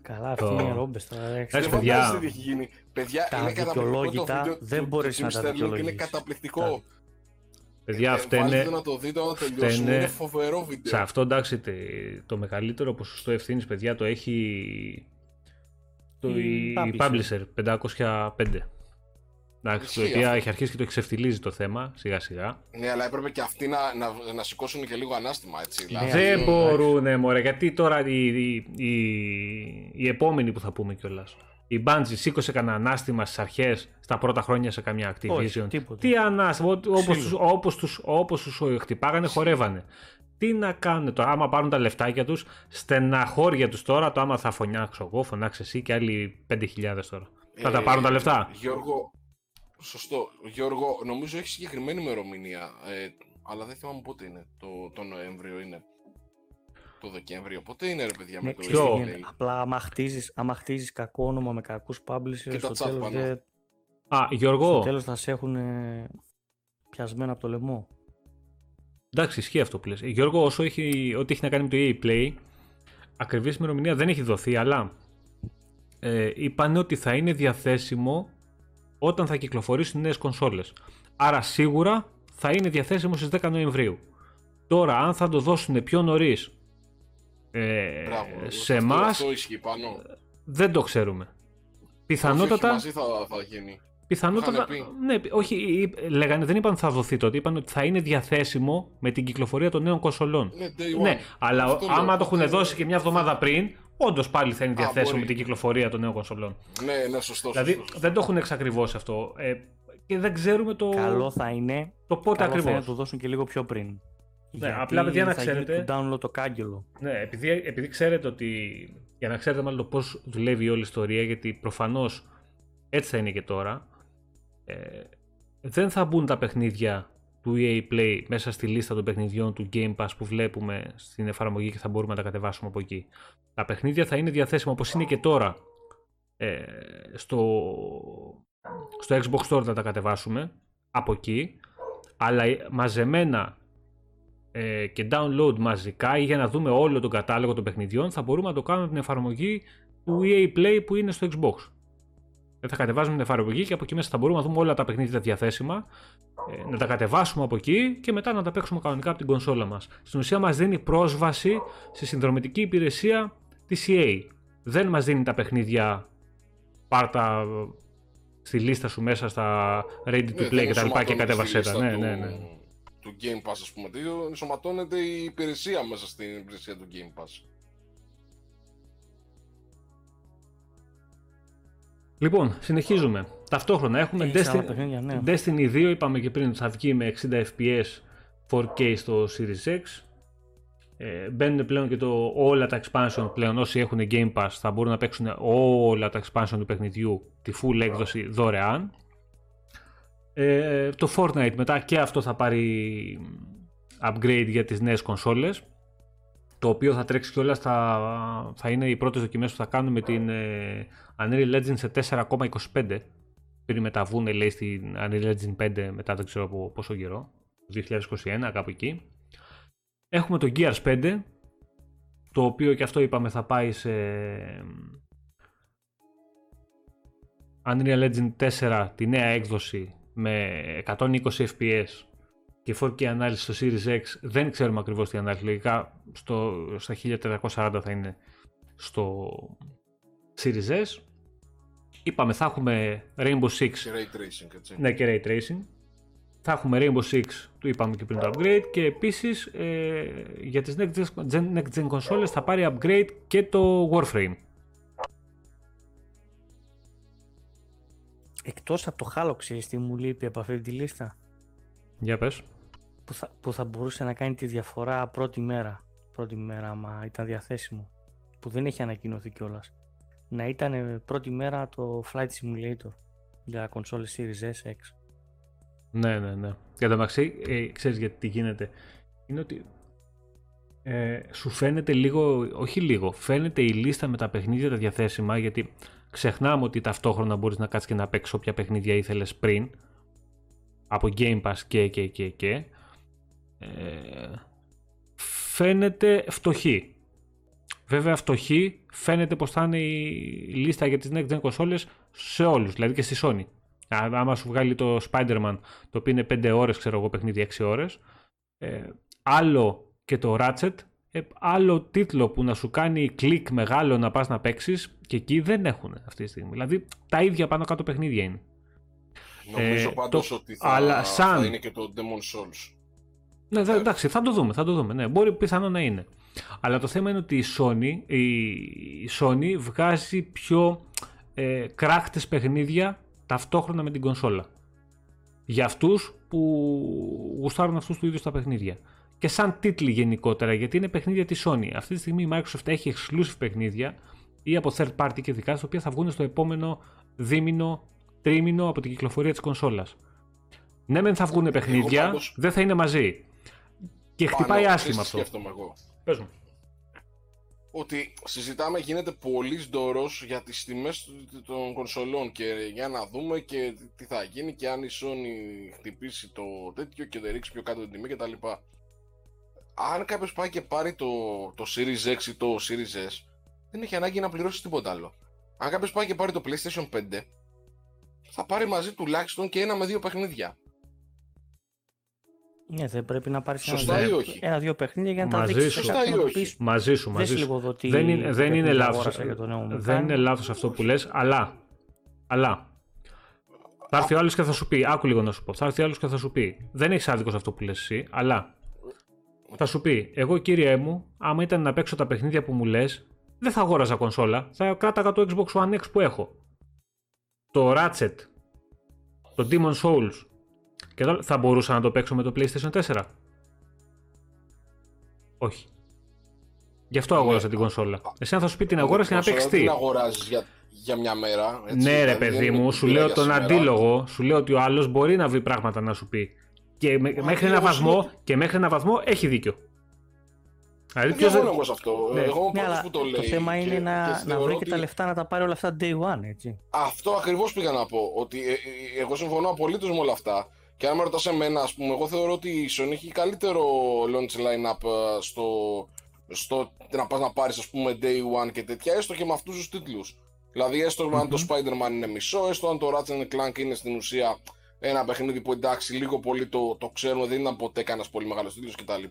Καλά, αυτή είναι ρόμπες τώρα.
Εντάξει, παιδιά.
Τι έχει γίνει. Παιδιά,
τα
είναι
δικαιολόγητα δεν μπορείς να τα δικαιολογήσει.
Είναι καταπληκτικό.
Παιδιά, αυτό είναι.
να το δείτε όταν τελειώσουμε. Είναι φοβερό βίντεο.
Σε αυτό εντάξει, το μεγαλύτερο ποσοστό ευθύνης, παιδιά, το έχει. Το η, η publisher 505. Εντάξει, το οποίο έχει αρχίσει και το εξευθυλίζει το θέμα σιγά σιγά.
Ναι, αλλά έπρεπε και αυτοί να, να, να σηκώσουν και λίγο ανάστημα, έτσι.
Ναι, δηλαδή, δεν μπορούν, μωρέ, γιατί τώρα οι, οι, οι, οι επόμενοι που θα πούμε κιόλας. Η Bungie σήκωσε κανένα ανάστημα στις αρχές, στα πρώτα χρόνια σε καμιά Activision. Όχι, Τι ανάστημα, όπως τους, όπως τους, όπως τους χτυπάγανε, χορεύανε. Τι να κάνουν τώρα, άμα πάρουν τα λεφτάκια τους, στεναχώρια τους τώρα, το άμα θα φωνάξω εγώ, φωνάξε εσύ και άλλοι 5.000 τώρα. Ε, θα τα πάρουν τα λεφτά.
Γιώργο, Σωστό. Γιώργο, νομίζω έχεις συγκεκριμένη ημερομηνία. Ε, αλλά δεν θυμάμαι πότε είναι. Το, το Νοέμβριο είναι. Το Δεκέμβριο. Πότε είναι ρε παιδιά με
ναι, το Απλά άμα χτίζεις, άμα χτίζεις κακό όνομα με κακούς publishers στο τέλος, δε...
Α, Γιώργο.
Στο τέλος θα σε έχουν ε, πιασμένα από το λαιμό.
Εντάξει, ισχύει αυτό που λες. Ε, Γιώργο, όσο έχει, ό,τι έχει να κάνει με το EA Play, ακριβής ημερομηνία δεν έχει δοθεί, αλλά ε, είπαν ότι θα είναι διαθέσιμο όταν θα κυκλοφορήσουν νέες κονσόλες. Άρα σίγουρα θα είναι διαθέσιμο στις 10 Νοεμβρίου. Τώρα, αν θα το δώσουν πιο νωρίς ε, σε εμάς, δεν το ξέρουμε. Πιθανότατα.
Μαζί θα, θα γίνει.
Πιθανότατα. Ναι, όχι, λέγανε, δεν είπαν θα δοθεί τότε. Είπαν ότι θα είναι διαθέσιμο με την κυκλοφορία των νέων κονσολών.
Ναι, ναι
αλλά άμα το έχουν δώσει και μια εβδομάδα πριν, όντως πάλι θα είναι διαθέσιμο με την κυκλοφορία των νέων κονσολών.
Ναι, ναι, σωστό.
Δηλαδή δεν το έχουν εξακριβώσει αυτό. Ε, και δεν ξέρουμε το.
Καλό θα είναι.
Το πότε ακριβώ.
να το δώσουν και λίγο πιο πριν. Ναι,
Γιατί απλά παιδιά να ξέρετε.
Το download το κάγκελο.
Ναι, επειδή, επειδή ξέρετε ότι. Για να ξέρετε μάλλον το πώς δουλεύει όλη η ιστορία, γιατί προφανώς έτσι θα είναι και τώρα. Ε, δεν θα μπουν τα παιχνίδια του EA Play μέσα στη λίστα των παιχνιδιών του Game Pass που βλέπουμε στην εφαρμογή και θα μπορούμε να τα κατεβάσουμε από εκεί. Τα παιχνίδια θα είναι διαθέσιμα όπως είναι και τώρα ε, στο, στο Xbox Store να τα κατεβάσουμε από εκεί αλλά μαζεμένα ε, και download μαζικά ή για να δούμε όλο τον κατάλογο των παιχνιδιών θα μπορούμε να το κάνουμε από την εφαρμογή του EA Play που είναι στο Xbox. Θα κατεβάζουμε την εφαρμογή και από εκεί μέσα θα μπορούμε να δούμε όλα τα παιχνίδια διαθέσιμα, ε, να τα κατεβάσουμε από εκεί και μετά να τα παίξουμε κανονικά από την κονσόλα μας. Στην ουσία μας δίνει πρόσβαση στη συνδρομητική υπηρεσία της EA. Δεν μας δίνει τα παιχνίδια πάρτα στη λίστα σου μέσα στα ready to play και τα και κατέβασέ τα. Ναι, ναι, ναι.
Του Game Pass, ας πούμε, ενσωματώνεται η υπηρεσία μέσα στην υπηρεσία του Game Pass.
Λοιπόν, συνεχίζουμε. Ταυτόχρονα έχουμε Destiny, ναι. Destiny 2, είπαμε και πριν, θα βγει με 60 fps 4K στο Series X. Ε, μπαίνουν πλέον και το, όλα τα expansion πλέον όσοι έχουν Game Pass θα μπορούν να παίξουν όλα τα expansion του παιχνιδιού τη full έκδοση δωρεάν. Ε, το Fortnite μετά και αυτό θα πάρει upgrade για τις νέες κονσόλες το οποίο θα τρέξει και όλα θα, θα είναι οι πρώτες δοκιμές που θα κάνουμε με την ε, Unreal Legend σε 4,25 πριν μεταβούν λέει στην Unreal Legend 5 μετά δεν ξέρω από πόσο καιρό 2021 κάπου εκεί. Έχουμε το Gears 5 το οποίο και αυτό είπαμε θα πάει σε Unreal Legend 4 τη νέα έκδοση με 120 fps και 4K ανάλυση στο Series X δεν ξέρουμε ακριβώς τι ανάλυση λογικά στο, στα 1440 θα είναι στο Series S. Είπαμε θα έχουμε Rainbow Six.
Και Ray Tracing έτσι.
ναι και Ray Tracing. Θα έχουμε Rainbow Six του είπαμε και πριν το upgrade και επίσης ε, για τις next gen, next gen consoles θα πάρει upgrade και το Warframe
Εκτός από το Halo ξέρεις τι μου λείπει από αυτή τη λίστα;
Για πες
που θα, που θα μπορούσε να κάνει τη διαφορά πρώτη μέρα. Πρώτη μέρα, άμα ήταν διαθέσιμο. Που δεν έχει ανακοινωθεί κιόλας. να ήταν πρώτη μέρα το Flight Simulator για console Series S, X.
Ναι, ναι, ναι. Για το μεταξύ, ε, ξέρεις γιατί τι γίνεται. Είναι ότι ε, σου φαίνεται λίγο, όχι λίγο, φαίνεται η λίστα με τα παιχνίδια τα διαθέσιμα, γιατί ξεχνάμε ότι ταυτόχρονα μπορείς να κάτσεις και να παίξεις όποια παιχνίδια ήθελες πριν, από Game Pass και και και και, ε, φαίνεται φτωχή. Βέβαια φτωχή φαίνεται πως θα είναι η λίστα για τις next gen κονσόλες σε όλους, δηλαδή και στη Sony. Άμα σου βγάλει το Spider-Man, το οποίο είναι 5 ώρες, ξέρω εγώ, παιχνίδι 6 ώρες, ε, άλλο και το Ratchet, ε, άλλο τίτλο που να σου κάνει κλικ μεγάλο να πας να παίξεις και εκεί δεν έχουν αυτή τη στιγμή. Δηλαδή τα ίδια πάνω κάτω παιχνίδια είναι.
Νομίζω ε, πάντως ότι θα,
αλλά σαν...
θα είναι και το Demon Souls.
Ναι, δε, εντάξει, θα το δούμε, θα το δούμε. Ναι, μπορεί πιθανό να είναι. Αλλά το θέμα είναι ότι η Sony, η Sony βγάζει πιο ε, κράχτες παιχνίδια ταυτόχρονα με την κονσόλα. Για αυτούς που γουστάρουν αυτούς τους ίδιους τα παιχνίδια. Και σαν τίτλοι γενικότερα, γιατί είναι παιχνίδια της Sony. Αυτή τη στιγμή η Microsoft έχει exclusive παιχνίδια ή από third party και δικά, τα οποία θα βγουν στο επόμενο δίμηνο, τρίμηνο από την κυκλοφορία της κονσόλας. Ναι, μεν θα βγουν παιχνίδια, πάντως... δεν θα είναι μαζί. Και χτυπάει άσχημα αυτό.
Εγώ;
Πες μου
ότι συζητάμε γίνεται πολύ δώρο για τις τιμές των κονσολών και για να δούμε και τι θα γίνει και αν η Sony χτυπήσει το τέτοιο και δεν ρίξει πιο κάτω την τιμή κτλ. Αν κάποιος πάει και πάρει το, το Series X ή το Series S, δεν έχει ανάγκη να πληρώσει τίποτα άλλο. Αν κάποιος πάει και πάρει το PlayStation 5, θα πάρει μαζί τουλάχιστον και ένα με δύο παιχνίδια.
Ναι, δεν πρέπει να πάρεις
ένα,
ένα-δύο παιχνίδια για να τα
δείξεις. Σωστά ή όχι; Μαζί σου, μαζί σου. Δεν είναι, δεν είναι λάθος. Δεν είναι λάθος αυτό που λες, αλλά. Αλλά. Θα έρθει ο άλλος και θα σου πει, άκου λίγο να σου πω. Θα έρθει ο άλλος και θα σου πει, δεν έχεις άδικο αυτό που λες εσύ, αλλά. Θα σου πει, εγώ κύριε μου, άμα ήταν να παίξω τα παιχνίδια που μου λες, δεν θα αγόραζα κονσόλα. Θα κράταγα το Xbox One X που έχω. Το Ratchet, το Demon Souls, και εδώ θα μπορούσα να το παίξω με το PlayStation 4. Όχι. Γι' αυτό αγόρασα ναι. την κονσόλα. Εσύ θα σου πει την αγόρασε για να παίξει τι;
Δεν αγοράζεις για, για μια μέρα.
Έτσι, ναι, ρε παιδί μου, σου λέω τον αντίλογο. Σου λέω ότι ο άλλος μπορεί να βρει πράγματα να σου πει. Και μέχρι ένα βαθμό, και μέχρι ένα βαθμό έχει δίκιο.
Δηλαδή, δεν διαφωνώ εγώ σε αυτό. Ναι. Εγώ ναι, που το λέει.
Το θέμα είναι και, να, και να βρει και τα λεφτά να τα πάρει όλα αυτά day one, έτσι.
Αυτό ακριβώς πήγα να πω. Ότι ε, ε, εγώ συμφωνώ απολύτως με όλα αυτά. Και αν με ρωτάς εμένα, ας πούμε, εγώ θεωρώ ότι η Sony έχει καλύτερο launch line-up ε, στο, στο να πας να πάρεις, ας πούμε, day one και τέτοια, έστω και με αυτούς τους τίτλους. Δηλαδή, έστω mm-hmm. αν το Spider-Man είναι μισό, έστω αν το Ratchet Clank είναι στην ουσία ένα παιχνίδι που εντάξει, λίγο πολύ το, το ξέρουμε, δεν ήταν ποτέ κανένας πολύ μεγάλος τίτλος κτλ.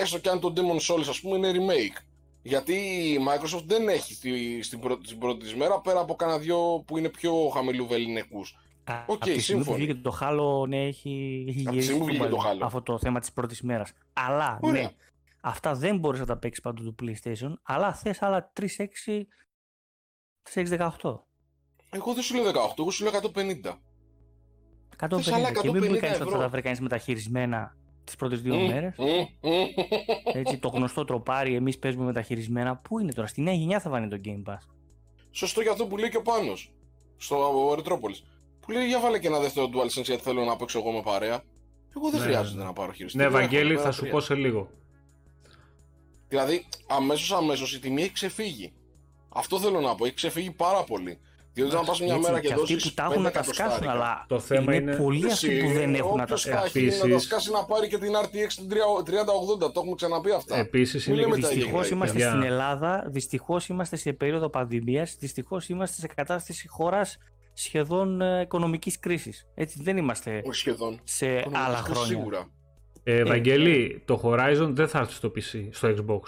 Έστω και αν το Demon's Souls, ας πούμε, είναι remake. Γιατί η Microsoft δεν έχει στην πρώτη, στην πρώτη μέρα πέρα από κανένα δυο που είναι πιο χαμηλού βεληνεκούς.
OK, okay, σύμφωνοι. Και το Halo ναι, έχει, έχει γυρίσει το αυτό το θέμα της πρώτης μέρας. Αλλά ναι, αυτά δεν μπορείς να τα παίξεις παντού του PlayStation, αλλά θες άλλα 3-6, 18.
Εγώ δεν σου λέω 18, εγώ σου λέω 150.
150 και μην μου κάνει ότι θα τα βρει κανείς μεταχειρισμένα τις πρώτες δύο mm, μέρες. Έτσι, το γνωστό τροπάρι, εμείς παίζουμε μεταχειρισμένα. Πού είναι τώρα, στη νέα γενιά θα βάλει το Game Pass.
Σωστό για αυτό που λέει και ο Πάνος. Στο Retropolis. Που λέει για βάλε και ένα δεύτερο DualSense γιατί θέλω να παίξω εγώ με παρέα. Εγώ δεν ναι, χρειάζεται ναι. να πάρω χειριστή.
Ναι, Ευαγγέλη, θα σου πω σε λίγο.
Δηλαδή, αμέσως αμέσως η τιμή έχει ξεφύγει. Αυτό θέλω να πω, έχει ξεφύγει πάρα πολύ. Διότι αν πας μια μέρα και δώσει.
Αυτοί που τα έχουν να τα σκάσουν, αλλά
το θέμα είναι.
Πολλοί αυτοί που δεν έχουν να τα σκάσουν.
Επίσης... να τα σκάσει να πάρει και την RTX την 3080. Το έχουμε ξαναπεί αυτά.
Επίσης είναι
Δυστυχώς είμαστε στην Ελλάδα, δυστυχώς είμαστε σε περίοδο πανδημίας, δυστυχώς είμαστε σε κατάσταση χώρας σχεδόν ε, οικονομικής κρίσης. Έτσι δεν είμαστε
σχεδόν.
σε άλλα χρόνια.
Σίγουρα.
Ε, Ευαγγελή, το Horizon δεν θα έρθει στο PC, στο Xbox.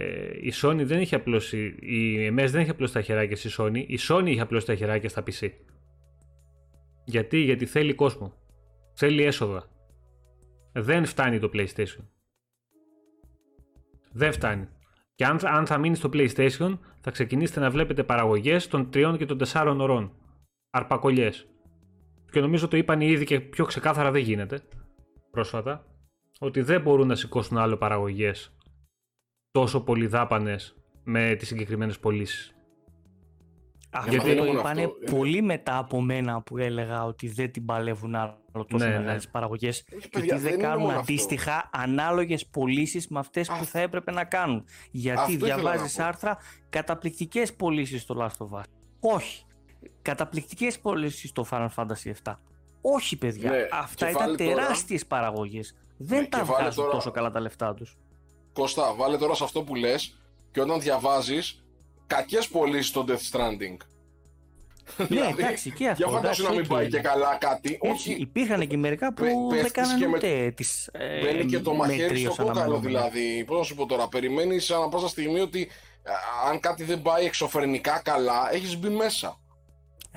Ε, η Sony δεν έχει απλώσει, η MS δεν έχει απλώσει τα χεράκια στη Sony, η Sony έχει απλώσει τα χεράκια στα PC. Γιατί, γιατί θέλει κόσμο. Θέλει έσοδα. Δεν φτάνει το PlayStation. Δεν φτάνει. Και αν, αν θα μείνει στο PlayStation, θα ξεκινήσετε να βλέπετε παραγωγές των 3 και των 4 ωρών αρπακολιές. Και νομίζω το είπαν ήδη και πιο ξεκάθαρα δεν γίνεται πρόσφατα. Ότι δεν μπορούν να σηκώσουν άλλο παραγωγές τόσο πολύ δάπανες με τις συγκεκριμένες πωλήσεις.
Αυτό
Γιατί-
το
μόνο
είπανε
αυτό, ε.
πολύ μετά από μένα που έλεγα ότι δεν την παλεύουν άλλο τόσο
Ναι, ναι.
μεγάλες παραγωγές
Όχι,
γιατί
παιδιά,
δεν
είναι
κάνουν
μόνο αυτό.
αντίστοιχα ανάλογες πωλήσεις με αυτές που
Αυτό-
θα έπρεπε να κάνουν. Γιατί
Αυτό ήθελα να
διαβάζεις
πω.
άρθρα καταπληκτικές πωλήσεις στο Last of Us. Όχι. Καταπληκτικές πωλήσεις στο Final Fantasy VII. Όχι παιδιά.
Ναι,
Αυτά
και
ήταν
βάλε τώρα-
τεράστιες παραγωγές. Δεν
Ναι,
τα
και βάλε
βγάζουν
τώρα-
τόσο καλά τα λεφτά τους.
Κώστα, βάλε τώρα σε αυτό που λες και όταν διαβάζεις κακές πωλήσεις στο Death Stranding.
ναι, εντάξει και αυτό.
Για φαντάσου
εντάξει,
να μην
οκ.
πάει και καλά κάτι.
Έτσι,
Όχι,
υπήρχαν και μερικά που
Πε-
δεν
πέφτεις
κάνανε
και με-
ούτε τις ε,
Μπαίνει και το μαχαίρι στο
μετρίως
κόκαλο
αναμενόμενα.
δηλαδή. Πώς να σου πω τώρα, περιμένεις ανά πάσα στιγμή ότι α, αν κάτι δεν πάει εξωφρενικά καλά, έχεις μπει μέσα.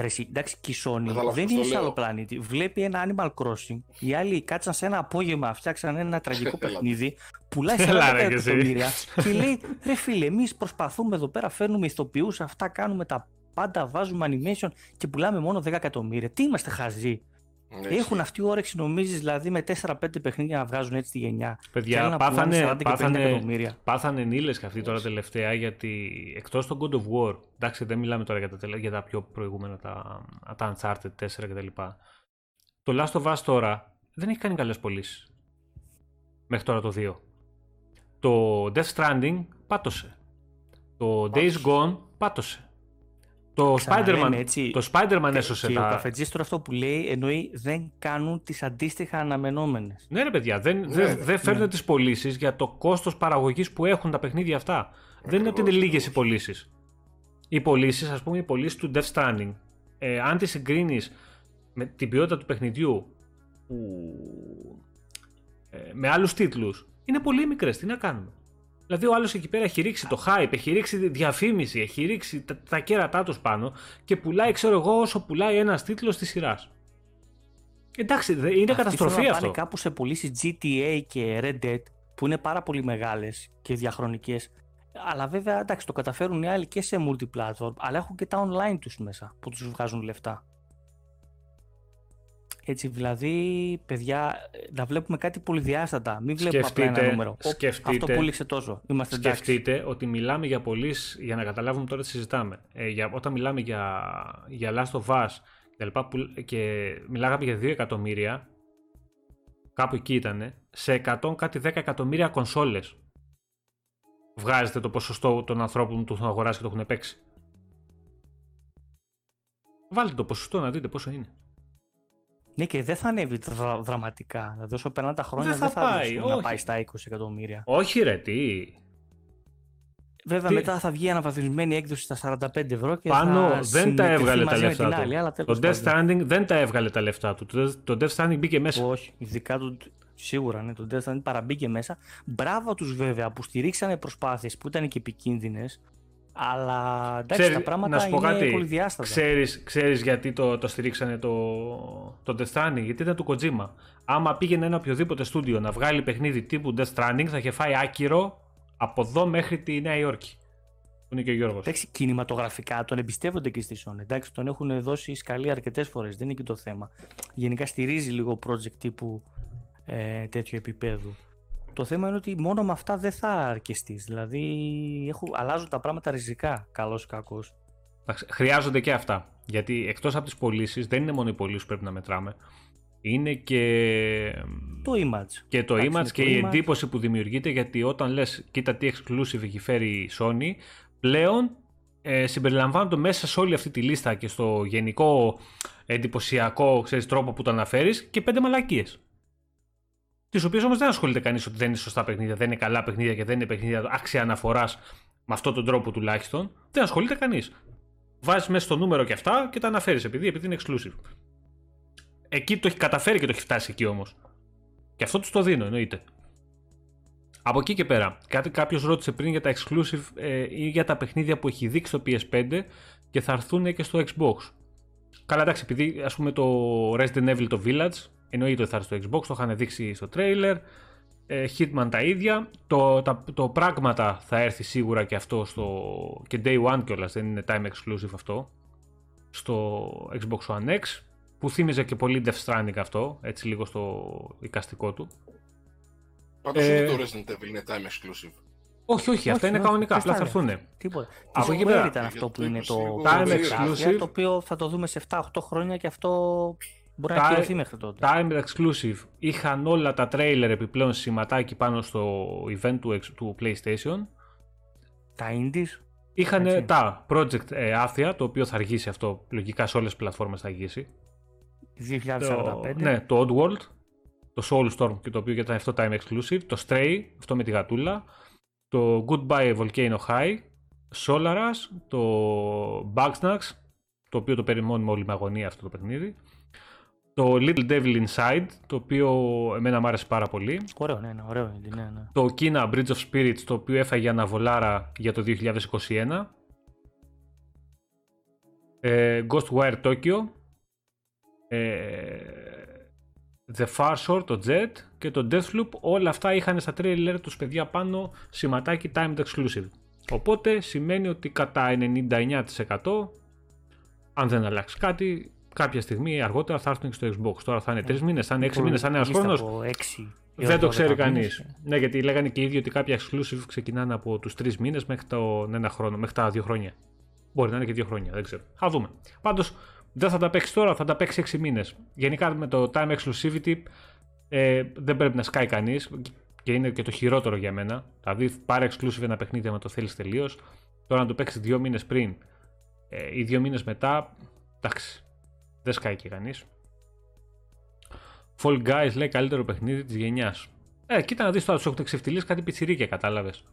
Ρε, εσύ, εντάξει, και η Sony
Κατάλαβα
δεν
πώς
είναι
το
σε
λέω.
άλλο πλανήτη. Βλέπει ένα Animal Crossing. Οι άλλοι κάτσαν σε ένα απόγευμα, φτιάξαν ένα *laughs* τραγικό
Έλα.
παιχνίδι, πουλάει 40
Έλα, ρε, και εσύ.
εκατομμύρια και λέει: Ρε φίλε, εμείς προσπαθούμε εδώ πέρα, φέρνουμε ηθοποιούς, αυτά κάνουμε τα πάντα, βάζουμε animation και πουλάμε μόνο 10 εκατομμύρια. Τι είμαστε χαζοί.
Ναι,
Έχουν αυτή όρεξη, νομίζεις, δηλαδή με 4-5 παιχνίδια να βγάζουν έτσι τη γενιά. Και άλλοι
Παιδιά,
να πουλάνε 40
πάθανε,
και 50
πάθανε,
εκατομμύρια.
πάθανε νύλες και αυτοί τώρα τελευταία γιατί εκτός των God of War, εντάξει δεν μιλάμε τώρα για τα, τελε- για τα πιο προηγούμενα, τα, τα Uncharted 4 κτλ. Το Last of Us τώρα δεν έχει κάνει καλές πωλήσεις. Μέχρι τώρα το 2. Το Death Stranding πάτωσε. Το Days Gone πάτωσε. Το
Ξαναλέμε,
Spider-Man,
έτσι,
το Spider-Man έσωσε
και ο
τα...
καφετζής τώρα αυτό που λέει εννοεί δεν κάνουν τις αντίστοιχα αναμενόμενες.
Ναι, ρε παιδιά, δεν,
Ναι,
δεν,
ναι.
δεν φέρνουν τις πωλήσεις για το κόστος παραγωγής που έχουν τα παιχνίδια αυτά. Δεν είναι ότι είναι
Ακριβώς,
λίγες οι
ακριβώς.
πωλήσεις. Οι πωλήσεις, ας πούμε, οι πωλήσεις του Death Stranding, ε, αν τις συγκρίνεις με την ποιότητα του παιχνιδιού που, ε, με άλλους τίτλους, είναι πολύ μικρές. Τι να κάνουμε; Δηλαδή, ο άλλος εκεί πέρα έχει ρίξει το hype, έχει ρίξει διαφήμιση, έχει ρίξει τα, τα κέρατά τους πάνω και πουλάει, ξέρω εγώ, όσο πουλάει ένας τίτλος της σειράς. Εντάξει, δε- είναι
Αυτοί
καταστροφή
θέλουν να
αυτό.
πάνε κάπου σε πωλήσει GTA και Red Dead που είναι πάρα πολύ μεγάλες και διαχρονικές. Αλλά βέβαια εντάξει το καταφέρουν οι άλλοι και σε multiplatform αλλά έχουν και τα online τους μέσα που τους βγάζουν λεφτά. Έτσι δηλαδή παιδιά να βλέπουμε κάτι πολυδιάστατα. Μην βλέπουμε απλά ένα
Σκεφτείτε-
νούμερο. Οπ,
σκεφτείτε-
Αυτό πούληξε τόσο. Είμαστε εντάξει.
Σκεφτείτε ότι μιλάμε για πωλήσει, για να καταλάβουμε τώρα τι συζητάμε. Ε, για, όταν μιλάμε για, για Last of Us και, λοιπά, που, και μιλάγαμε για 2 εκατομμύρια, κάπου εκεί ήταν, σε 100 κάτι 10 εκατομμύρια κονσόλες. Βγάζετε το ποσοστό των ανθρώπων που το έχουν αγοράσει και το έχουν παίξει. Βάλτε το ποσοστό να δείτε πόσο είναι.
Ναι και δεν θα ανέβει δρα- δραματικά. Δηλαδή όσο περνάνε τα χρόνια
Δεν
δεν
θα
θα,
πάει,
δείξουν να
όχι.
πάει στα 20 εκατομμύρια.
Όχι ρε, τι;
Βέβαια
Τι-
μετά θα βγει αναβαθμισμένη έκδοση στα 45 ευρώ και
Πάνω
θα
δεν τα
συνδεθεί
έβγαλε τα
μαζί με
λεφτά
την
του.
άλλη, αλλά
Το
τέλος
Death
πάντων.
Stranding δεν τα έβγαλε τα λεφτά του. Το Death- Το Death Stranding μπήκε μέσα.
Όχι, ειδικά του σίγουρα ναι, το Death Stranding παραμπήκε μέσα. Μπράβο τους βέβαια που στηρίξανε προσπάθειες που ήταν και επικίνδυνες αλλά εντάξει
Ξέρει-
τα πράγματα
να σου πω
είναι
κάτι.
πολυδιάστατα.
Ξέρεις, ξέρεις γιατί το, το στηρίξανε το, το Death Stranding, γιατί ήταν του Kojima. Άμα πήγαινε ένα οποιοδήποτε στούντιο να βγάλει παιχνίδι τύπου Death Stranding, θα είχε φάει άκυρο από εδώ μέχρι τη Νέα Υόρκη. Που είναι και ο Γιώργος.
Εντάξει, κινηματογραφικά τον εμπιστεύονται και στη Sony. Εντάξει, τον έχουν δώσει σκαλή αρκετές φορές, δεν είναι και το θέμα. Γενικά στηρίζει λίγο project τύπου ε, τέτοιου επίπεδου. Το θέμα είναι ότι μόνο με αυτά δεν θα αρκεστείς. Δηλαδή έχουν, αλλάζουν τα πράγματα ριζικά, καλός ή κακός.
Εντάξει, Χρειάζονται και αυτά. Γιατί εκτός από τις πωλήσεις, δεν είναι μόνο οι πωλήσεις που πρέπει να μετράμε. Είναι και,
Το image.
και το
Εντάξει,
image
είναι
και
το
η
image.
εντύπωση που δημιουργείται γιατί όταν λες κοίτα τι exclusive έχει φέρει η Sony πλέον ε, συμπεριλαμβάνονται μέσα σε όλη αυτή τη λίστα και στο γενικό εντυπωσιακό ξέρεις, τρόπο που το αναφέρεις και πέντε μαλακίες. Τις οποίες όμως δεν ασχολείται κανείς ότι δεν είναι σωστά παιχνίδια, δεν είναι καλά παιχνίδια και δεν είναι παιχνίδια άξια αναφοράς με αυτόν τον τρόπο τουλάχιστον. Δεν ασχολείται κανείς. Βάζεις μέσα στο νούμερο και αυτά και τα αναφέρεις επειδή, επειδή είναι exclusive. Εκεί το έχει καταφέρει και το έχει φτάσει εκεί όμως. Και αυτό τους το δίνω, εννοείται. Από εκεί και πέρα, κάτι κάποιος ρώτησε πριν για τα exclusive ε, ή για τα παιχνίδια που έχει δείξει στο PS5 και θα έρθουν και στο Xbox. Καλά, εντάξει, επειδή ας πούμε το Resident Evil το Village εννοείται ότι θα έρθει στο Xbox, το είχαν δείξει στο trailer. Ε, Hitman τα ίδια. Το, τα, το πράγματα θα έρθει σίγουρα και αυτό στο. και day one κιόλας, δεν είναι time exclusive αυτό. Στο Xbox One X. Που θύμιζε και πολύ Death Stranding αυτό, έτσι λίγο στο εικαστικό του.
Πάντως
Ε,
ούτε το Resident Evil είναι time exclusive.
Όχι, όχι, αυτά είναι
όχι,
κανονικά.
δεν
Απλά θα
στα
έρθουν.
Τίποτα.
Από
Από
εκεί
εκεί
πέρα-
ήταν αυτό που
Για
είναι
το
το
Time
Time
exclusive.
το οποίο θα το δούμε σε 7-8 χρόνια και αυτό μπορεί να
Τα-
ακυρωθεί μέχρι τότε.
Time exclusive είχαν όλα τα τρέιλερ επιπλέον σηματάκι πάνω στο event του, εξ- του PlayStation.
Τα indies,
Είχαν
Έτσι.
τα project ε, άθεια, το οποίο θα αργήσει αυτό. Λογικά σε όλες τις πλατφόρμες θα αργήσει.
2045.
Το, ναι, το Oddworld, το Soulstorm και το οποίο ήταν αυτό time exclusive, το Stray, αυτό με τη γατούλα, το Goodbye Volcano High, Solaras, το Bugsnax, το οποίο το περιμένουμε όλοι με αγωνία αυτό το παιχνίδι, το Little Devil Inside, το οποίο εμένα μου άρεσε πάρα πολύ,
Ωραίο, ναι, ναι, ωραίο είναι. Ναι, ναι.
το Kina Bridge of Spirits, το οποίο έφαγε αναβολάρα για το 2021, ε, Ghostwire Tokyo, ε, The Far Shore, το Jet και το Deathloop, όλα αυτά είχαν στα trailer τους παιδιά πάνω σηματάκι Timed Exclusive. Οπότε σημαίνει ότι κατά 99% αν δεν αλλάξει κάτι, κάποια στιγμή αργότερα θα έρθουν και στο Xbox. Τώρα θα είναι 3 μήνες, θα είναι 6 μήνες, θα είναι ένας
Υπολογιστή
χρόνος.
από έξι έως
Δεν το
12
ξέρει κανείς.
μήνες.
Ναι, γιατί λέγανε και οι ίδιοι ότι κάποια exclusive ξεκινάνε από τους τρεις μήνες μέχρι τον ένα χρόνο, μέχρι τα δύο χρόνια. Μπορεί να είναι και δύο χρόνια, δεν ξέρω. Θα δούμε. Πάντως δεν θα τα παίξει τώρα, θα τα παίξει 6 μήνες. Γενικά με το time exclusivity ε, δεν πρέπει να σκάει κανείς και είναι και το χειρότερο για μένα. Δηλαδή, πάρε exclusive ένα παιχνίδι αν το θέλεις τελείως. Τώρα να το παίξεις δύο μήνες πριν ε, ή δύο μήνες μετά, εντάξει. Δεν σκάει και κανείς. Fall Guys λέει καλύτερο παιχνίδι της γενιάς. Ε, κοίτα να δεις τώρα τους έχουν ξεφτυλίσει κάτι πιτσιρίκια, κατάλαβες.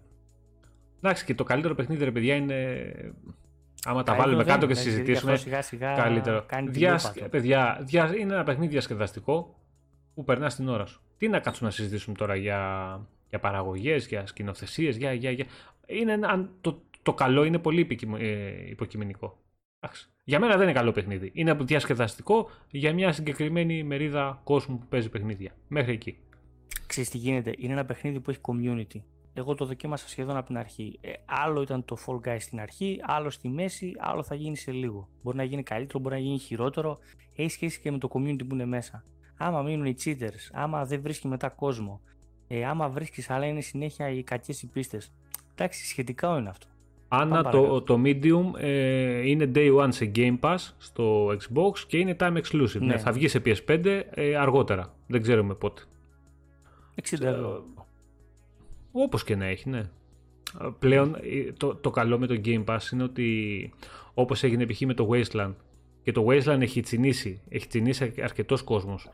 Εντάξει, και το καλύτερο παιχνίδι, ρε παιδιά, είναι. Άμα τα
Καλύτερο
βάλουμε
δεν
κάτω και
είναι, γιατί
συζητήσουμε.
αυτό σιγά σιγά
Καλύτερο.
Κάνει
Διασ...
την
Παιδιά, δια... είναι ένα παιχνίδι διασκεδαστικό που περνάς την ώρα σου. Τι να κάτσουμε να συζητήσουμε τώρα για, για παραγωγές, για σκηνοθεσίες, για, για, για... Είναι ένα... το... το καλό είναι πολύ υποκειμ... ε, υποκειμενικό. Εντάξει. Για μένα δεν είναι καλό παιχνίδι. Είναι διασκεδαστικό για μια συγκεκριμένη μερίδα κόσμου που παίζει παιχνίδια. Μέχρι εκεί.
Ξέρεις τι γίνεται, είναι ένα παιχνίδι που έχει community. Εγώ το δοκίμασα σχεδόν από την αρχή. Ε, άλλο ήταν το Fall Guys στην αρχή, άλλο στη μέση, άλλο θα γίνει σε λίγο. Μπορεί να γίνει καλύτερο, μπορεί να γίνει χειρότερο. Έχει σχέση και με το community που είναι μέσα. Άμα μείνουν οι cheaters, άμα δεν βρίσκει μετά κόσμο, ε, άμα βρίσκεις αλλά είναι συνέχεια οι κακές οι πίστες. Εντάξει, σχετικά είναι αυτό.
Άννα,
Πάμε
το,
παρακάτω.
το Medium ε, είναι Day One σε Game Pass στο Xbox και είναι Time Exclusive.
Ναι.
Ναι, θα βγει σε PS5 ε, αργότερα. Δεν ξέρουμε πότε.
60 ευρώ.
Όπως και να έχει, ναι. Πλέον ε, το, το καλό με το Game Pass είναι ότι όπως έγινε π.χ. με το Wasteland και το Wasteland έχει τσινήσει, έχει τσινήσει αρκετός κόσμος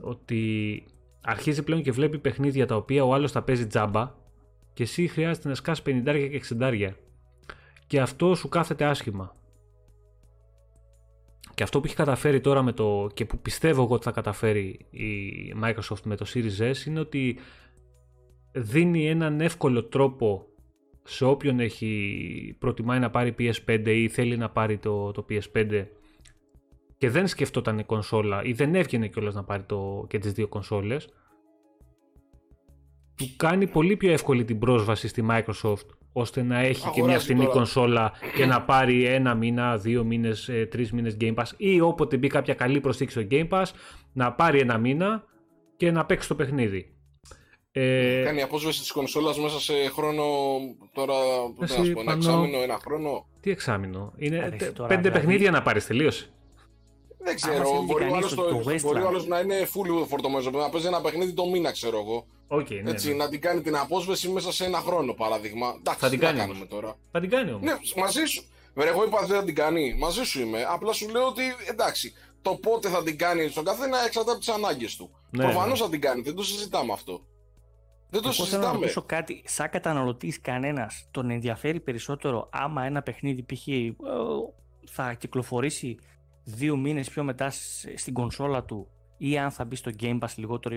ότι αρχίζει πλέον και βλέπει παιχνίδια τα οποία ο άλλος τα παίζει τζάμπα και εσύ χρειάζεται να σκάσει 50 και 60 και αυτό σου κάθεται άσχημα. Και αυτό που έχει καταφέρει τώρα με το και που πιστεύω εγώ ότι θα καταφέρει η Microsoft με το Series S είναι ότι δίνει έναν εύκολο τρόπο σε όποιον έχει προτιμάει να πάρει PS5 ή θέλει να πάρει το, το PS5 και δεν σκεφτόταν η κονσόλα ή δεν έβγαινε κιόλας να πάρει το, και τις δύο κονσόλες του κάνει πολύ πιο εύκολη την πρόσβαση στη Microsoft ώστε να έχει και μια
Αγοράζει
φθηνή
τώρα.
κονσόλα και να πάρει ένα μήνα, δύο μήνες, ε, τρεις μήνες Game Pass ή όποτε μπει κάποια καλή προσθήκη στο Game Pass να πάρει ένα μήνα και να παίξει το παιχνίδι. Ε,
Κάνει απόσβεση της κονσόλας μέσα σε χρόνο τώρα, τι
Εσύ,
να σου πω, ένα
Πανώ.
εξάμηνο, ένα χρόνο.
Τι εξάμεινο; Είναι
Ρε, εσύ
τε-
τώρα,
πέντε
δηλαδή.
παιχνίδια να πάρεις, τελείωσε.
Δεν
Άμα
ξέρω,
θέλει
μπορεί ο,
κανείς
άλλος
το-
το,
το
μπορεί ο
Wasteland.
άλλος να είναι full φορτωμένος, να παίζει ένα παιχνίδι το μήνα, ξέρω εγώ.
Οκ, ναι,
Έτσι,
ναι.
να την κάνει την απόσβεση μέσα σε ένα χρόνο, παράδειγμα. Εντάξει,
Θα την
τι να
κάνει
κάνουμε
όμως.
τώρα.
Θα την κάνει όμως.
Ναι, μαζί σου. Βέβαια, εγώ είπα δεν θα την κάνει. Μαζί σου είμαι. Απλά σου λέω ότι εντάξει, το πότε θα την κάνει στον καθένα εξαρτάται από τις ανάγκες του.
Ναι,
Προφανώς
ναι.
θα την κάνει. Δεν το συζητάμε αυτό. Δεν το
Εγώ θέλω να
συζητάμε.
ρωτήσω κάτι, σαν καταναλωτής κανένας, τον ενδιαφέρει περισσότερο άμα ένα παιχνίδι π.χ. ε, θα κυκλοφορήσει δύο μήνες πιο μετά σ- στην κονσόλα του ή αν θα μπει στο Game Pass λιγότερο.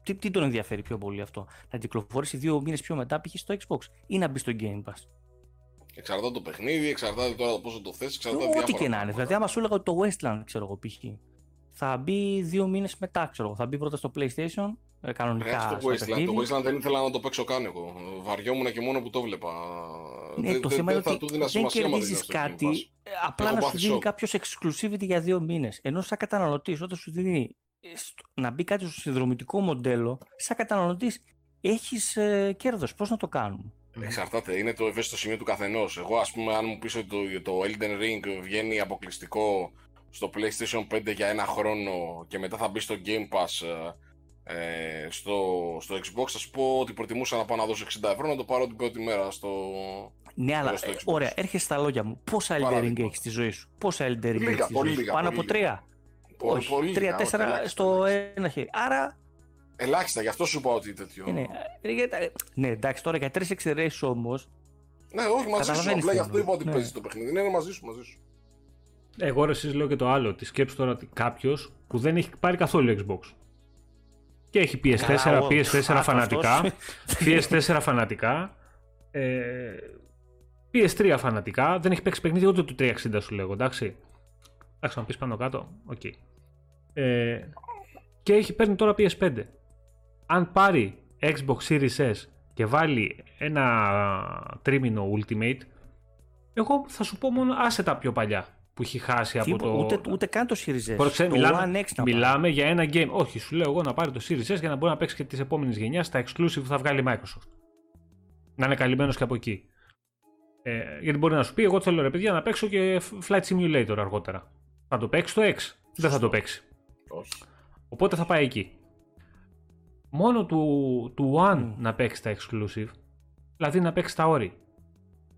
Ε, Τι, τι τον ενδιαφέρει πιο πολύ αυτό, να κυκλοφορήσει δύο μήνες πιο μετά π.χ. στο Xbox ή να μπει στο Game Pass;
Εξαρτάται το παιχνίδι, εξαρτάται τώρα το πόσο το θες, εξαρτάται
Ό,τι
διάφορα
και να είναι.
πράγματα.
Δηλαδή, άμα σου έλεγα ότι το Westland, ξέρω εγώ, π.χ. θα μπει δύο μήνες μετά, ξέρω εγώ. Θα μπει πρώτα στο PlayStation, ε,
Ρε,
κανονικά
αυτό
στο
το Wasteland,
παιχνίδι.
το Wasteland δεν ήθελα να το παίξω καν εγώ. Βαριόμουν και μόνο που το βλέπα.
Ναι,
Δεν-
το
δεν-
θέμα είναι
δεν θα
ότι
του δίνα
δεν
σημασία άμα δεν
κερδίζεις
ήταν στο Game
κάτι,
Pass.
ε, απλά
Έχω
να σου
πάθει
δίνει
σοκ.
κάποιος exclusivity για δύο μήνες. Ενώ σαν καταναλωτής, όταν σου δίνει ε, στο- να μπει κάτι στο συνδρομητικό μοντέλο, σαν καταναλωτής έχεις ε, κέρδος. Πώς να το κάνουμε;
Εξαρτάται, είναι το ευαίσθητο σημείο του καθενός. Εγώ, ας πούμε, αν μου πεις ότι το, το Elden Ring βγαίνει αποκλειστικό στο PlayStation 5 για ένα χρόνο και μετά θα μπει στο Game Pass ε, στο, στο Xbox, θα σου πω ότι προτιμούσα να πάω να δώσω 60 ευρώ να το πάρω την πρώτη μέρα στο.
Ναι, αλλά
στο
ε,
Xbox.
ωραία, έρχεσαι στα λόγια μου. Πόσα Elden Ring
Παράδειγμα.
έχεις στη ζωή σου, Πόσα Elden Ring
Λίγα,
έχεις στη
πολύ
ζωή σου,
λίγα,
Πάνω
πολύ
από
λίγα.
τρία;
Πολύ-
Όχι,
πολύ λίγα,
τρία-τέσσερα
ελάχιστα,
στο
ελάχιστα.
ένα χέρι. Άρα.
Ελάχιστα, γι' αυτό σου είπα ότι τέτοιο.
Ναι, ναι, ε, για τα- ναι, εντάξει, τώρα για τρεις εξαιρέσεις όμως.
Ναι, όχι μαζί σου.
Καταλαβαίνεις
Απλά
τι
γι' αυτό
εννοώ.
είπα ότι
Ναι.
παίζει το παιχνίδι. Ναι, ναι, μαζί σου, μαζί σου.
Εγώ ρε εσείς λέω και το άλλο. Τη σκέψη τώρα ότι κάποιος που δεν έχει πάρει καθόλου Xbox. Και έχει PS4,
Καλά, ο-
PS4
Α,
φανατικά.
αυτός.
PS4 φανατικά. Ε, PS3 φανατικά. Δεν έχει παίξει παιχνίδι ούτε του 360 σου λέγω, εντάξει. Εντάξει, να πεις πάνω κάτω. Οκ. Ε, και έχει παίρνει τώρα PS5. Αν πάρει Xbox Series S και βάλει ένα τρίμηνο Ultimate, εγώ θα σου πω μόνο άσε τα πιο παλιά που έχει χάσει από
Τίποτα,
το.
ούτε, ούτε καν το Series S.
Πρόσεξε,
το
μιλάμε,
One X να
μιλάμε για ένα game. Όχι, σου λέω εγώ να πάρει το Series S για να μπορεί να παίξει και τη επόμενη γενιά στα exclusive που θα βγάλει η Microsoft. Να είναι καλυμμένος και από εκεί. Ε, γιατί μπορεί να σου πει: Εγώ θέλω ρε παιδιά να παίξω και Flight Simulator αργότερα. Θα το παίξεις το X; Δεν θα το παίξεις.
Όχι.
Οπότε θα πάει εκεί. Μόνο του, του One
Μμ.
να παίξει τα exclusive, δηλαδή να παίξει τα όρη.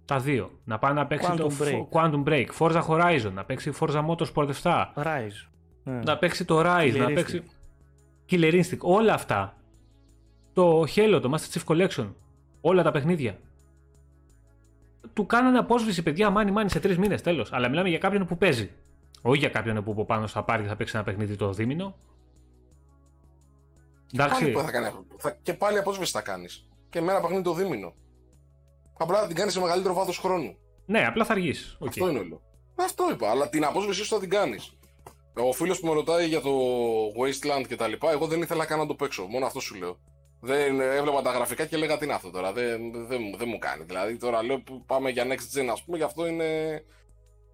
Τα δύο. Να πάει να παίξει το
Quantum Break.
Quantum Break, Forza Horizon, να παίξει Forza Motorsport 7,
Rise. Ναι.
να παίξει το Rise,
Killer
να
Instinct.
παίξει Killer Instinct, όλα αυτά. Το Halo, το Master Chief Collection, όλα τα παιχνίδια. Του κάνανε απόσβεση, παιδιά, μάνι μάνι σε τρεις μήνες τέλος. Αλλά μιλάμε για κάποιον που παίζει. Όχι για κάποιον που από πάνω θα πάρει και θα παίξει ένα παιχνίδι το δίμηνο.
Πάλι
Εντάξει.
που θα κάνει, θα, και πάλι απόσβεση θα κάνεις. Και με ένα παιχνίδι το δίμηνο. Απλά θα την κάνεις σε μεγαλύτερο βάθος χρόνου.
Ναι, απλά θα αργήσει. Οκ.
Αυτό είναι όλο. Αυτό είπα, αλλά την απόσβεσή σου θα την κάνεις. Ο φίλος που με ρωτάει για το Wasteland και τα λοιπά, εγώ δεν ήθελα καν να το παίξω. Μόνο αυτό σου λέω. Δεν έβλεπα τα γραφικά και έλεγα τι είναι αυτό τώρα. Δεν, δεν, μου- δεν μου κάνει. Δηλαδή τώρα λέω που πάμε για next gen, ας πούμε, γι' αυτό είναι.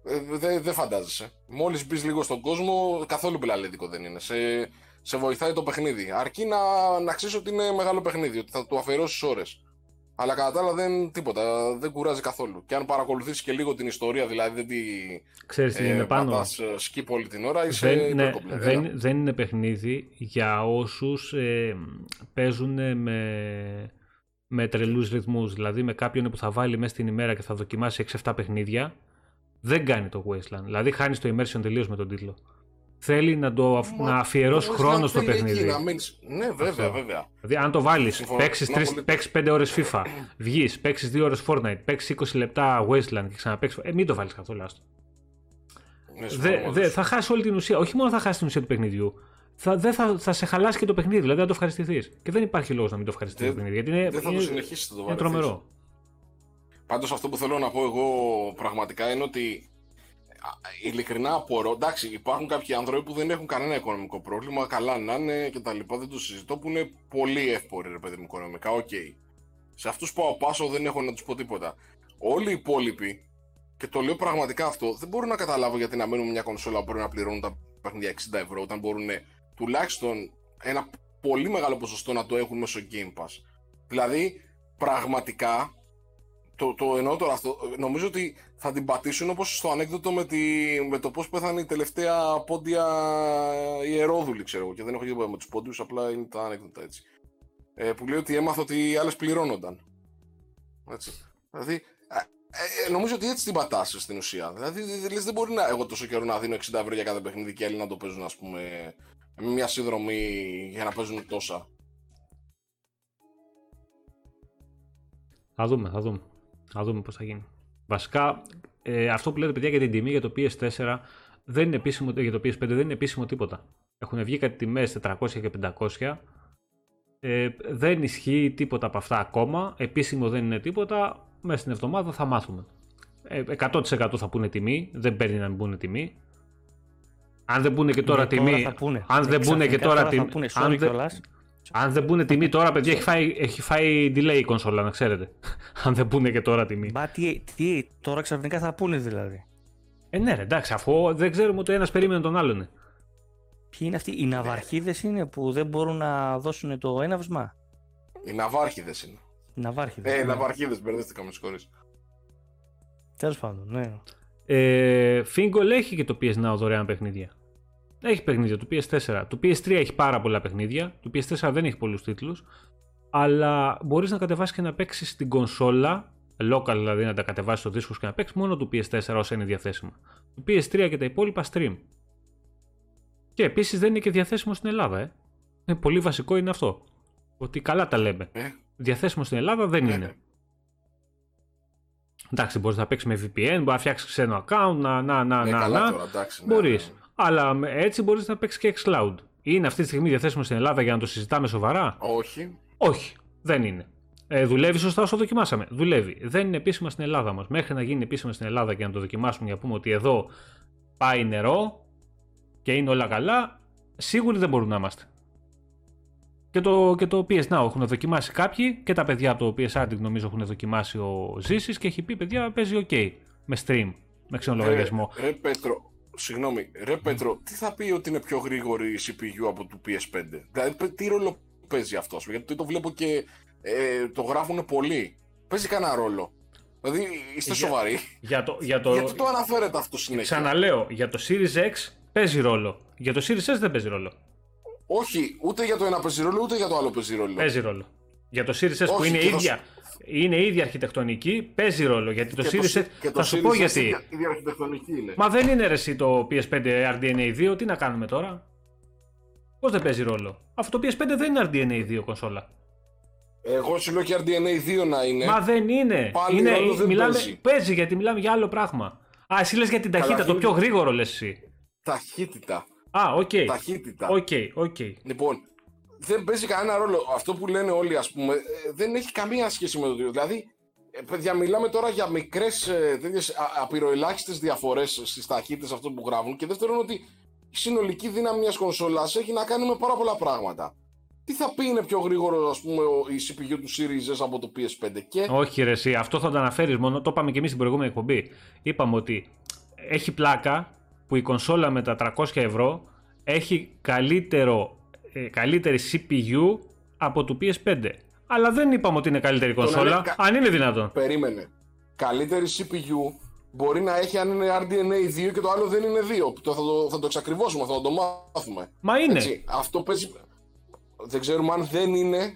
Ε, Δεν δεν φαντάζεσαι. Μόλις μπεις λίγο στον κόσμο, καθόλου μπελαλέδικο δεν είναι. Σε, σε βοηθάει το παιχνίδι. Αρκεί να, να ξέρεις ότι είναι μεγάλο παιχνίδι, ότι θα του αφιερώσεις ώρες. Αλλά κατά τα άλλα δεν τίποτα, δεν κουράζει καθόλου. Και αν παρακολουθήσεις και λίγο την ιστορία, δηλαδή δεν τη
Ξέρεις τι είναι πάνω;
πατάς, ε, skip όλη την ώρα, είσαι
Δεν, ναι,
υπερκομπλέ. Έλα.
δεν, δεν είναι παιχνίδι για όσους ε, παίζουν με, με τρελούς ρυθμούς. Δηλαδή με κάποιον που θα βάλει μέσα στην ημέρα και θα δοκιμάσει 6-7 παιχνίδια, δεν κάνει το Wasteland. Δηλαδή χάνεις το immersion τελείως με τον τίτλο. Θέλει να, το, αφ-
Μα,
να αφιερώσει
το
χρόνος
Wasteland
στο
θέλει εκεί
παιχνίδι.
να μείνεις. Ναι, βέβαια,
Αυτό.
βέβαια.
Δηλαδή, αν το βάλεις,
Συμφωνώ.
παίξεις
Να πολύ-
5 ώρες FIFA, βγεις, παίξεις 2 ώρες Fortnite, παίξεις 20 λεπτά Wasteland και ξαναπέξει. Ε, μην το βάλεις καθόλου άστο.
Ναι, συμφωνώ
Δε,
μαζί
δε,
σου.
θα χάσει όλη την ουσία. Όχι μόνο θα χάσει την ουσία του παιχνιδιού, θα, δεν θα, θα σε χαλάσει και το παιχνίδι. Δηλαδή, θα το ευχαριστηθείς. Και δεν υπάρχει λόγος να μην το ευχαριστηθεί το
Δεν-
παιχνίδι. Γιατί είναι,
Δεν θα το
είναι,
συνεχίσει το
είναι
βαρεθείς.
τρομερό.
Πάντως αυτό που θέλω να πω εγώ πραγματικά είναι ότι α, ειλικρινά απορώ. Εντάξει, υπάρχουν κάποιοι άνθρωποι που δεν έχουν κανένα οικονομικό πρόβλημα, καλά να είναι και τα λοιπά, δεν το συζητώ, που είναι πολύ εύποροι, ρε παιδί μου, οικονομικά, οκ. Σε αυτούς πάω πάσο, δεν έχω να τους πω τίποτα. Όλοι οι υπόλοιποι, και το λέω πραγματικά αυτό, δεν μπορώ να καταλάβω γιατί να μένουν μια κονσόλα που μπορεί να πληρώνουν τα παιχνίδια 60 ευρώ, όταν μπορούν τουλάχιστον ένα πολύ μεγάλο ποσοστό να το έχουν μέσω Game Pass. Δηλαδή, πραγματικά, το, το εννοώ τώρα αυτό. Νομίζω ότι θα την πατήσουν όπως στο ανέκδοτο με, τη, με το πώς πέθανε η τελευταία πόντια ιερόδουλη, ξέρω εγώ. Και δεν έχω τίποτα με τους πόντιους, απλά είναι τα ανέκδοτα έτσι. Ε, που λέει ότι έμαθα ότι οι άλλες πληρώνονταν. Έτσι. Δηλαδή, ε, ε, νομίζω ότι έτσι την πατάς στην ουσία. Δηλαδή, δη- λες, δεν μπορεί να, εγώ τόσο καιρό να δίνω 60 ευρώ για κάθε παιχνίδι και άλλοι να το παίζουν, ας πούμε, με μια συνδρομή για να παίζουν τόσα.
Θα δούμε, θα δούμε. Θα δούμε πώς θα γίνει. Βασικά, ε, αυτό που λέτε παιδιά για την τιμή για το PS4 δεν είναι επίσημο, για το PS5 δεν είναι επίσημο τίποτα. Έχουν βγει κάτι τιμές 400 και 500. Ε, δεν ισχύει τίποτα από αυτά ακόμα. Επίσημο δεν είναι τίποτα. Μέσα στην εβδομάδα θα μάθουμε. Ε, 100% θα πούνε τιμή. Δεν παίρνει να μην πούνε τιμή. Αν δεν πούνε και τώρα
Ναι,
τιμή.
θα πούνε.
αν δεν πούνε και
Ξαφνικά
τώρα
θα
τιμή.
πούνε,
αν
sorry
δεν-
κιόλας.
Αν δεν πούνε τιμή τώρα, παιδιά, έχει φάει, έχει φάει delay η κονσόλα, να ξέρετε. *laughs* Αν δεν πούνε και τώρα τιμή.
Μπα, τι, τι, τώρα ξαφνικά θα πούνε δηλαδή.
Ε, ναι, ρε, εντάξει, αφού δεν ξέρουμε ότι ένας περίμενε τον άλλον. ε.
Ποιοι είναι αυτοί, οι ναυαρχίδες είναι που δεν μπορούν να δώσουν το έναυσμα;
Οι ναυάρχηδες είναι.
Ναυάρχιδες.
Ε,
ναι.
Ναυαρχίδες, μπερδεύτηκα με συγχωρείς.
Τέλος πάντων, ναι.
Ε, Fingal έχει και το PS Now δωρεάν παιχνίδια. Έχει παιχνίδια του PS4. Το PS3 έχει πάρα πολλά παιχνίδια. Το PS4 δεν έχει πολλούς τίτλους. Αλλά μπορείς να κατεβάσεις και να παίξεις στην κονσόλα, local δηλαδή να τα κατεβάσεις στο δίσκος και να παίξεις μόνο του PS4 όσα είναι διαθέσιμα. Το PS3 και τα υπόλοιπα stream. Και επίσης δεν είναι και διαθέσιμο στην Ελλάδα. Ε. Ε, πολύ βασικό είναι αυτό. Ότι καλά τα λέμε.
Ε,
Διαθέσιμο στην Ελλάδα δεν
Ναι,
είναι.
ναι.
Εντάξει, μπορείς να παίξεις με VPN, μπορείς να φτιάξεις ξένο account, να, να, να,
ναι,
να,
καλά
να.
τώρα, εντάξει. ναι,
Μπορείς.
ναι.
Αλλά με- έτσι μπορείς να παίξεις και xCloud. Είναι αυτή τη στιγμή διαθέσιμο στην Ελλάδα για να το συζητάμε σοβαρά;
Όχι.
Όχι, δεν είναι. Ε, δουλεύει σωστά όσο δοκιμάσαμε. Δουλεύει. Δεν είναι επίσημα στην Ελλάδα όμως. Μέχρι να γίνει επίσημα στην Ελλάδα και να το δοκιμάσουμε για να πούμε ότι εδώ πάει νερό και είναι όλα καλά, σίγουροι δεν μπορούμε να είμαστε. Και το, και το PS Now έχουν δοκιμάσει κάποιοι και τα παιδιά από το PS Addict νομίζω έχουν δοκιμάσει ο Ζήσης και έχει πει παιδιά παίζει ok με stream, με ξένο λογαριασμό.
Ρε, ρε Πέτρο, συγγνώμη, ρε Πέτρο, τι θα πει ότι είναι πιο γρήγορη η CPU από του PS5. Δηλαδή, παι- τι ρόλο παίζει αυτό, γιατί το βλέπω και ε, το γράφουν πολλοί. Παίζει κανένα ρόλο. Δηλαδή, είστε
Για-
σοβαροί.
Για το, για το,
Γιατί το αναφέρετε αυτό συνέχεια;
Ξαναλέω, για το Series X παίζει ρόλο. Για το Series S δεν παίζει ρόλο.
Όχι, ούτε για το ένα παίζει ρόλο, ούτε για το άλλο παίζει ρόλο.
Παίζει ρόλο. Για το Series S που
Όχι,
είναι
και το-
ίδια, είναι ίδια αρχιτεκτονική, παίζει ρόλο. Γιατί το
Και
Series S.
και
Θα σου
Series
πω
S
γιατί.
ίδια- ίδια αρχιτεκτονική είναι.
Μα δεν είναι ρε εσύ το PS5 RDNA 2, τι να κάνουμε τώρα; Πώς δεν παίζει ρόλο; Αυτό το PS5 δεν είναι RDNA 2 κονσόλα.
Εγώ σου λέω και RDNA 2 να είναι.
Μα δεν είναι.
Πάλι
είναι
ρόλο δεν
μιλάμε,
παίζει.
γιατί μιλάμε για άλλο πράγμα. Α, εσύ λες για την ταχύτητα, το
Καταρχήν-
πιο γρήγορο λες εσύ.
Ταχύτητα.
Α, οκ.
Ταχύτητα.
OK, OK.
Λοιπόν, δεν παίζει κανένα ρόλο. Αυτό που λένε όλοι, ας πούμε, ε, δεν έχει καμία σχέση με το δύο. Δηλαδή, ε, παιδιά, μιλάμε τώρα για μικρές απειροελάχιστες διαφορές στις ταχύτητες αυτό που γράφουν. Και δεύτερον, ότι η συνολική δύναμη μιας κονσόλας έχει να κάνει με πάρα πολλά πράγματα. Τι θα πει είναι πιο γρήγορο, ας πούμε, ο- η CPU του Series S από το PS5 και
Όχι, ρε, εσύ, αυτό θα το αναφέρεις μόνο. Το είπαμε και εμείς στην προηγούμενη εκπομπή. Είπαμε ότι έχει πλάκα που η κονσόλα με τα 300 ευρώ έχει καλύτερο, ε, καλύτερη CPU από το PS5. Αλλά δεν είπαμε ότι είναι καλύτερη
να
κονσόλα,
λέει κα-
αν είναι δυνατόν.
περίμενε. Καλύτερη CPU μπορεί να έχει αν είναι RDNA 2 και το άλλο δεν είναι 2. Το, θα, το, θα το εξακριβώσουμε, θα το μάθουμε.
Μα είναι.
Έτσι, αυτό παίζει. Δεν ξέρουμε αν δεν είναι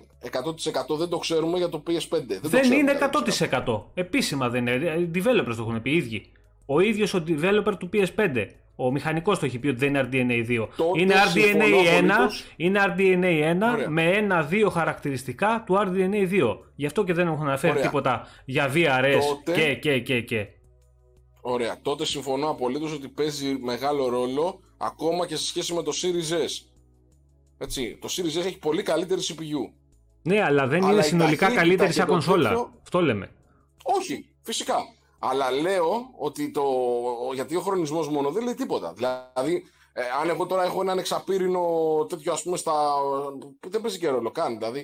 100% δεν το ξέρουμε για το PS5. Δεν, το
Δεν
ξέρουμε,
είναι
δεν
100%. Επίσημα δεν είναι. Ε, Developers το έχουν πει οι ίδιοι. Ο ίδιος ο developer του PS5. Ο μηχανικός το έχει πει ότι δεν είναι RDNA 2.
Τότε
είναι
συμφωνώ
RDNA 1,
απολύτως.
είναι RDNA 1
Ωραία.
με ένα-δύο χαρακτηριστικά του RDNA 2. Γι' αυτό και δεν έχουν αναφέρει
Ωραία.
τίποτα για VRS
Τότε-
και, και, και, και.
Ωραία. Τότε συμφωνώ απολύτως ότι παίζει μεγάλο ρόλο ακόμα και σε σχέση με το Series S. Έτσι, το Series S έχει πολύ καλύτερη CPU.
Ναι, αλλά δεν
Αλλά
είναι
η
συνολικά
ταχύτητα
καλύτερη
και
σαν
το
κονσόλα.
τέτοιο-
Αυτό λέμε.
Όχι, φυσικά. Αλλά λέω ότι το. Γιατί ο χρονισμός μόνο δεν λέει τίποτα. Δηλαδή, ε, αν εγώ τώρα έχω έναν εξαπύρινο τέτοιο, ας πούμε, στα. που δεν παίζει και ρόλο καν. Δηλαδή,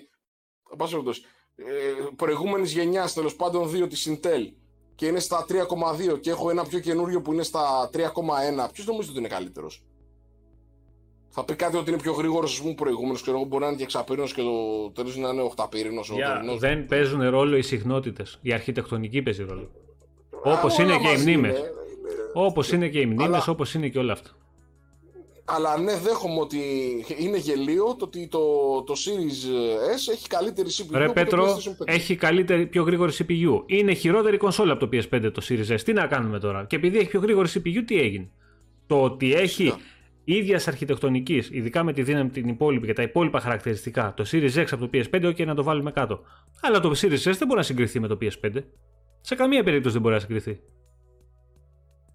εν πάση περιπτώσει, ε, προηγούμενης γενιάς τέλος πάντων 2 της Intel και είναι στα 3,2 και έχω ένα πιο καινούριο που είναι στα 3,1, ποιος νομίζετε ότι είναι καλύτερος; Θα πει κάτι ότι είναι πιο γρήγορος, ας πούμε, προηγούμενος. Ξέρω εγώ, μπορεί να είναι και εξαπύρινος και το τέλος να είναι οχταπύρινος.
Για- δεν παίζουν ρόλο οι συχνότητες. Η αρχιτεκτονική παίζει ρόλο. Όπως είναι και οι μνήμες. Όπως είναι και οι μνήμες,
Αλλά-
όπως είναι και όλα αυτά.
Αλλά ναι, δέχομαι ότι είναι γελίο το ότι το, το Series S έχει καλύτερη CPU
Ρε
από
Πέτρο,
το PlayStation 5.
έχει καλύτερη, πιο γρήγορη CPU. Είναι χειρότερη κονσόλα από το PS5 το Series S. Τι να κάνουμε τώρα; Και επειδή έχει πιο γρήγορη CPU, τι έγινε; Το ότι έχει
Φυσικά.
ίδιας αρχιτεκτονικής, ειδικά με τη δύναμη την υπόλοιπη και τα υπόλοιπα χαρακτηριστικά, το Series X από το PS5, OK, να το βάλουμε κάτω. Αλλά το Series S δεν μπορεί να συγκριθεί με το PS5. Σε καμία περίπτωση δεν μπορεί να συγκριθεί.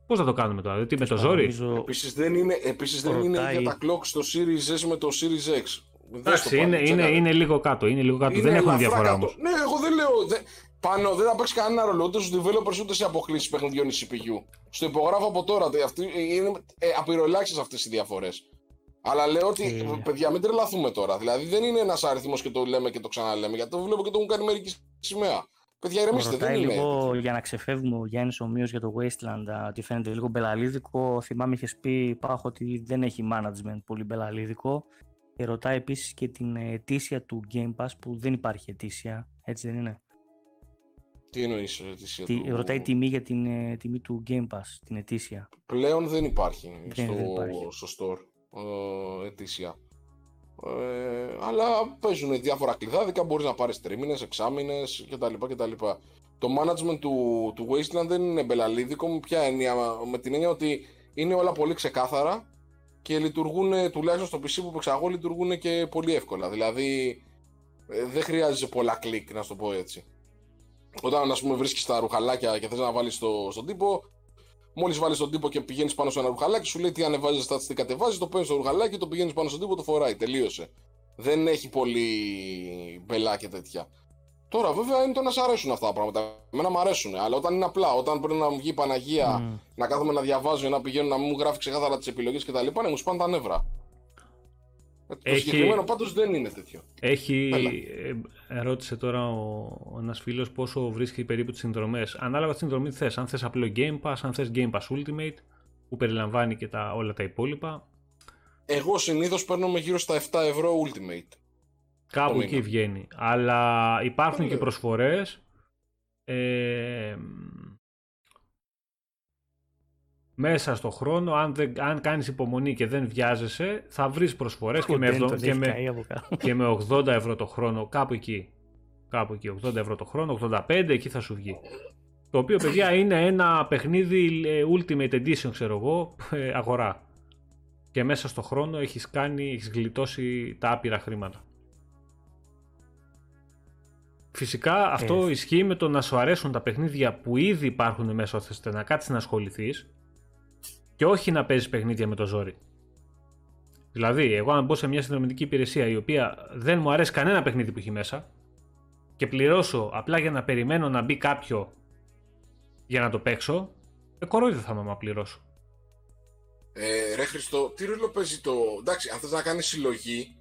Πώς θα το κάνουμε τώρα, δηλαδή, τι με το ζόρι;
Νομίζω-
Επίσης δεν είναι, επίσης δεν είναι
Ρωτάει-
για τα clock στο Series S με το Series X. Δες το
Εντάξει,
πάλι,
είναι, είναι,
τσέκαρε.
είναι λίγο κάτω. Είναι λίγο κάτω.
Είναι
δεν έχουν
ελαφρά
διαφορά
κάτω.
όμως.
Ναι, εγώ δεν λέω. Δεν, πάνω δεν θα παίξει κανένα ρόλο ούτε στους developers ούτε σε αποκλήσεις παιχνιδιών η CPU. Στο υπογράφω από τώρα. τε- Αυτή, είναι ε, απειροελάχιστες αυτές οι διαφορές. Αλλά λέω ότι
Ε.
παιδιά μην τρελαθούμε τώρα. Δηλαδή δεν είναι ένας αριθμός και το λέμε και το ξαναλέμε. Γιατί το βλέπω και το έχουν κάνει μερικοί σημαία. Παιδιά, ηρεμήστε, δεν
Ρωτάει
είναι.
λίγο για να ξεφεύγουμε ο Γιάννης Ομοίως για το Wasteland, α, ότι φαίνεται λίγο μπελαλίδικο. Θυμάμαι είχες πει Πάχο ότι δεν έχει management πολύ μπελαλίδικο. Και ρωτάει επίσης και την ετήσια του Game Pass που δεν υπάρχει ετήσια, έτσι δεν είναι;
Τι εννοείς ετήσια
Τι,
του...
Ρωτάει τιμή για την ε, τιμή του Game Pass, την ετήσια.
Πλέον δεν υπάρχει
Δεν-
στο,
δεν υπάρχει.
στο store ε, ετήσια. Ε, αλλά παίζουν διάφορα κλειδάδικα, μπορείς να πάρεις τρίμηνες, εξάμηνες κτλ. κτλ. Το management του, του Wasteland δεν είναι μπελαλίδικο με ποια έννοια, με την έννοια ότι είναι όλα πολύ ξεκάθαρα και λειτουργούν, τουλάχιστον στο PC που παίξα εγώ, λειτουργούν και πολύ εύκολα. Δηλαδή ε, δεν χρειάζεσαι πολλά κλικ, να σου το πω έτσι. Όταν ας πούμε βρίσκεις τα ρουχαλάκια και θες να βάλεις στο, στον τύπο, Μόλις βάλεις τον τύπο και πηγαίνεις πάνω σε ένα ρουχαλάκι, σου λέει τι ανεβάζεις στα τι κατεβάζεις, το παίρνεις στο ρουχαλάκι, το πηγαίνεις πάνω στον τύπο, το φοράει. Τελείωσε. Δεν έχει πολύ μπελά και τέτοια. Τώρα βέβαια είναι το να σ' αρέσουν αυτά τα πράγματα. Εμένα μου αρέσουν, αλλά όταν είναι απλά, όταν πρέπει να μου βγει η Παναγία,
Μμ.
να κάθομαι να διαβάζω ή να πηγαίνω να μην μου γράφει ξεκάθαρα τις επιλογές κτλ. Ναι, μου σπάνε τα νεύρα. Ε, Το
Έχει-
συγκεκριμένο πάντως δεν είναι τέτοιο.
Έχει,
Έλα.
ε, ρώτησε τώρα ο, ο ένας φίλος πόσο βρίσκει περίπου τις συνδρομές. Ανάλογα τη συνδρομή τι θες. Αν θες απλό Game Pass, αν θες Game Pass Ultimate, που περιλαμβάνει και τα, όλα τα υπόλοιπα.
Εγώ συνήθως παίρνω με γύρω στα 7 ευρώ Ultimate.
Κάπου
Το
εκεί
μήνα.
βγαίνει. Αλλά υπάρχουν
Πολύ
και
ωραίο.
προσφορές. Ε, μέσα στο χρόνο, αν, δεν, αν κάνεις υπομονή και δεν βιάζεσαι, θα βρεις προσφορές και με,
Κοντέν
εβδο-
τον
και,
έχει
με,
καεί από κάτω.
και με 80 ευρώ το χρόνο, κάπου εκεί. Κάπου εκεί, 80 ευρώ το χρόνο, 85, εκεί θα σου βγει. Το οποίο, παιδιά, είναι ένα παιχνίδι ε, Ultimate Edition, ξέρω εγώ, ε, αγορά. Και μέσα στο χρόνο έχεις κάνει, έχεις γλιτώσει τα άπειρα χρήματα. Φυσικά αυτό
Ε.
ισχύει με το να σου αρέσουν τα παιχνίδια που ήδη υπάρχουν μέσα ώστε να κάτσεις να ασχοληθείς και όχι να παίζεις παιχνίδια με το ζόρι. Δηλαδή, εγώ αν μπω σε μια συνδρομητική υπηρεσία η οποία δεν μου αρέσει κανένα παιχνίδι που έχει μέσα και πληρώσω απλά για να περιμένω να μπει κάποιο για να το παίξω, ε, κορόιδο θα με άμα πληρώσω.
Ε, ρε Χριστό, τι ρόλο παίζει το. Εντάξει, αν θες να κάνεις συλλογή,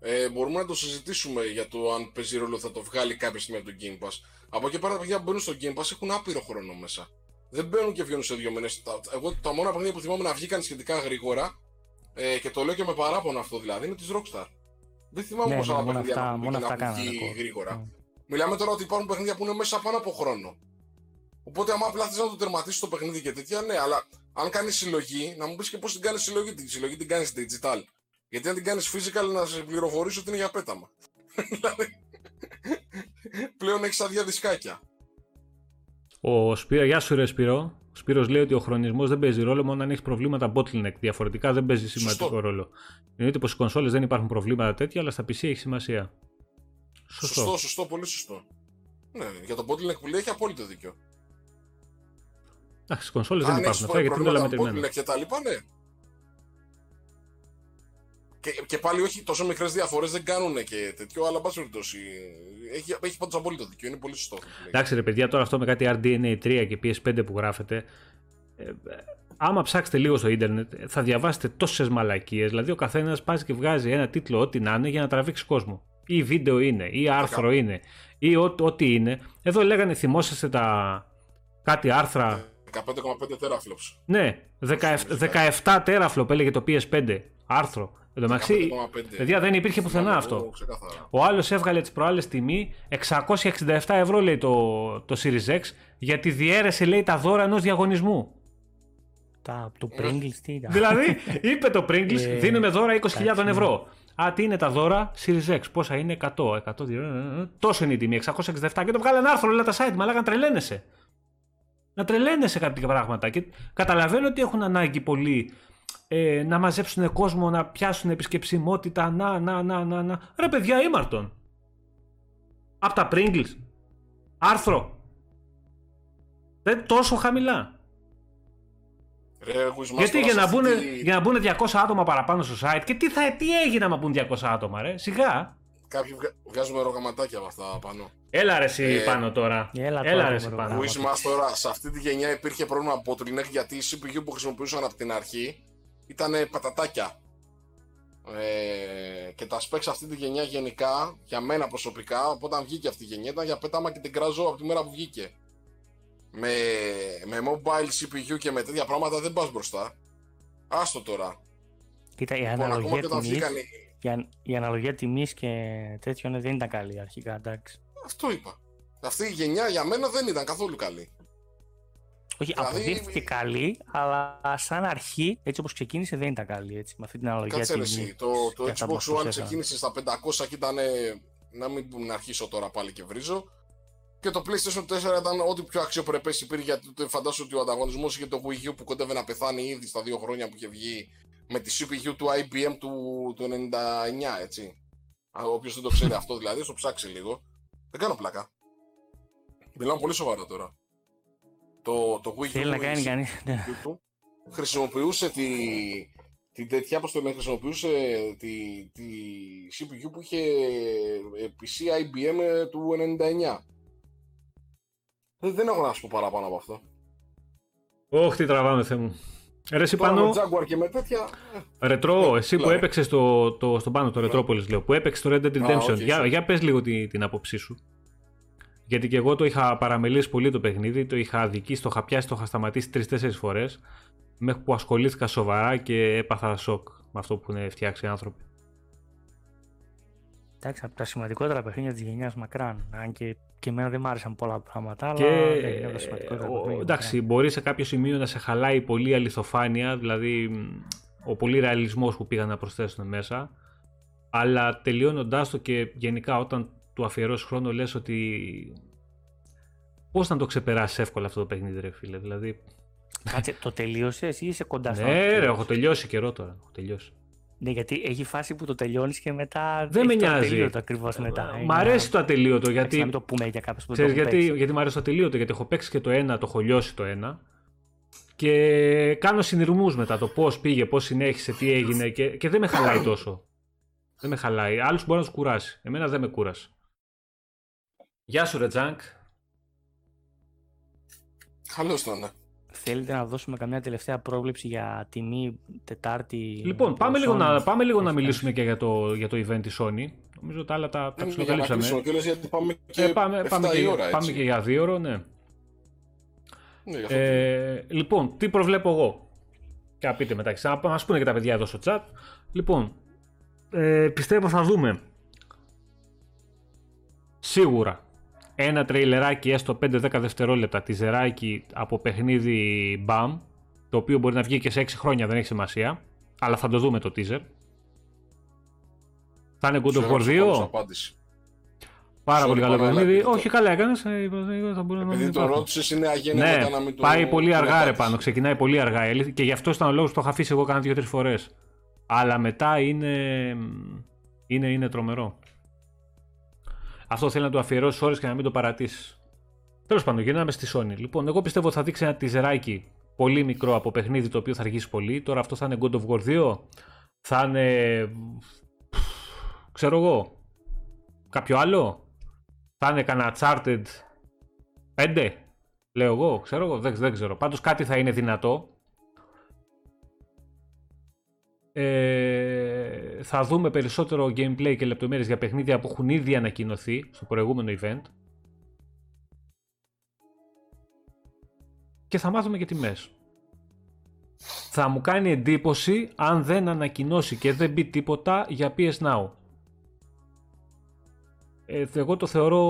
ε, μπορούμε να το συζητήσουμε για το αν παίζει ρόλο θα το βγάλει κάποια στιγμή από το Game Pass. Από εκεί πέρα τα παιδιά που μπαίνουν στο Game Pass έχουν άπειρο χρόνο μέσα. Δεν μπαίνουν και βγαίνουν σε δύο μήνες. Εγώ τα μόνα παιχνίδια που θυμάμαι να βγήκαν σχετικά γρήγορα ε, και το λέω και με παράπονο αυτό δηλαδή είναι της Rockstar. Δεν θυμάμαι
Ναι,
πόσα
ναι,
άλλα
μόνο
παιχνίδια
αυτά-
να
μόνο
βγήκαν
αυτά
να έχουν
κάνανε
βγει
ακόμα.
γρήγορα.
Mm.
Μιλάμε τώρα ότι υπάρχουν παιχνίδια που είναι μέσα πάνω από χρόνο. Οπότε, άμα απλά θες να το τερματίσεις το παιχνίδι και τέτοια, ναι, αλλά αν κάνεις συλλογή, να μου πεις και πώς την κάνεις συλλογή. Τη συλλογή την κάνεις digital. Γιατί αν την κάνεις physical, να σε πληροφορήσω ότι είναι για πέταμα. *laughs* Δηλαδή, πλέον έχεις άδεια δισκάκια.
Ο Σπύρο, γεια σου ρε Σπύρο. Ο Σπύρος λέει ότι ο χρονισμός δεν παίζει ρόλο μόνο αν έχεις προβλήματα bottleneck. Διαφορετικά δεν παίζει σημαντικό
Σωστό.
ρόλο. Εννοείται πως στις κονσόλες δεν υπάρχουν προβλήματα τέτοια, αλλά στα PC έχει σημασία. Σωστό.
Σωστό, σωστό, πολύ σωστό. Ναι, για τον bottleneck που λέει έχει απόλυτο δίκιο.
Εντάξει, στις κονσόλες δεν
Αν
υπάρχουν
έχεις
αυτά γιατί είναι όλα
προβλήματα
μετρημένα.
bottleneck και τα λοιπά, ναι. Και, και πάλι όχι τόσο μικρές διαφορές δεν κάνουν και τέτοιο, αλλά εν πάση περιπτώσει. Έχει, έχει πάντως απόλυτο δίκιο, είναι πολύ σωστό. αυτό που λέει.
Εντάξει ρε παιδιά, τώρα αυτό με κάτι RDNA 3 και PS5 που γράφετε, ε, ε, άμα ψάξετε λίγο στο ίντερνετ θα διαβάσετε τόσες μαλακίες, δηλαδή ο καθένας πάει και βγάζει ένα τίτλο ό,τι να είναι για να τραβήξει κόσμο. Ή βίντεο είναι, ή άρθρο είναι, ή ό, ό,τι είναι. Εδώ λέγανε θυμόσαστε τα κάτι άρθρα,
15,5 teraflops.
ναι, 17, 17 teraflop έλεγε το PS5 άρθρο. Εν τω μεταξύ,
15,5.
παιδιά δεν υπήρχε πουθενά
Θυμάμαι
αυτό.
εγώ ξεκάθαρα.
Ο άλλος έβγαλε τις προάλλες τιμή 667 ευρώ, λέει το, το Series X, γιατί διέρεσε, λέει, τα δώρα ενός διαγωνισμού.
Τα, το Pringles τι ήταν.
δηλαδή, είπε το Pringles,
Ε,
δίνουμε δώρα 20.000
εντάξει,
ευρώ. Α, τι είναι τα δώρα; Series X, πόσα είναι, 100, 100, ε, τόσο είναι η τιμή, 667 και το βγάλε ένα άρθρο, λέει τα site, μα λέγανε τρελαίνεσαι. Να τρελαίνεσαι κάποια πράγματα και καταλαβαίνω ότι έχουν ανάγκη πολύ ε, να μαζέψουν κόσμο, να πιάσουν επισκεψιμότητα, να, να, να, να, να. Ρε παιδιά, ήμαρτον. Απ' τα Pringles. Άρθρο. Δεν τόσο χαμηλά.
Ρε, Γουισμάς,
Γιατί
τώρα
για
σε
να,
αυτή
μπουν,
τη-
για να μπουν 200 άτομα παραπάνω στο site και τι, θα, τι έγινε άμα μπουν 200 άτομα ρε, σιγά.
Κάποιοι βγα- βγάζουμε ρογαματάκια από αυτά πάνω.
Έλα ρε εσύ
Ε,
πάνω τώρα.
έλα
Έλα
τώρα,
ρε εσύ
μωρό.
πάνω.
Μπράβο.
Γουισμάς τώρα, σε αυτή τη γενιά υπήρχε πρόβλημα bottleneck γιατί η CPU που χρησιμοποιούσαν από την αρχή ήταν πατατάκια. Ε, και τα specs αυτή τη γενιά γενικά, για μένα προσωπικά, από όταν βγήκε αυτή η γενιά, ήταν για πέταμα και την κράζω από τη μέρα που βγήκε. Με, με mobile CPU και με τέτοια πράγματα δεν πας μπροστά. Άστο τώρα.
Κοίτα, η
Λοιπόν, ακόμα
αναλογία
και όταν
τιμής,
βγήκαν. οι-
η, αν- η αναλογία τιμής και τέτοιων δεν ήταν καλή αρχικά, εντάξει.
Αυτό είπα. Αυτή η γενιά για μένα δεν ήταν καθόλου καλή.
Όχι, δηλαδή... αποδείχθηκε καλή, αλλά σαν αρχή, έτσι όπως ξεκίνησε, δεν ήταν καλή. Έτσι, με αυτή την αναλογία.
Κάτσε ρε, το, το Xbox One ξεκίνησε στα 500 και ήταν, να μην αρχίσω τώρα πάλι και βρίζω. Και το PlayStation 4 ήταν ό,τι πιο αξιοπρεπές υπήρχε γιατί φαντάζομαι ότι ο ανταγωνισμός είχε το Wii U που κοντεύε να πεθάνει ήδη στα δύο χρόνια που είχε βγει με τη CPU του IBM του, του 99, έτσι. Όποιος δεν το ξέρει αυτό δηλαδή, στο ψάξει λίγο. Δεν κάνω πλάκα. Μιλάω πολύ σοβαρά τώρα. Το, το Wii
U να κάνει κανείς. Ναι.
χρησιμοποιούσε τη, την τέτοια, πώς το λένε, χρησιμοποιούσε τη, τη CPU που είχε PC IBM του 99. Δεν, δεν έχω να σου πω παραπάνω από αυτό.
Όχι, τι τραβάμε, Θεέ μου. Ρε, εσύ πάνω...
Jaguar και με τέτοια...
Ρετρό, ναι, εσύ που έπαιξες το, το, στον πάνω, το Ρετρόπολης, λέω, που έπαιξες το Red Dead Redemption. για, για πες λίγο την, την άποψή σου. Γιατί και εγώ το είχα παραμελήσει πολύ το παιχνίδι, το είχα αδικήσει, το είχα πιάσει, το είχα σταματήσει τρει-τέσσερι φορές. Μέχρι που ασχολήθηκα σοβαρά και έπαθα σοκ με αυτό που είναι φτιάξει οι άνθρωποι.
Εντάξει, από τα σημαντικότερα παιχνίδια της γενιάς μακράν. Αν και, και εμένα δεν μ' άρεσαν πολλά πράγματα, αλλά
και, είναι τα σημαντικότερα ο, Εντάξει, μπορεί σε κάποιο σημείο να σε χαλάει πολύ αληθοφάνεια, δηλαδή ο πολύ ρεαλισμός που πήγαν να προσθέσουν μέσα. Αλλά τελειώνοντάς το και γενικά όταν του αφιερώσει χρόνο, λες ότι. Πώς να το ξεπεράσεις εύκολα αυτό το παιχνίδι, ρε φίλε. Δηλαδή.
Κάτσε, το τελείωσες ή είσαι κοντά στο.
Ναι, ρε, έχω τελειώσει καιρό τώρα. Έχω τελειώσει.
Ναι, γιατί έχει φάση που το τελειώνεις και μετά.
Δεν με νοιάζει.
ατελείωτο ακριβώς μετά.
Μ' αρέσει το ατελείωτο γιατί.
Να μην το πούμε για κάποιους που
Ξέρεις, το γιατί, γιατί μ' αρέσει το ατελείωτο, γιατί έχω παίξει και το ένα, το έχω λιώσει το ένα. Και κάνω συνειρμούς μετά το πώς πήγε, πώς συνέχισε, τι έγινε και, και δεν με χαλάει τόσο. Δεν με χαλάει. Άλλους μπορεί να τους κουράσει. Εμένα δεν με κούρασε. Γεια σου, Ρετζάνκ.
Καλώς τον.
Θέλετε να δώσουμε καμιά τελευταία πρόβλεψη για τιμή Τετάρτη.
Λοιπόν, πάμε λίγο, να, πάμε λίγο να μιλήσουμε και για το, για το event της Sony. Νομίζω τα άλλα τα, τα ψιλοκαλύψαμε.
γιατί πάμε και, ε,
πάμε, πάμε, και,
ώρα,
πάμε και για δύο ώρα, ναι. ναι ε, λοιπόν, τι προβλέπω εγώ; Και να πείτε μετά, να μας πούνε και τα παιδιά εδώ στο chat. Λοιπόν, ε, πιστεύω θα δούμε σίγουρα ένα τρέιλεράκι έστω 5-10 δευτερόλεπτα ζεράκι από παιχνίδι BAM το οποίο μπορεί να βγει και σε 6 χρόνια δεν έχει σημασία αλλά θα το δούμε το teaser θα είναι Good of War 2 Πάρα πολύ καλό παιχνίδι. Όχι, καλά έκανες.
Επειδή το ρώτησες, είναι αγένεια
ναι, να μην το. Πάει πολύ αργά, ρε πάνω. Ξεκινάει πολύ αργά. Και γι' αυτό ήταν ο λόγος που το είχα αφήσει εγώ κάνα δύο-τρεις φορές. Αλλά μετά είναι. Είναι, είναι τρομερό. Αυτό θέλει να του αφιερώσεις ώρες και να μην το παρατήσεις. Τέλος πάντων, γυρνάμε στη Sony. Λοιπόν, εγώ πιστεύω ότι θα δείξει ένα τυζεράκι πολύ μικρό από παιχνίδι το οποίο θα αργήσει πολύ. Τώρα αυτό θα είναι God of War 2. Θα είναι. ξέρω εγώ. Κάποιο άλλο. Θα είναι κανένα Uncharted 5. Λέω εγώ, ξέρω εγώ, δεν, δεν ξέρω. Πάντως κάτι θα είναι δυνατό ε, θα δούμε περισσότερο gameplay και λεπτομέρειες για παιχνίδια που έχουν ήδη ανακοινωθεί στο προηγούμενο event. Και θα μάθουμε και τιμές. Θα μου κάνει εντύπωση αν δεν ανακοινώσει και δεν μπει τίποτα για PS Now. Ε, εγώ το θεωρώ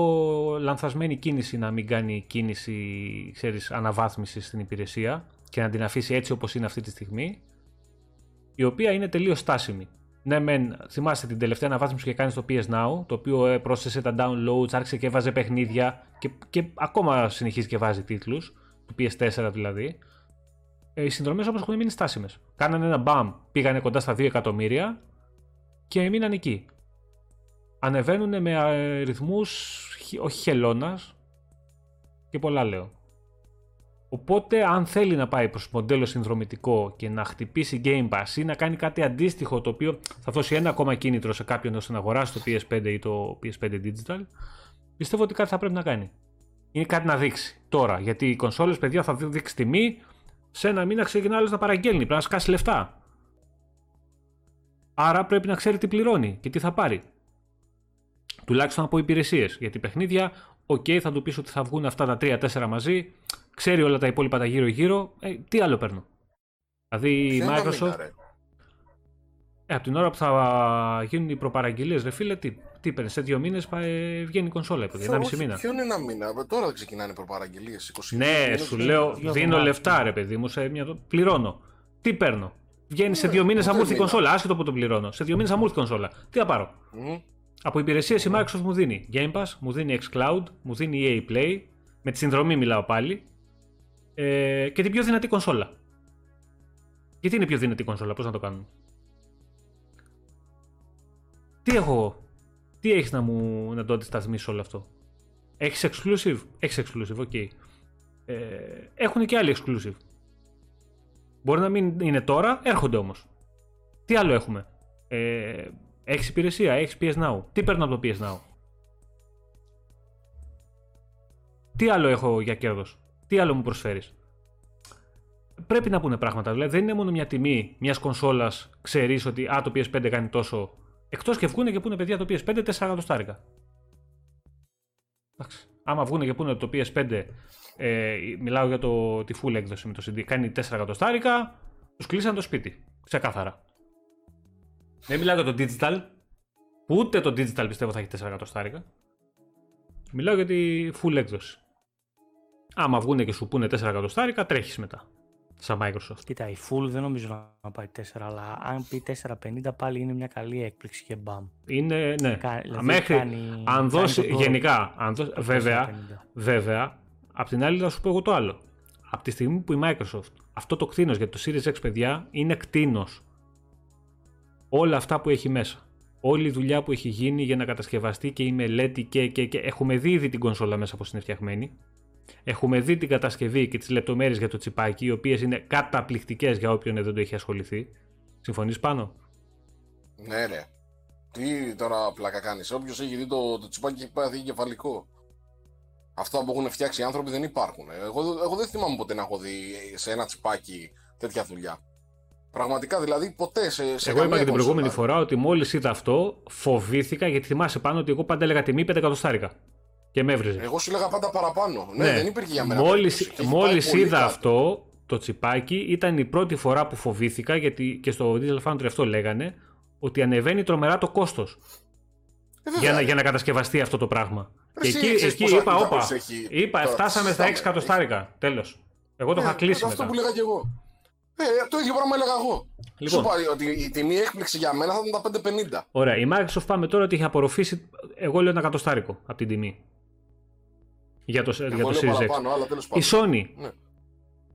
λανθασμένη κίνηση να μην κάνει κίνηση, ξέρεις, αναβάθμιση στην υπηρεσία και να την αφήσει έτσι όπως είναι αυτή τη στιγμή η οποία είναι τελείως στάσιμη. Ναι, μεν, θυμάστε την τελευταία αναβάθμιση που είχε κάνει στο PS Now, το οποίο ε, πρόσθεσε τα downloads, άρχισε και βάζει παιχνίδια και, και ακόμα συνεχίζει και βάζει τίτλους, του PS4 δηλαδή. Ε, οι συνδρομές όμω έχουν μείνει στάσιμες. Κάνανε ένα μπαμ, πήγανε κοντά στα 2 εκατομμύρια και μείναν εκεί. Ανεβαίνουν με ε, ρυθμούς όχι χελώνας και πολλά λέω. Οπότε, αν θέλει να πάει προς μοντέλο συνδρομητικό και να χτυπήσει Game Pass ή να κάνει κάτι αντίστοιχο το οποίο θα δώσει ένα ακόμα κίνητρο σε κάποιον ώστε να αγοράσει το PS5 ή το PS5 Digital, πιστεύω ότι κάτι θα πρέπει να κάνει. Είναι κάτι να δείξει τώρα. Γιατί οι κονσόλες, παιδιά, θα δείξει τιμή. Σε ένα μήνα ξεκινά άλλο να παραγγέλνει. Πρέπει να σκάσει λεφτά. Άρα πρέπει να ξέρει τι πληρώνει και τι θα πάρει. Τουλάχιστον από υπηρεσίες. Γιατί παιχνίδια, OK, θα του πεις ότι θα βγουν αυτά τα 3-4 μαζί ξέρει όλα τα υπόλοιπα τα γύρω-γύρω, ε, τι άλλο παίρνω. Δηλαδή η Microsoft. ε, από την ώρα που θα γίνουν οι προπαραγγελίες, ρε φίλε, τι, Τι είπε, σε δύο μήνες βγαίνει η κονσόλα, παιδί. Ένα μισή μήνα.
Ποιο είναι ένα μήνα, τώρα ξεκινάνε οι προπαραγγελίες.
Ναι, σου λέω, δίνω λεφτά, ρε παιδί μου, σε μια... πληρώνω. Τι παίρνω; Βγαίνει σε δύο μήνες θα μου έρθει η κονσόλα, άσχετο που το πληρώνω. Σε δύο μήνες θα μου έρθει η κονσόλα. Τι θα πάρω; Mm. Από υπηρεσίες η Microsoft μου δίνει Game Pass, μου δίνει xCloud, μου δίνει EA Play. Με τη συνδρομή μιλάω πάλι. Ε, και την πιο δυνατή κονσόλα. Γιατί είναι πιο δυνατή κονσόλα, πώς να το κάνουμε; Τι έχω εγώ; Τι έχεις να μου να το αντισταθμίσεις όλο αυτό; Έχεις exclusive; Έχεις exclusive, OK. Okay. Ε, έχουν και άλλοι exclusive. Μπορεί να μην είναι τώρα, έρχονται όμως. Τι άλλο έχουμε; Ε, έχεις υπηρεσία, έχεις PS Now. Τι παίρνω από το PS Now; Τι άλλο έχω για κέρδος; Τι άλλο μου προσφέρεις; Πρέπει να πούνε πράγματα. Δηλαδή δεν είναι μόνο μια τιμή μιας κονσόλας, ξέρεις ότι α, το PS5 κάνει τόσο. Εκτός και βγουν και πούνε παιδιά το PS5 4 εκατοστάρικα. Εντάξει. Άμα βγουν και πούνε ότι το PS5 ε, μιλάω για το, τη full έκδοση με το CD. Κάνει 4 εκατοστάρικα, τους κλείσαν το σπίτι. Ξεκάθαρα. Δεν μιλάω για το digital. Ούτε το digital πιστεύω θα έχει 4 εκατοστάρικα. Μιλάω για τη full έκδοση. Άμα βγουν και σου πούνε 4 εκατοστάρικα, τρέχεις μετά. Σαν Microsoft.
Κοίτα, η full δεν νομίζω να πάει 4, αλλά αν πει 450 πάλι είναι μια καλή έκπληξη και μπαμ.
Είναι, ναι. Κα, δηλαδή Μέχρι, κάνει, αν δώσει, γενικά, αν δώσει, βέβαια, βέβαια, Απ' την άλλη, θα σου πω εγώ το άλλο. Από τη στιγμή που η Microsoft αυτό το κτίνος για το Series X, παιδιά, είναι κτίνος. Όλα αυτά που έχει μέσα. Όλη η δουλειά που έχει γίνει για να κατασκευαστεί και η μελέτη και, και, και. Έχουμε δει ήδη την κονσόλα μέσα πώς είναι φτιαγμένη. Έχουμε δει την κατασκευή και τις λεπτομέρειες για το τσιπάκι, οι οποίες είναι καταπληκτικές για όποιον δεν το έχει ασχοληθεί. Συμφωνείς πάνω;
Ναι, ναι. Τι τώρα πλάκα κάνεις; Όποιος έχει δει το, το τσιπάκι έχει πάθει κεφαλικό. Αυτά που έχουν φτιάξει οι άνθρωποι δεν υπάρχουν. Εγώ, εγώ δεν θυμάμαι ποτέ να έχω δει σε ένα τσιπάκι τέτοια δουλειά. Πραγματικά δηλαδή ποτέ σε, σε
Εγώ είπα και την προηγούμενη φορά ότι μόλις είδα αυτό φοβήθηκα γιατί θυμάσαι πάνω ότι εγώ πάντα έλεγα τιμή 5 εκατοστάρικα. Και με έβριζε.
Εγώ σου έλεγα πάντα παραπάνω. Ναι, ναι. δεν υπήρχε για μένα.
Μόλι είδα αυτό το τσιπάκι ήταν η πρώτη φορά που φοβήθηκα γιατί και στο Digital Foundry αυτό λέγανε ότι ανεβαίνει τρομερά το κόστος. Ε, για, να, για να κατασκευαστεί αυτό το πράγμα. Και εκεί, εκεί είπα, όπα, είπα, φτάσαμε στα 6 εκατοστάρικα. Τέλος. Εγώ το είχα ε, κλείσει
μετά. Αυτό που λέγα και εγώ. Ε, το ίδιο πράγμα έλεγα εγώ. Λοιπόν. Σου είπα ότι η τιμή έκπληξη για μένα θα ήταν τα 5,50.
Ωραία. Η Microsoft πάμε τώρα ότι έχει απορροφήσει, εγώ λέω ένα εκατοστάρικο από την τιμή. Για το, για το Series X. Η Sony ναι.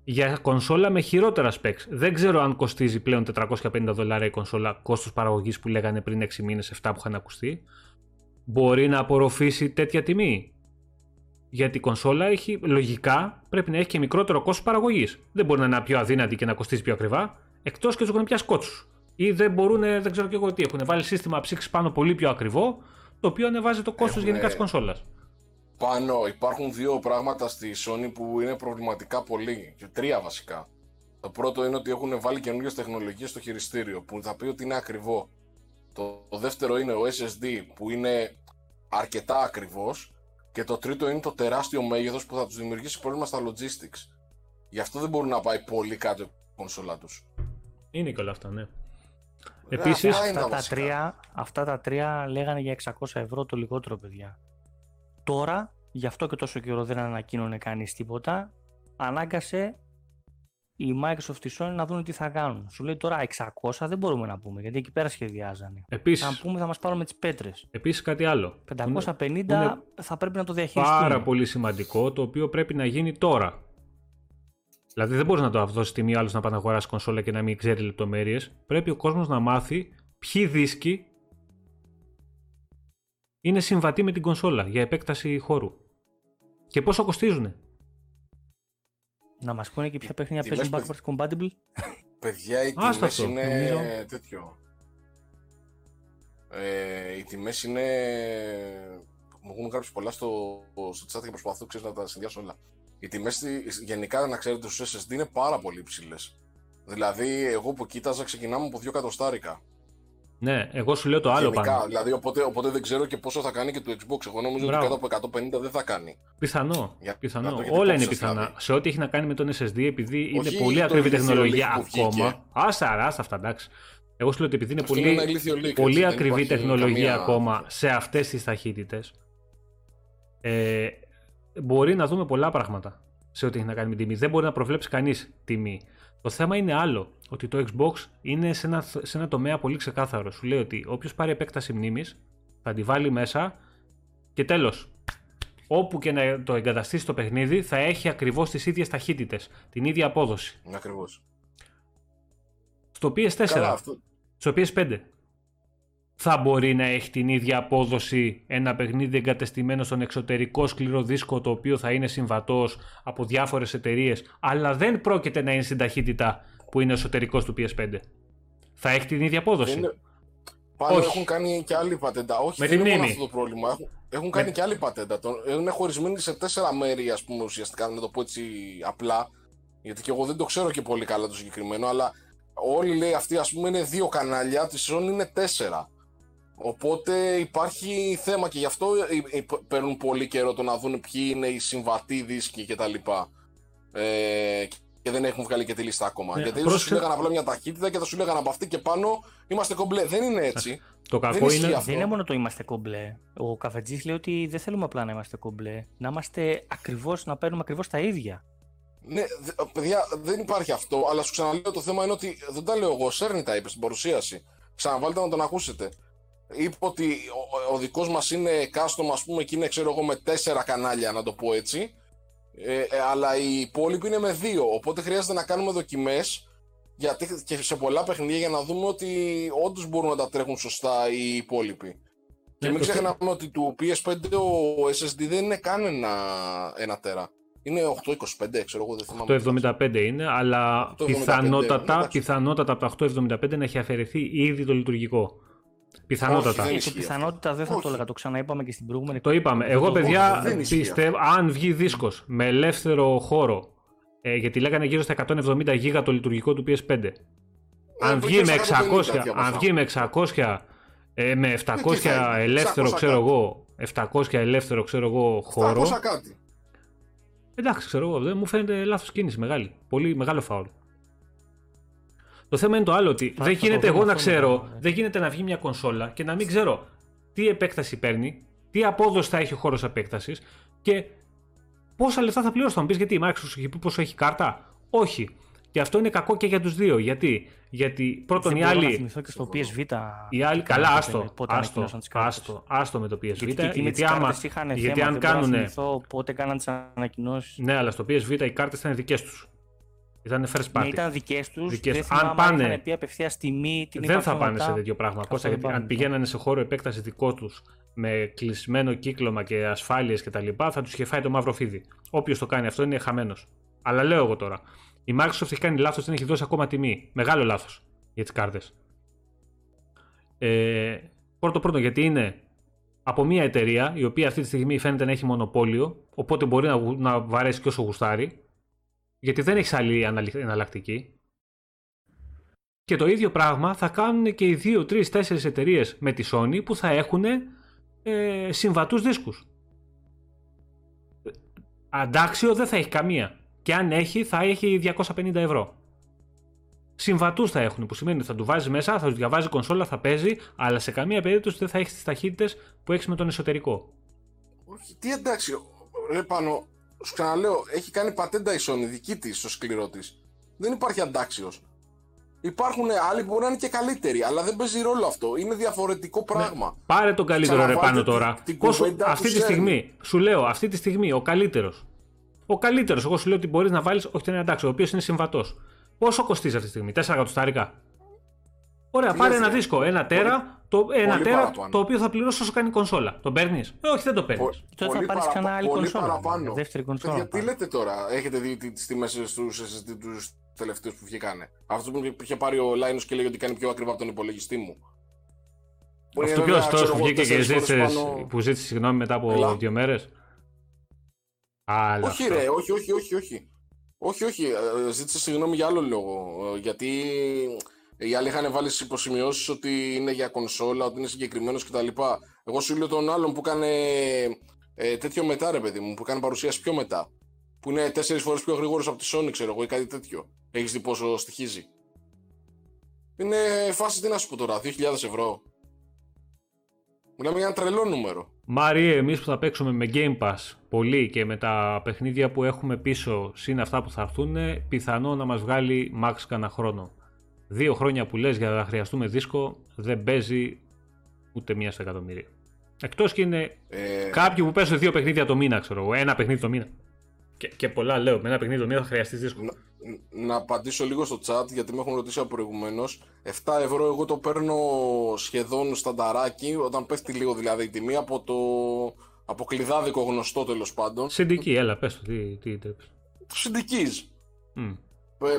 για κονσόλα με χειρότερα specs. Δεν ξέρω αν κοστίζει πλέον 450 δολάρια η κονσόλα κόστος παραγωγής που λέγανε πριν 6 μήνες, 7 που είχαν ακουστεί μπορεί να απορροφήσει τέτοια τιμή. Γιατί η κονσόλα έχει, λογικά πρέπει να έχει και μικρότερο κόστος παραγωγής. Δεν μπορεί να είναι πιο αδύνατη και να κοστίζει πιο ακριβά, εκτός και τους έχουν πια σκότσου. Ή δεν μπορούν, δεν ξέρω και εγώ τι, έχουν βάλει σύστημα ψήξης πάνω πολύ πιο ακριβό, το οποίο ανεβάζει το κόστος γενικά της κονσόλας.
Πάνω υπάρχουν δύο πράγματα στη Sony που είναι προβληματικά πολύ. Και τρία βασικά. Το πρώτο είναι ότι έχουν βάλει καινούργιες τεχνολογίες στο χειριστήριο που θα πει ότι είναι ακριβό. Το, το δεύτερο είναι ο SSD που είναι αρκετά ακριβώ. Και το τρίτο είναι το τεράστιο μέγεθος που θα τους δημιουργήσει πρόβλημα στα logistics. Γι' αυτό δεν μπορούν να πάει πολύ κάτω η κονσόλα τους.
Είναι και όλα αυτά, ναι.
Επίσης, αυτά, τα τρία, αυτά τα τρία λέγανε για 600 ευρώ το λιγότερο, παιδιά. Τώρα, γι' αυτό και τόσο καιρό δεν ανακοίνωνε κανείς τίποτα, ανάγκασε η Microsoft η Sony να δουν τι θα κάνουν. Σου λέει τώρα 600 δεν μπορούμε να πούμε γιατί εκεί πέρα σχεδιάζανε.
Επίσης,
Αν πούμε θα μας πάρουν με τις πέτρες.
Επίσης κάτι άλλο.
550 είναι, θα πρέπει να το διαχειριστούν.
Πάρα πολύ σημαντικό το οποίο πρέπει να γίνει τώρα. Δηλαδή δεν μπορείς να το δώσεις τιμή άλλος να πάει να αγοράσει κονσόλα και να μην ξέρει λεπτομέρειες. Πρέπει ο κόσμος να μάθει ποιοι δίσκοι είναι συμβατοί με την κονσόλα για επέκταση χώρου. Και πόσο κοστίζουν.
Να μας πούνε και ποια παιχνίδια παίζουν backwards compatible.
Παιδιά, οι τιμές είναι τέτοιο. Ε, οι τιμές είναι. Μου έχουν γράψει πολλά στο, στο chat και προσπαθώ ξέρεις, να τα συνδυάσω όλα. Οι τιμές γενικά, να ξέρετε, στους SSD είναι πάρα πολύ υψηλές. Δηλαδή, εγώ που κοίταζα ξεκινάμε από 2 εκατοστάρικα.
Ναι, εγώ σου λέω το άλλο Γενικά, πάνω.
Δηλαδή, οπότε, οπότε δεν ξέρω και πόσο θα κάνει και το Xbox. Εγώ νομίζω Μπράβο. ότι κάτω από 150 δεν θα κάνει.
Πιθανό. Για, πιθανό. Όλα είναι πιθανά. Δηλαδή. Σε ό,τι έχει να κάνει με τον SSD, επειδή είναι πολύ ακριβή τεχνολογία ακόμα. Άσα, άσα αυτά, εντάξει. Εγώ σου λέω ότι επειδή είναι
Αυτό
πολύ,
ένα ηλίθιο leak,
πολύ
έτσι, δεν
ακριβή
υπάρχει
τεχνολογία
καμία-
ακόμα σε αυτές τις ταχύτητες, ε, μπορεί να δούμε πολλά πράγματα σε ό,τι έχει να κάνει με τιμή. Δεν μπορεί να προβλέψει κανείς τιμή. Το θέμα είναι άλλο, ότι το Xbox είναι σε ένα, σε ένα τομέα πολύ ξεκάθαρο. Σου λέει ότι όποιος πάρει επέκταση μνήμης θα τη βάλει μέσα και τέλος. Όπου και να το εγκαταστήσει το παιχνίδι θα έχει ακριβώς τις ίδιες ταχύτητες, την ίδια απόδοση.
Ακριβώς.
Στο PS4
Καλά, αυτό.
στο PS5 θα μπορεί να έχει την ίδια απόδοση ένα παιχνίδι εγκατεστημένο στον εξωτερικό σκληρό δίσκο το οποίο θα είναι συμβατός από διάφορες εταιρείες, αλλά δεν πρόκειται να είναι στην ταχύτητα που είναι εσωτερικός του PS5. Θα έχει την ίδια απόδοση.
Δεν είναι- Πάνω
Όχι.
έχουν κάνει και άλλη πατέντα. Όχι,
Με
δεν
τη
είναι μόνο
μνήμη.
αυτό το πρόβλημα. Έχουν, έχουν κάνει και άλλη πατέντα. Τον- Είναι χωρισμένοι σε τέσσερα μέρη, ας πούμε, ουσιαστικά, να το πω έτσι απλά. Γιατί και εγώ δεν το ξέρω και πολύ καλά το συγκεκριμένο, αλλά όλοι λέει αυτοί, ας πούμε, είναι δύο κανάλια, της Sony είναι τέσσερα. Οπότε υπάρχει θέμα και γι' αυτό ε, ε, παίρνουν πολύ καιρό το να δουν ποιοι είναι οι συμβατοί δίσκοι κτλ. Ε, και δεν έχουν βγάλει και τη λίστα ακόμα.
Ναι,
Γιατί ίσως
πρόσεξε-
σου λέγανε απλά μια ταχύτητα και θα σου λέγανε από αυτή και πάνω είμαστε κομπλέ. Δεν είναι έτσι.
Το
δεν
κακό
ισχύει
είναι.
αυτό.
Δεν είναι μόνο το είμαστε κομπλέ. Ο Καφετζής λέει ότι δεν θέλουμε απλά να είμαστε κομπλέ. Να είμαστε ακριβώ, να παίρνουμε ακριβώς τα ίδια.
Ναι, δε- παιδιά, δεν υπάρχει αυτό, αλλά σου ξαναλέω το θέμα είναι ότι δεν τα λέω εγώ. Ο Σέρνη τα είπες στην παρουσίαση. Ξαναβάλτε να τον ακούσετε. Είπε ότι ο, ο δικός μας είναι custom, ας πούμε, και είναι, ξέρω εγώ, με τέσσερα κανάλια, να το πω έτσι. Ε, ε, αλλά οι υπόλοιποι είναι με δύο. Οπότε χρειάζεται να κάνουμε δοκιμές γιατί και σε πολλά παιχνίδια για να δούμε ότι όντως μπορούν να τα τρέχουν σωστά οι υπόλοιποι. Και
Ναι,
μην
το θε-
ξεχνάμε ότι του PS5 ο SSD δεν είναι καν ένα, ένα τέρα. Είναι 825, ξέρω εγώ, δεν θυμάμαι.
Το 75 είναι, αλλά
875,
πιθανότατα,
εντάξει.
πιθανότατα από το 875 να έχει αφαιρεθεί ήδη το λειτουργικό. Πιθανότατα.
Όχι, δεν
Και
ισχύει
το πιθανότητα δεν θα
Όχι.
το έλεγα. Το ξαναείπαμε και στην προηγούμενη.
Το είπαμε. Εγώ,
το-
παιδιά,
δεν ισχύει
πιστεύω, αν βγει δίσκος με ελεύθερο χώρο, ε, γιατί λέγανε γύρω στα 170 γίγα το λειτουργικό του PS5. Αν
Ε,
βγει
γύρω
με
στα 150
600,
διάβασα.
αν βγει με 600, ε, με 700
τι θα είναι,
ελεύθερο,
600
ξέρω
κάτι.
εγώ, 700 ελεύθερο, ξέρω εγώ, χώρο.
700 κάτι.
Εντάξει, ξέρω εγώ, δεν μου φαίνεται λάθος κίνηση μεγάλη. Πολύ μεγάλο φάουλ. Το θέμα είναι το άλλο ότι
Θα-
δεν
θα το
γίνεται
δούμε
εγώ να
αυτό
ξέρω,
μετά, ναι.
δεν γίνεται να βγει μια κονσόλα και να μην ξέρω τι επέκταση παίρνει, τι απόδοση θα έχει ο χώρος επέκτασης και πόσα λεφτά θα πληρώσω. Θα μου πεις γιατί η Microsoft έχει πει πόσο έχει κάρτα; Όχι. Και αυτό είναι κακό και για τους δύο. Γιατί, γιατί πρώτον
Δεν
οι
μπορώ να
άλλοι.
θυμηθώ και στο PSV.
Οι άλλοι,
τι
καλά,
κάνανε
άστο.
τότε, πότε
Άστο,
ανακοίνωσαν τις κάρτες.
άστο, άστο με το PSV.
Γιατί, και εκεί με τις
γιατί άμα,
κάρτες είχαν
γιατί
θέμα,
αν
δεν μπορώ να
κάνουνε,
θυμηθώ πότε κάναν τις ανακοινώσεις.
ναι, αλλά στο PSV οι κάρτες ήταν δικές τους. Ήταν first party.
Ναι, ήταν δικές τους.
Δικές
Δεν
τους. Αν
θυμάμαι αν
πάνε-
είχαν πει απευθείας τιμή. Την
δεν
είπαν
θα
πιο
πάνε
μετά.
σε τέτοιο πράγμα.
Αυτό
Κώστα,
δεν
γιατί αν
πάνε.
πηγαίνανε σε χώρο επέκταση δικό τους με κλεισμένο κύκλωμα και ασφάλειες κτλ., θα τους είχε φάει το μαύρο φίδι. Όποιος το κάνει αυτό είναι χαμένος. Αλλά λέω εγώ τώρα. Η Microsoft έχει κάνει λάθος, δεν έχει δώσει ακόμα τιμή. Μεγάλο λάθος για τις κάρτες. Ε, πρώτο πρώτο γιατί είναι από μια εταιρεία η οποία αυτή τη στιγμή φαίνεται να έχει μονοπόλιο, οπότε μπορεί να, γου- να βαρέσει και όσο γουστάρει, γιατί δεν έχεις άλλη αναλυ- εναλλακτική. Και το ίδιο πράγμα θα κάνουν και οι 2, 3, 4 εταιρείες με τη Sony που θα έχουν ε, συμβατούς δίσκους. Ε, Αντάξιο δεν θα έχει καμία. Και αν έχει, θα έχει 250 ευρώ. Συμβατούς θα έχουν, που σημαίνει ότι θα του βάζεις μέσα, θα τους διαβάζει κονσόλα, θα παίζει, αλλά σε καμία περίπτωση δεν θα έχεις τις ταχύτητες που έχεις με τον εσωτερικό.
Όχι, τι εντάξει, ρε πάνω, σου ξαναλέω, έχει κάνει πατέντα η Sony δική της στο σκληρό της. Δεν υπάρχει αντάξιος. Υπάρχουν άλλοι που μπορεί να είναι και καλύτεροι, αλλά δεν παίζει ρόλο αυτό. Είναι διαφορετικό πράγμα.
Πάρε τον καλύτερο ρε
Ξαναβάλτε
πάνω
την-
τώρα.
την
Πόσο,
κουβέντα που
αυτή τη
σέρνει.
στιγμή, σου λέω, αυτή τη στιγμή ο καλύτερος. Ο καλύτερος, εγώ σου λέω ότι μπορείς να βάλεις, όχι τον εντάξει, ο οποίος είναι συμβατός. Πόσο κοστίζει αυτή τη στιγμή, 4 εκατοστάρικα; Ωραία,
Τι
πάρε
λες,
ένα
ρε.
δίσκο, ένα τέρα, το, ένα
πολύ
τέρα
παραπάνω.
το οποίο θα πληρώσει όσο κάνει η κονσόλα. Τον παίρνεις; Ε, όχι, δεν το παίρνεις.
Πο-
Τότε θα
πολύ
πάρεις
παραπα-
ξανά άλλη
πολύ
κονσόλα,
παραπάνω.
δεύτερη κονσόλα
Παιδιά, τι
πάλι.
λέτε τώρα, έχετε δει τι- τις τιμές στους SSD τους τελευταίους που βγήκανε; Αυτός που είχε πάρει ο Linus και λέει ότι κάνει πιο ακριβά από τον υπολογιστή μου. Που είναι
Αυτό ποιο
βέβαια,
αυτό
ξέρω
που
εγώ,
βγήκε και
τέσσερις
ζήτησε,
φορές πάνω-
που ζήτησε συγγνώμη μετά από
Έλα.
δύο μέρες. Αλλά
Όχι
αυτό.
ρε, όχι, όχι, όχι, όχι. Όχι, όχι, ε, ζήτησε συγγνώμη για άλλο λόγο. ε, Γιατί οι άλλοι είχαν βάλει στις υποσημειώσεις ότι είναι για κονσόλα, ότι είναι συγκεκριμένος κτλ. Εγώ σου λέω τον άλλον που έκανε ε, τέτοιο μετά, ρε παιδί μου, που κάνει παρουσίαση πιο μετά. Που είναι τέσσερις φορές πιο γρήγορος από τη Sony, ξέρω εγώ, ή κάτι τέτοιο. Έχεις δει πόσο στοιχίζει. Είναι φάση τι να σου πω τώρα, 2.000 ευρώ. Μιλάμε για ένα τρελό νούμερο.
Μάρι, εμείς που θα παίξουμε με Game Pass πολύ και με τα παιχνίδια που έχουμε πίσω, συν αυτά που θα έρθουν, πιθανό να μας βγάλει max κανένα χρόνο. Δύο χρόνια που λες για να χρειαστούμε δίσκο δεν παίζει ούτε μία στο εκατομμύριο. Εκτός και είναι
Ε,
κάποιοι που παίζουν δύο παιχνίδια το μήνα, ξέρω εγώ. Ένα παιχνίδι το μήνα. Και, και πολλά λέω. Με ένα παιχνίδι το μήνα θα χρειαστείς δίσκο.
να, να απαντήσω λίγο στο chat γιατί με έχουν ρωτήσει προηγουμένως. 7 ευρώ εγώ το παίρνω σχεδόν στανταράκι όταν πέφτει λίγο δηλαδή η τιμή από το από κλειδάδικο γνωστό τέλος πάντων.
Συντική, έλα, πες το. Τι, τι τρέπεις.
Του συντική.
Μμ.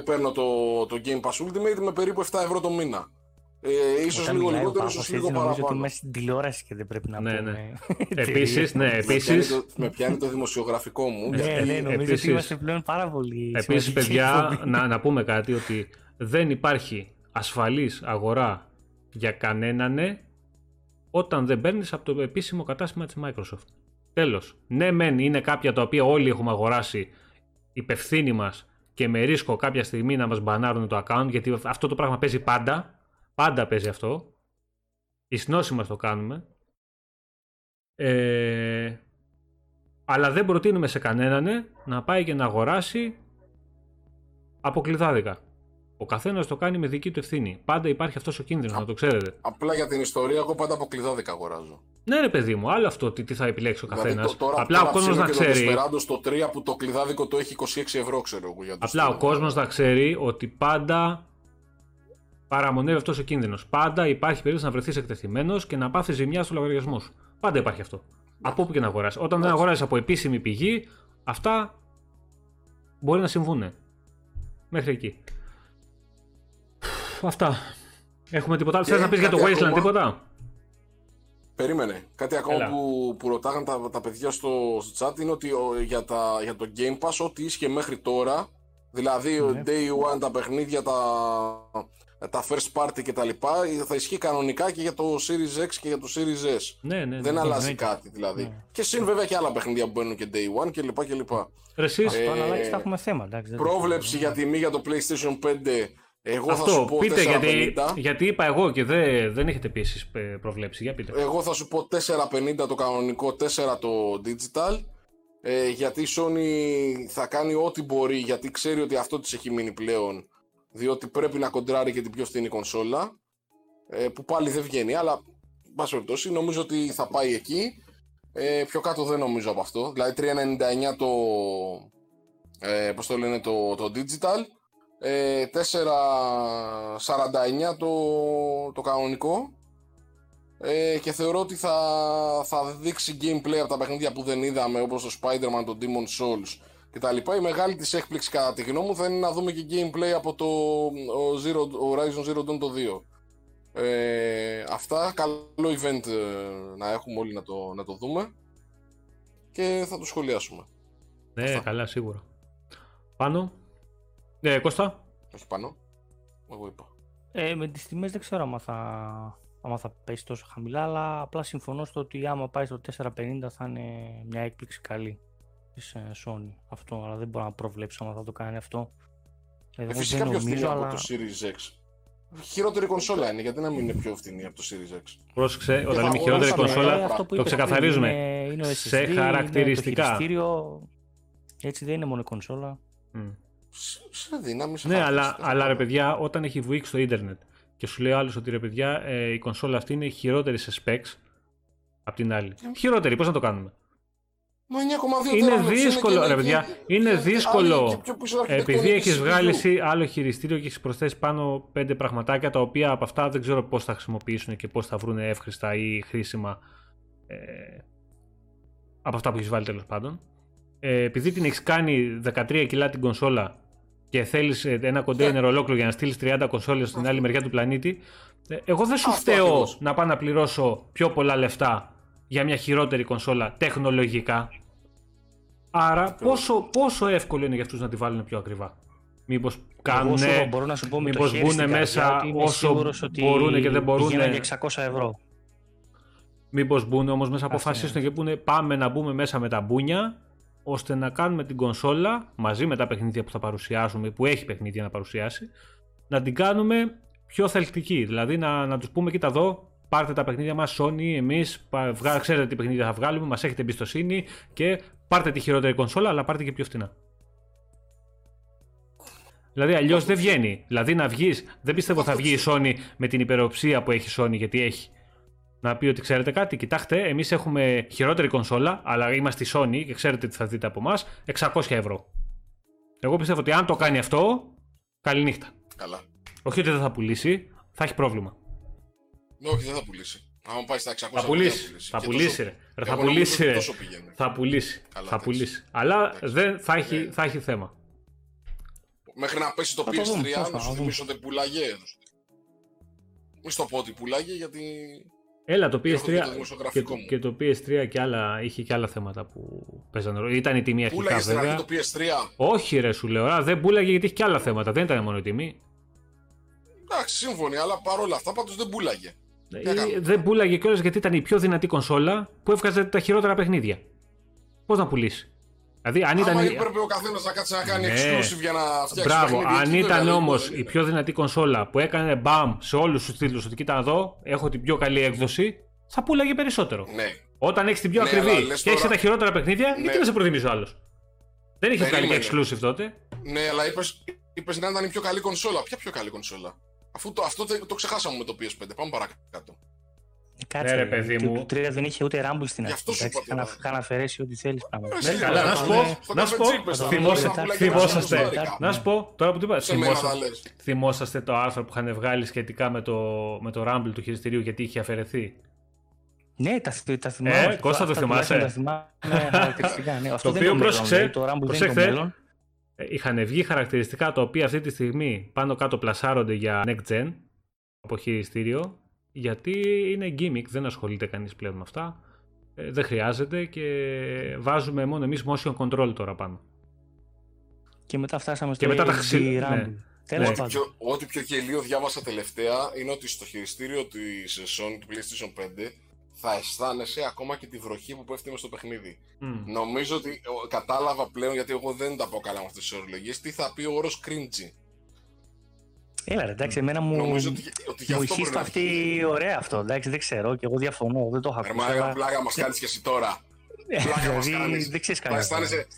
Παίρνω το, το Game Pass Ultimate με περίπου 7 ευρώ το μήνα. Ε, ίσως
Όταν
λίγο
μιλάει ο
λιγότερο,
Πάπας,
ίσως
έτσι
λίγο
νομίζω ότι
παραπάνω.
είμαστε στην τηλεόραση και δεν πρέπει να
Ναι,
πούμε. *laughs*
Επίσης, ναι,
Με πιάνει,
επίση.
το, με πιάνει το δημοσιογραφικό μου.
Ναι,
γιατί
ναι, νομίζω
επίσης-
ότι είμαστε πλέον πάρα πολύ.
Επίσης,
σημαντική
παιδιά,
εκπομπή.
να, να πούμε κάτι ότι δεν υπάρχει ασφαλής αγορά για κανέναν όταν δεν παίρνεις από το επίσημο κατάστημα της Microsoft. Τέλος. Ναι, μεν είναι κάποια τα οποία όλοι έχουμε αγοράσει υπευθύνοι μας και με ρίσκο κάποια στιγμή να μας μπανάρουν το account γιατί αυτό το πράγμα παίζει πάντα. Πάντα παίζει αυτό. Η σνόση μας το κάνουμε. Ε, αλλά δεν προτείνουμε σε κανέναν να πάει και να αγοράσει από κλειδάδικα. Ο καθένας το κάνει με δική του ευθύνη. Πάντα υπάρχει αυτός ο κίνδυνος, να το ξέρετε.
Απλά για την ιστορία, εγώ πάντα από κλειδάδικα αγοράζω.
Ναι, ρε παιδί μου, άλλο αυτό τι, τι θα επιλέξει ο καθένας.
Δηλαδή, το- τώρα,
Απλά
τώρα
ο κόσμος
ψήνω
να
και το
ξέρει.
Desperado στο 3 που το κλειδάδικο το έχει 26 ευρώ, ξέρω εγώ. Για το
Απλά ο
Steam.
κόσμος να ξέρει ότι πάντα παραμονεύει αυτός ο κίνδυνος. Πάντα υπάρχει περίπτωση να βρεθείς εκτεθειμένος και να πάθεις ζημιά στο λογαριασμό σου. Πάντα υπάρχει αυτό. Από όπου και να αγοράσεις. Όταν δεν αγοράσει από επίσημη πηγή, αυτά μπορεί να συμβούν. Μέχρι εκεί. Αυτά. Έχουμε τίποτα άλλο;
Και
Θες να πεις για το
κάτι
Wasteland
ακόμα.
τίποτα;
Περίμενε. Κάτι ακόμα
Έλα.
που, που ρωτάγαν τα, τα παιδιά στο, στο chat είναι ότι ο, για, τα, για το Game Pass, ό,τι ίσχυε μέχρι τώρα, δηλαδή ο
Ναι.
Day One, τα παιχνίδια, τα, τα first party κτλ., θα ισχύει κανονικά και για το Series X και για το Series S.
Ναι, ναι.
Δεν
ναι.
αλλάζει
εννοείται.
κάτι δηλαδή.
Ναι.
Και συν βέβαια και άλλα παιχνίδια που μπαίνουν και Day One κλπ. κλπ.
Ρε, εσείς,
Αυτό
Ε,
αλλά θα έχουμε θέμα. εντάξει, δεν το
Πρόβλεψη για τιμή για το PlayStation 5, εγώ θα
αυτό
σου πω
πείτε
450.
γιατί, γιατί είπα εγώ και δεν, δεν έχετε πει εσείς ε, προβλέψει. Για πείτε.
Εγώ θα σου πω 4,50 το κανονικό, 4 το digital. Ε, γιατί η Sony θα κάνει ό,τι μπορεί, γιατί ξέρει ότι αυτό της έχει μείνει πλέον. Διότι πρέπει να κοντράρει και την πιο φθηνή κονσόλα. Ε, που πάλι δεν βγαίνει, αλλά εν πάση περιπτώσει νομίζω ότι θα πάει εκεί. Ε, πιο κάτω δεν νομίζω από αυτό. Δηλαδή 3,99 το. Ε, πώς το λένε το, το digital. Ε, 4,49 το, το κανονικό. Ε, και θεωρώ ότι θα, θα δείξει gameplay από τα παιχνίδια που δεν είδαμε όπως το Spider-Man, το Demon Souls κτλ. Η μεγάλη της έκπληξη κατά τη γνώμη μου θα είναι να δούμε και gameplay από το ο Zero, Horizon Zero Dawn το 2. Ε, αυτά, καλό event ε, να έχουμε όλοι να το, να το δούμε και θα το σχολιάσουμε.
ναι,
αυτά.
καλά, σίγουρα. Πάνω. Ναι, Κώστα.
Όχι πάνω, εγώ είπα.
Ε, με τις τιμές δεν ξέρω άμα θα, άμα θα πέσει τόσο χαμηλά, αλλά απλά συμφωνώ στο ότι άμα πάει στο 450 θα είναι μια έκπληξη καλή της ε, Sony. Αυτό, αλλά δεν μπορώ να προβλέψω άμα θα το κάνει αυτό. Ε,
Ε,
εγώ
φυσικά
δεν
πιο φθηνή
νομίζω,
από
αλλά
το Series X. Χειρότερη κονσόλα είναι, γιατί να μην είναι πιο φθηνή από το Series X;
Πρόσεξε, όταν
θα
λέμε χειρότερη
αγοράσαμε,
κονσόλα,
ε,
αυτό που
το
είπες
ξεκαθαρίζουμε.
πριν, Είναι, είναι ο SSD,
Σε
είναι το
χαρακτηριστικά.
χειριστήριο. Έτσι δεν είναι μόνο η κονσόλα.
Μμ.
Σε- Σε δύναμη, σε
Ναι, αλλά,
χαρακτηριστικά.
αλλά ρε παιδιά, όταν έχει βουήξει στο ίντερνετ και σου λέει άλλος ότι ρε παιδιά, ε, η κονσόλα αυτή είναι χειρότερη σε specs από την άλλη. Χειρότερη, πώς να το κάνουμε;
Μα 9,2
Είναι
τεράλεπτος
δύσκολο,
και-
ρε παιδιά.
και-
Είναι
και-
δύσκολο.
άλλη και πιο πίσω αρχιτεκτονική
Επειδή έχεις
CPU.
βγάλει εσύ άλλο χειριστήριο και έχεις προσθέσει πάνω πέντε πραγματάκια τα οποία από αυτά δεν ξέρω πώς θα χρησιμοποιήσουν και πώς θα βρουν εύχριστα ή χρήσιμα ε, από αυτά που έχεις βάλει τέλος πάντων. Ε, επειδή την έχεις κάνει 13 κιλά την κονσόλα και θέλεις ένα κοντέινερ ολόκληρο για να στείλεις 30 κονσόλες στην άλλη μεριά του πλανήτη, ε, εγώ δεν σου
Αυτό
φταίω
ακριβώς.
να πάω να πληρώσω πιο πολλά λεφτά για μια χειρότερη κονσόλα τεχνολογικά. Άρα
Ακριβώς.
πόσο, πόσο εύκολο είναι για αυτούς να τη βάλουν πιο ακριβά; Μήπως
Εγώ
κάνουν,
σου μπορώ να σου πω με το
μήπως
χέρι
μπουν
στην καρδιά
μέσα
ότι είμαι
όσο
σίγουρος ότι
μπορούνε και δεν μπορούνε.
πηγαίναν για 600 ευρώ.
μήπως μπουν όμως μέσα
Αυτό
αποφασίσουν και πούνε πάμε να μπούμε μέσα με τα μπούνια ώστε να κάνουμε την κονσόλα μαζί με τα παιχνίδια που θα παρουσιάσουμε, που έχει παιχνίδια να παρουσιάσει, να την κάνουμε πιο θελκτικοί. Δηλαδή να, να τους πούμε: Κοίτα εδώ, πάρτε τα παιχνίδια μας, Sony, εμείς, ξέρετε τι παιχνίδια θα βγάλουμε, μας έχετε εμπιστοσύνη και πάρτε τη χειρότερη κονσόλα, αλλά πάρτε και πιο φθηνά. Δηλαδή αλλιώς δεν βγαίνει. Δηλαδή να βγεις, δεν πιστεύω θα βγει η Sony με την υπεροψία που έχει η Sony, γιατί έχει. Να πει ότι ξέρετε κάτι, κοιτάξτε, εμείς έχουμε χειρότερη κονσόλα, αλλά είμαστε η Sony και ξέρετε τι θα δείτε από εμάς, 600 ευρώ. Εγώ πιστεύω ότι αν το κάνει αυτό, καληνύχτα.
Καλά.
Όχι ότι δεν θα πουλήσει, θα έχει πρόβλημα.
Ναι, όχι, δεν θα πουλήσει. Αν πάει στα 600
θα πουλήσει. Θα πουλήσει, ρε. Θα πουλήσει, ρε. Θα πουλήσει. Θα πουλήσει. Αλλά δεν θα έχει, ναι. θα έχει θέμα.
Μέχρι να πέσει το PS3, να σου θυμίσω ότι πουλάγε. Μη στο πω ότι πουλάγε γιατί.
Έλα, το PS3 και, και, το PS3 και άλλα, είχε και άλλα θέματα που παίζανε. Ήταν η τιμή αρχικά βέβαια.
το PS3.
Όχι ρε σου λέω, δεν πουλάγε γιατί είχε και άλλα θέματα, δεν ήταν μόνο η τιμή.
Εντάξει, σύμφωνοι, αλλά παρόλα αυτά πάντως δεν πουλάγε.
Ε, δεν πουλάγε κιόλας γιατί ήταν η πιο δυνατή κονσόλα που έβγαζε τα χειρότερα παιχνίδια. Πώς να πουλήσει;
Δηλαδή, αν ήταν... έπρεπε ο καθένας να κάτσει να κάνει ναι. exclusive για να φτιάξει
Μπράβο, αν ήταν όμως η πιο δυνατή κονσόλα που έκανε μπαμ σε όλους τους τίτλους ότι κοίτα εδώ, έχω την πιο καλή έκδοση, θα πουλάγε περισσότερο.
Ναι.
Όταν έχεις την πιο ναι, ακριβή και έχεις τα χειρότερα παιχνίδια, ναι. γιατί να σε προτιμήσει ο άλλος; Δεν είχες βγάλει exclusive τότε;
Ναι, αλλά είπε να ήταν η πιο καλή κονσόλα. Ποια πιο καλή κονσόλα; Αφού το, αυτό το, το ξεχάσαμε με το PS5. Πάμε παρακάτω.
Κάτσε, ναι, ρε παιδί μου.
Το 3 δεν είχε ούτε Rumble στην αρχή. Είχαν αφαιρέσει ό,τι θέλεις
πράγματα. Ναι, καλά, να σου πω. Να σου πω. Θυμόσαστε. Να σου πω. Τώρα που το είπα. Θυμόσαστε το άρθρο που είχαν βγάλει σχετικά με το, με το Rumble του χειριστηρίου γιατί είχε αφαιρεθεί;
Ναι, τα, τα θυμάμαι. Ε,
Κώστα το θυμάσαι. Τα θυμάμαι ναι. Το οποίο πρόσεξε. Το Rumble δεν είναι το μέλλον. Ε, είχαν βγει χαρακτηριστικά τα οποία αυτή τη στιγμή πάνω κάτω πλασάρονται για next gen από χειριστήριο γιατί είναι gimmick, δεν ασχολείται κανείς πλέον με αυτά ε, δεν χρειάζεται και βάζουμε μόνο εμείς motion control τώρα πάνω
και μετά φτάσαμε στο
και μετά τα ναι.
Ναι. Ό,τι, πιο, ό,τι πιο γελίο διάβασα τελευταία είναι ότι στο χειριστήριο της Sony του PlayStation 5 θα αισθάνεσαι ακόμα και τη βροχή που πέφτει στο παιχνίδι. Νομίζω ότι κατάλαβα πλέον, γιατί εγώ δεν τα πω καλά με αυτές τις ορολογίες, τι θα πει ο όρος cringy.
Έλα, ρε, εντάξει, εμένα μου, Νομίζω ότι, ότι μου ισχύει αυτή ωραία αυτό. Εντάξει, δεν ξέρω και εγώ διαφωνώ, δεν το έχω
ακούσει. Ερμά, πλάκα μας κάνεις και εσύ τώρα.
Ε, πλάκα μας δηλαδή, κάνεις. Δεν ξέρεις κανένας.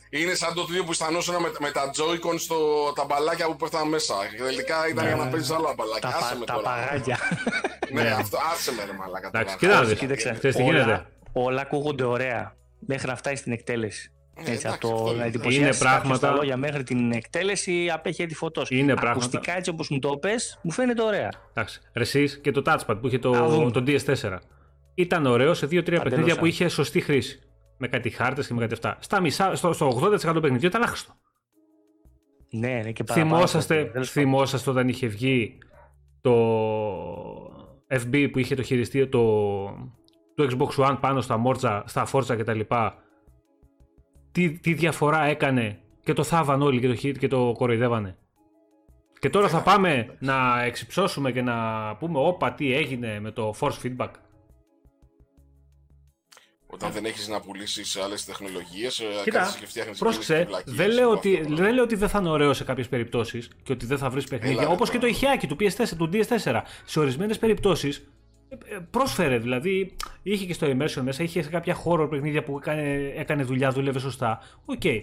Είναι σαν το τούτο που αισθανόσουν με, με τα Joy-Con στο τα μπαλάκια που πέφτανε μέσα. Τελικά ήταν για να ναι. παίζεις άλλα μπαλάκια. Τα, άσε με
τα παγάκια.
ναι, ναι, αυτό άσε με ρε μαλάκα.
Εντάξει, κοίταξε. τι γίνεται;
Όλα ακούγονται ωραία μέχρι να φτάσει στην εκτέλεση.
Ε, έτσι,
από το να εντυπωσιάσει
είναι πράγματα...
τα λόγια μέχρι την εκτέλεση απέχει τη φωτός.
Είναι πράγματα...
Ακουστικά έτσι όπως μου το πες, μου φαίνεται ωραία.
Εντάξει. Εσείς και το touchpad που είχε το, το DS4. Ήταν ωραίο σε 2-3 παιχνίδια που είχε σωστή χρήση. Με κάτι χάρτες και με κάτι αυτά. Στα μισά, στο, στο 80% παιχνιδιών ήταν άχρηστο.
Ναι, ναι, και
θυμόσαστε, θυμόσαστε όταν είχε βγει το FB που είχε το χειριστήριο το, το Xbox One πάνω στα, Morza, στα Forza κτλ τι, τι διαφορά έκανε και το θάβαν όλοι και το, hit και το κοροϊδεύανε. Και τώρα θα πάμε να εξυψώσουμε και να πούμε όπα τι έγινε με το force feedback.
Όταν δεν έχεις να πουλήσεις σε άλλες τεχνολογίες, ε,
Κοίτα, και φτιάχνεις πρόσεξε, δεν λέω, ότι, δεν λέω ότι δεν θα είναι ωραίο σε κάποιες περιπτώσεις και ότι δεν θα βρεις παιχνίδια, όπως και το ηχιάκι του PS4, του DS4. Σε ορισμένες περιπτώσεις ε, πρόσφερε, δηλαδή είχε και στο immersion μέσα, είχε σε κάποια χώρο παιχνίδια που έκανε, έκανε δουλειά, δούλευε σωστά. OK. Okay.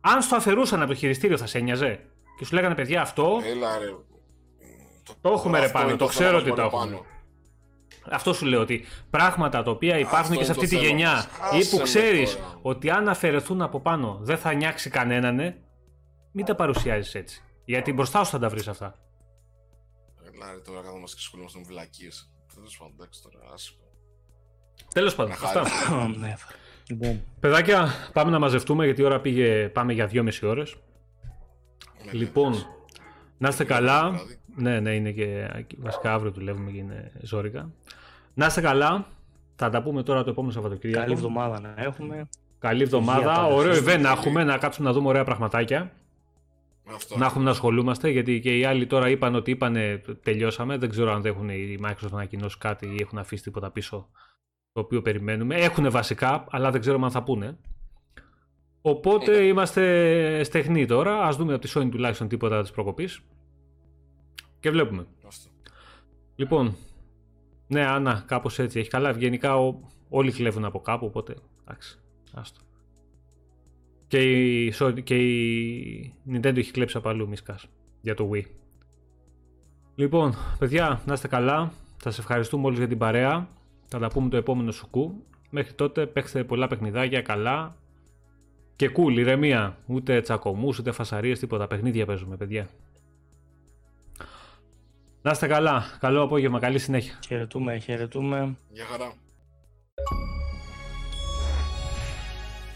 Αν στο αφαιρούσαν από το χειριστήριο θα σε ένοιαζε και σου λέγανε παιδιά αυτό.
Έλα, ρε.
Το έχουμε ρε πάνω, το ξέρω ότι το έχουμε. Αυτό σου λέω ότι πράγματα τα οποία υπάρχουν αυτό και σε αυτή τη γενιά ή που ξέρεις ότι αν αφαιρεθούν από πάνω δεν θα νιάξει κανέναν, μην τα παρουσιάζεις έτσι. Γιατί μπροστά σου θα τα βρεις αυτά.
Έλα, ρε, τώρα καθόμαστε και σχολούμαστε με βλακίες. Τέλος πάντων, εντάξει τώρα,
Τέλος πάντων, αυτά. Ναι, λοιπόν. Παιδάκια, πάμε να μαζευτούμε γιατί η ώρα πήγε, πάμε για δυόμιση ώρες. Ναι, λοιπόν, να είστε καλά. Ναι, ναι, είναι και βασικά αύριο δουλεύουμε και είναι ζώρικα. Να είστε καλά. Θα τα πούμε τώρα το επόμενο Σαββατοκύριακο.
Καλή εβδομάδα να έχουμε.
Καλή εβδομάδα. Ωραίο event να έχουμε, να κάτσουμε να δούμε ωραία πραγματάκια.
Αυτό.
Να έχουμε να ασχολούμαστε γιατί και οι άλλοι τώρα είπαν ότι είπανε τελειώσαμε. Δεν ξέρω αν δεν έχουν η Microsoft ανακοινώσει κάτι ή έχουν αφήσει τίποτα πίσω το οποίο περιμένουμε. Έχουν βασικά, αλλά δεν ξέρουμε αν θα πούνε. Οπότε είμαστε στεχνοί τώρα. Α δούμε από τη Sony τουλάχιστον τίποτα της προκοπής. Και βλέπουμε.
Αυτό.
Λοιπόν, ναι, Άννα, κάπως έτσι έχει καλά. Γενικά ο, όλοι κλέβουν από κάπου, οπότε εντάξει. Άστο. Και η, και η Nintendo έχει κλέψει από αλλού μισκάς για το Wii. Λοιπόν, παιδιά, να είστε καλά. Θα σας ευχαριστούμε όλους για την παρέα. Θα τα πούμε το επόμενο σουκού. Μέχρι τότε παίξτε πολλά παιχνιδάκια καλά. Και cool, ηρεμία. Ούτε τσακωμούς, ούτε φασαρίες, τίποτα. Παιχνίδια παίζουμε, παιδιά. Να είστε καλά. Καλό απόγευμα. Καλή συνέχεια.
Χαιρετούμε, χαιρετούμε.
Γεια χαρά.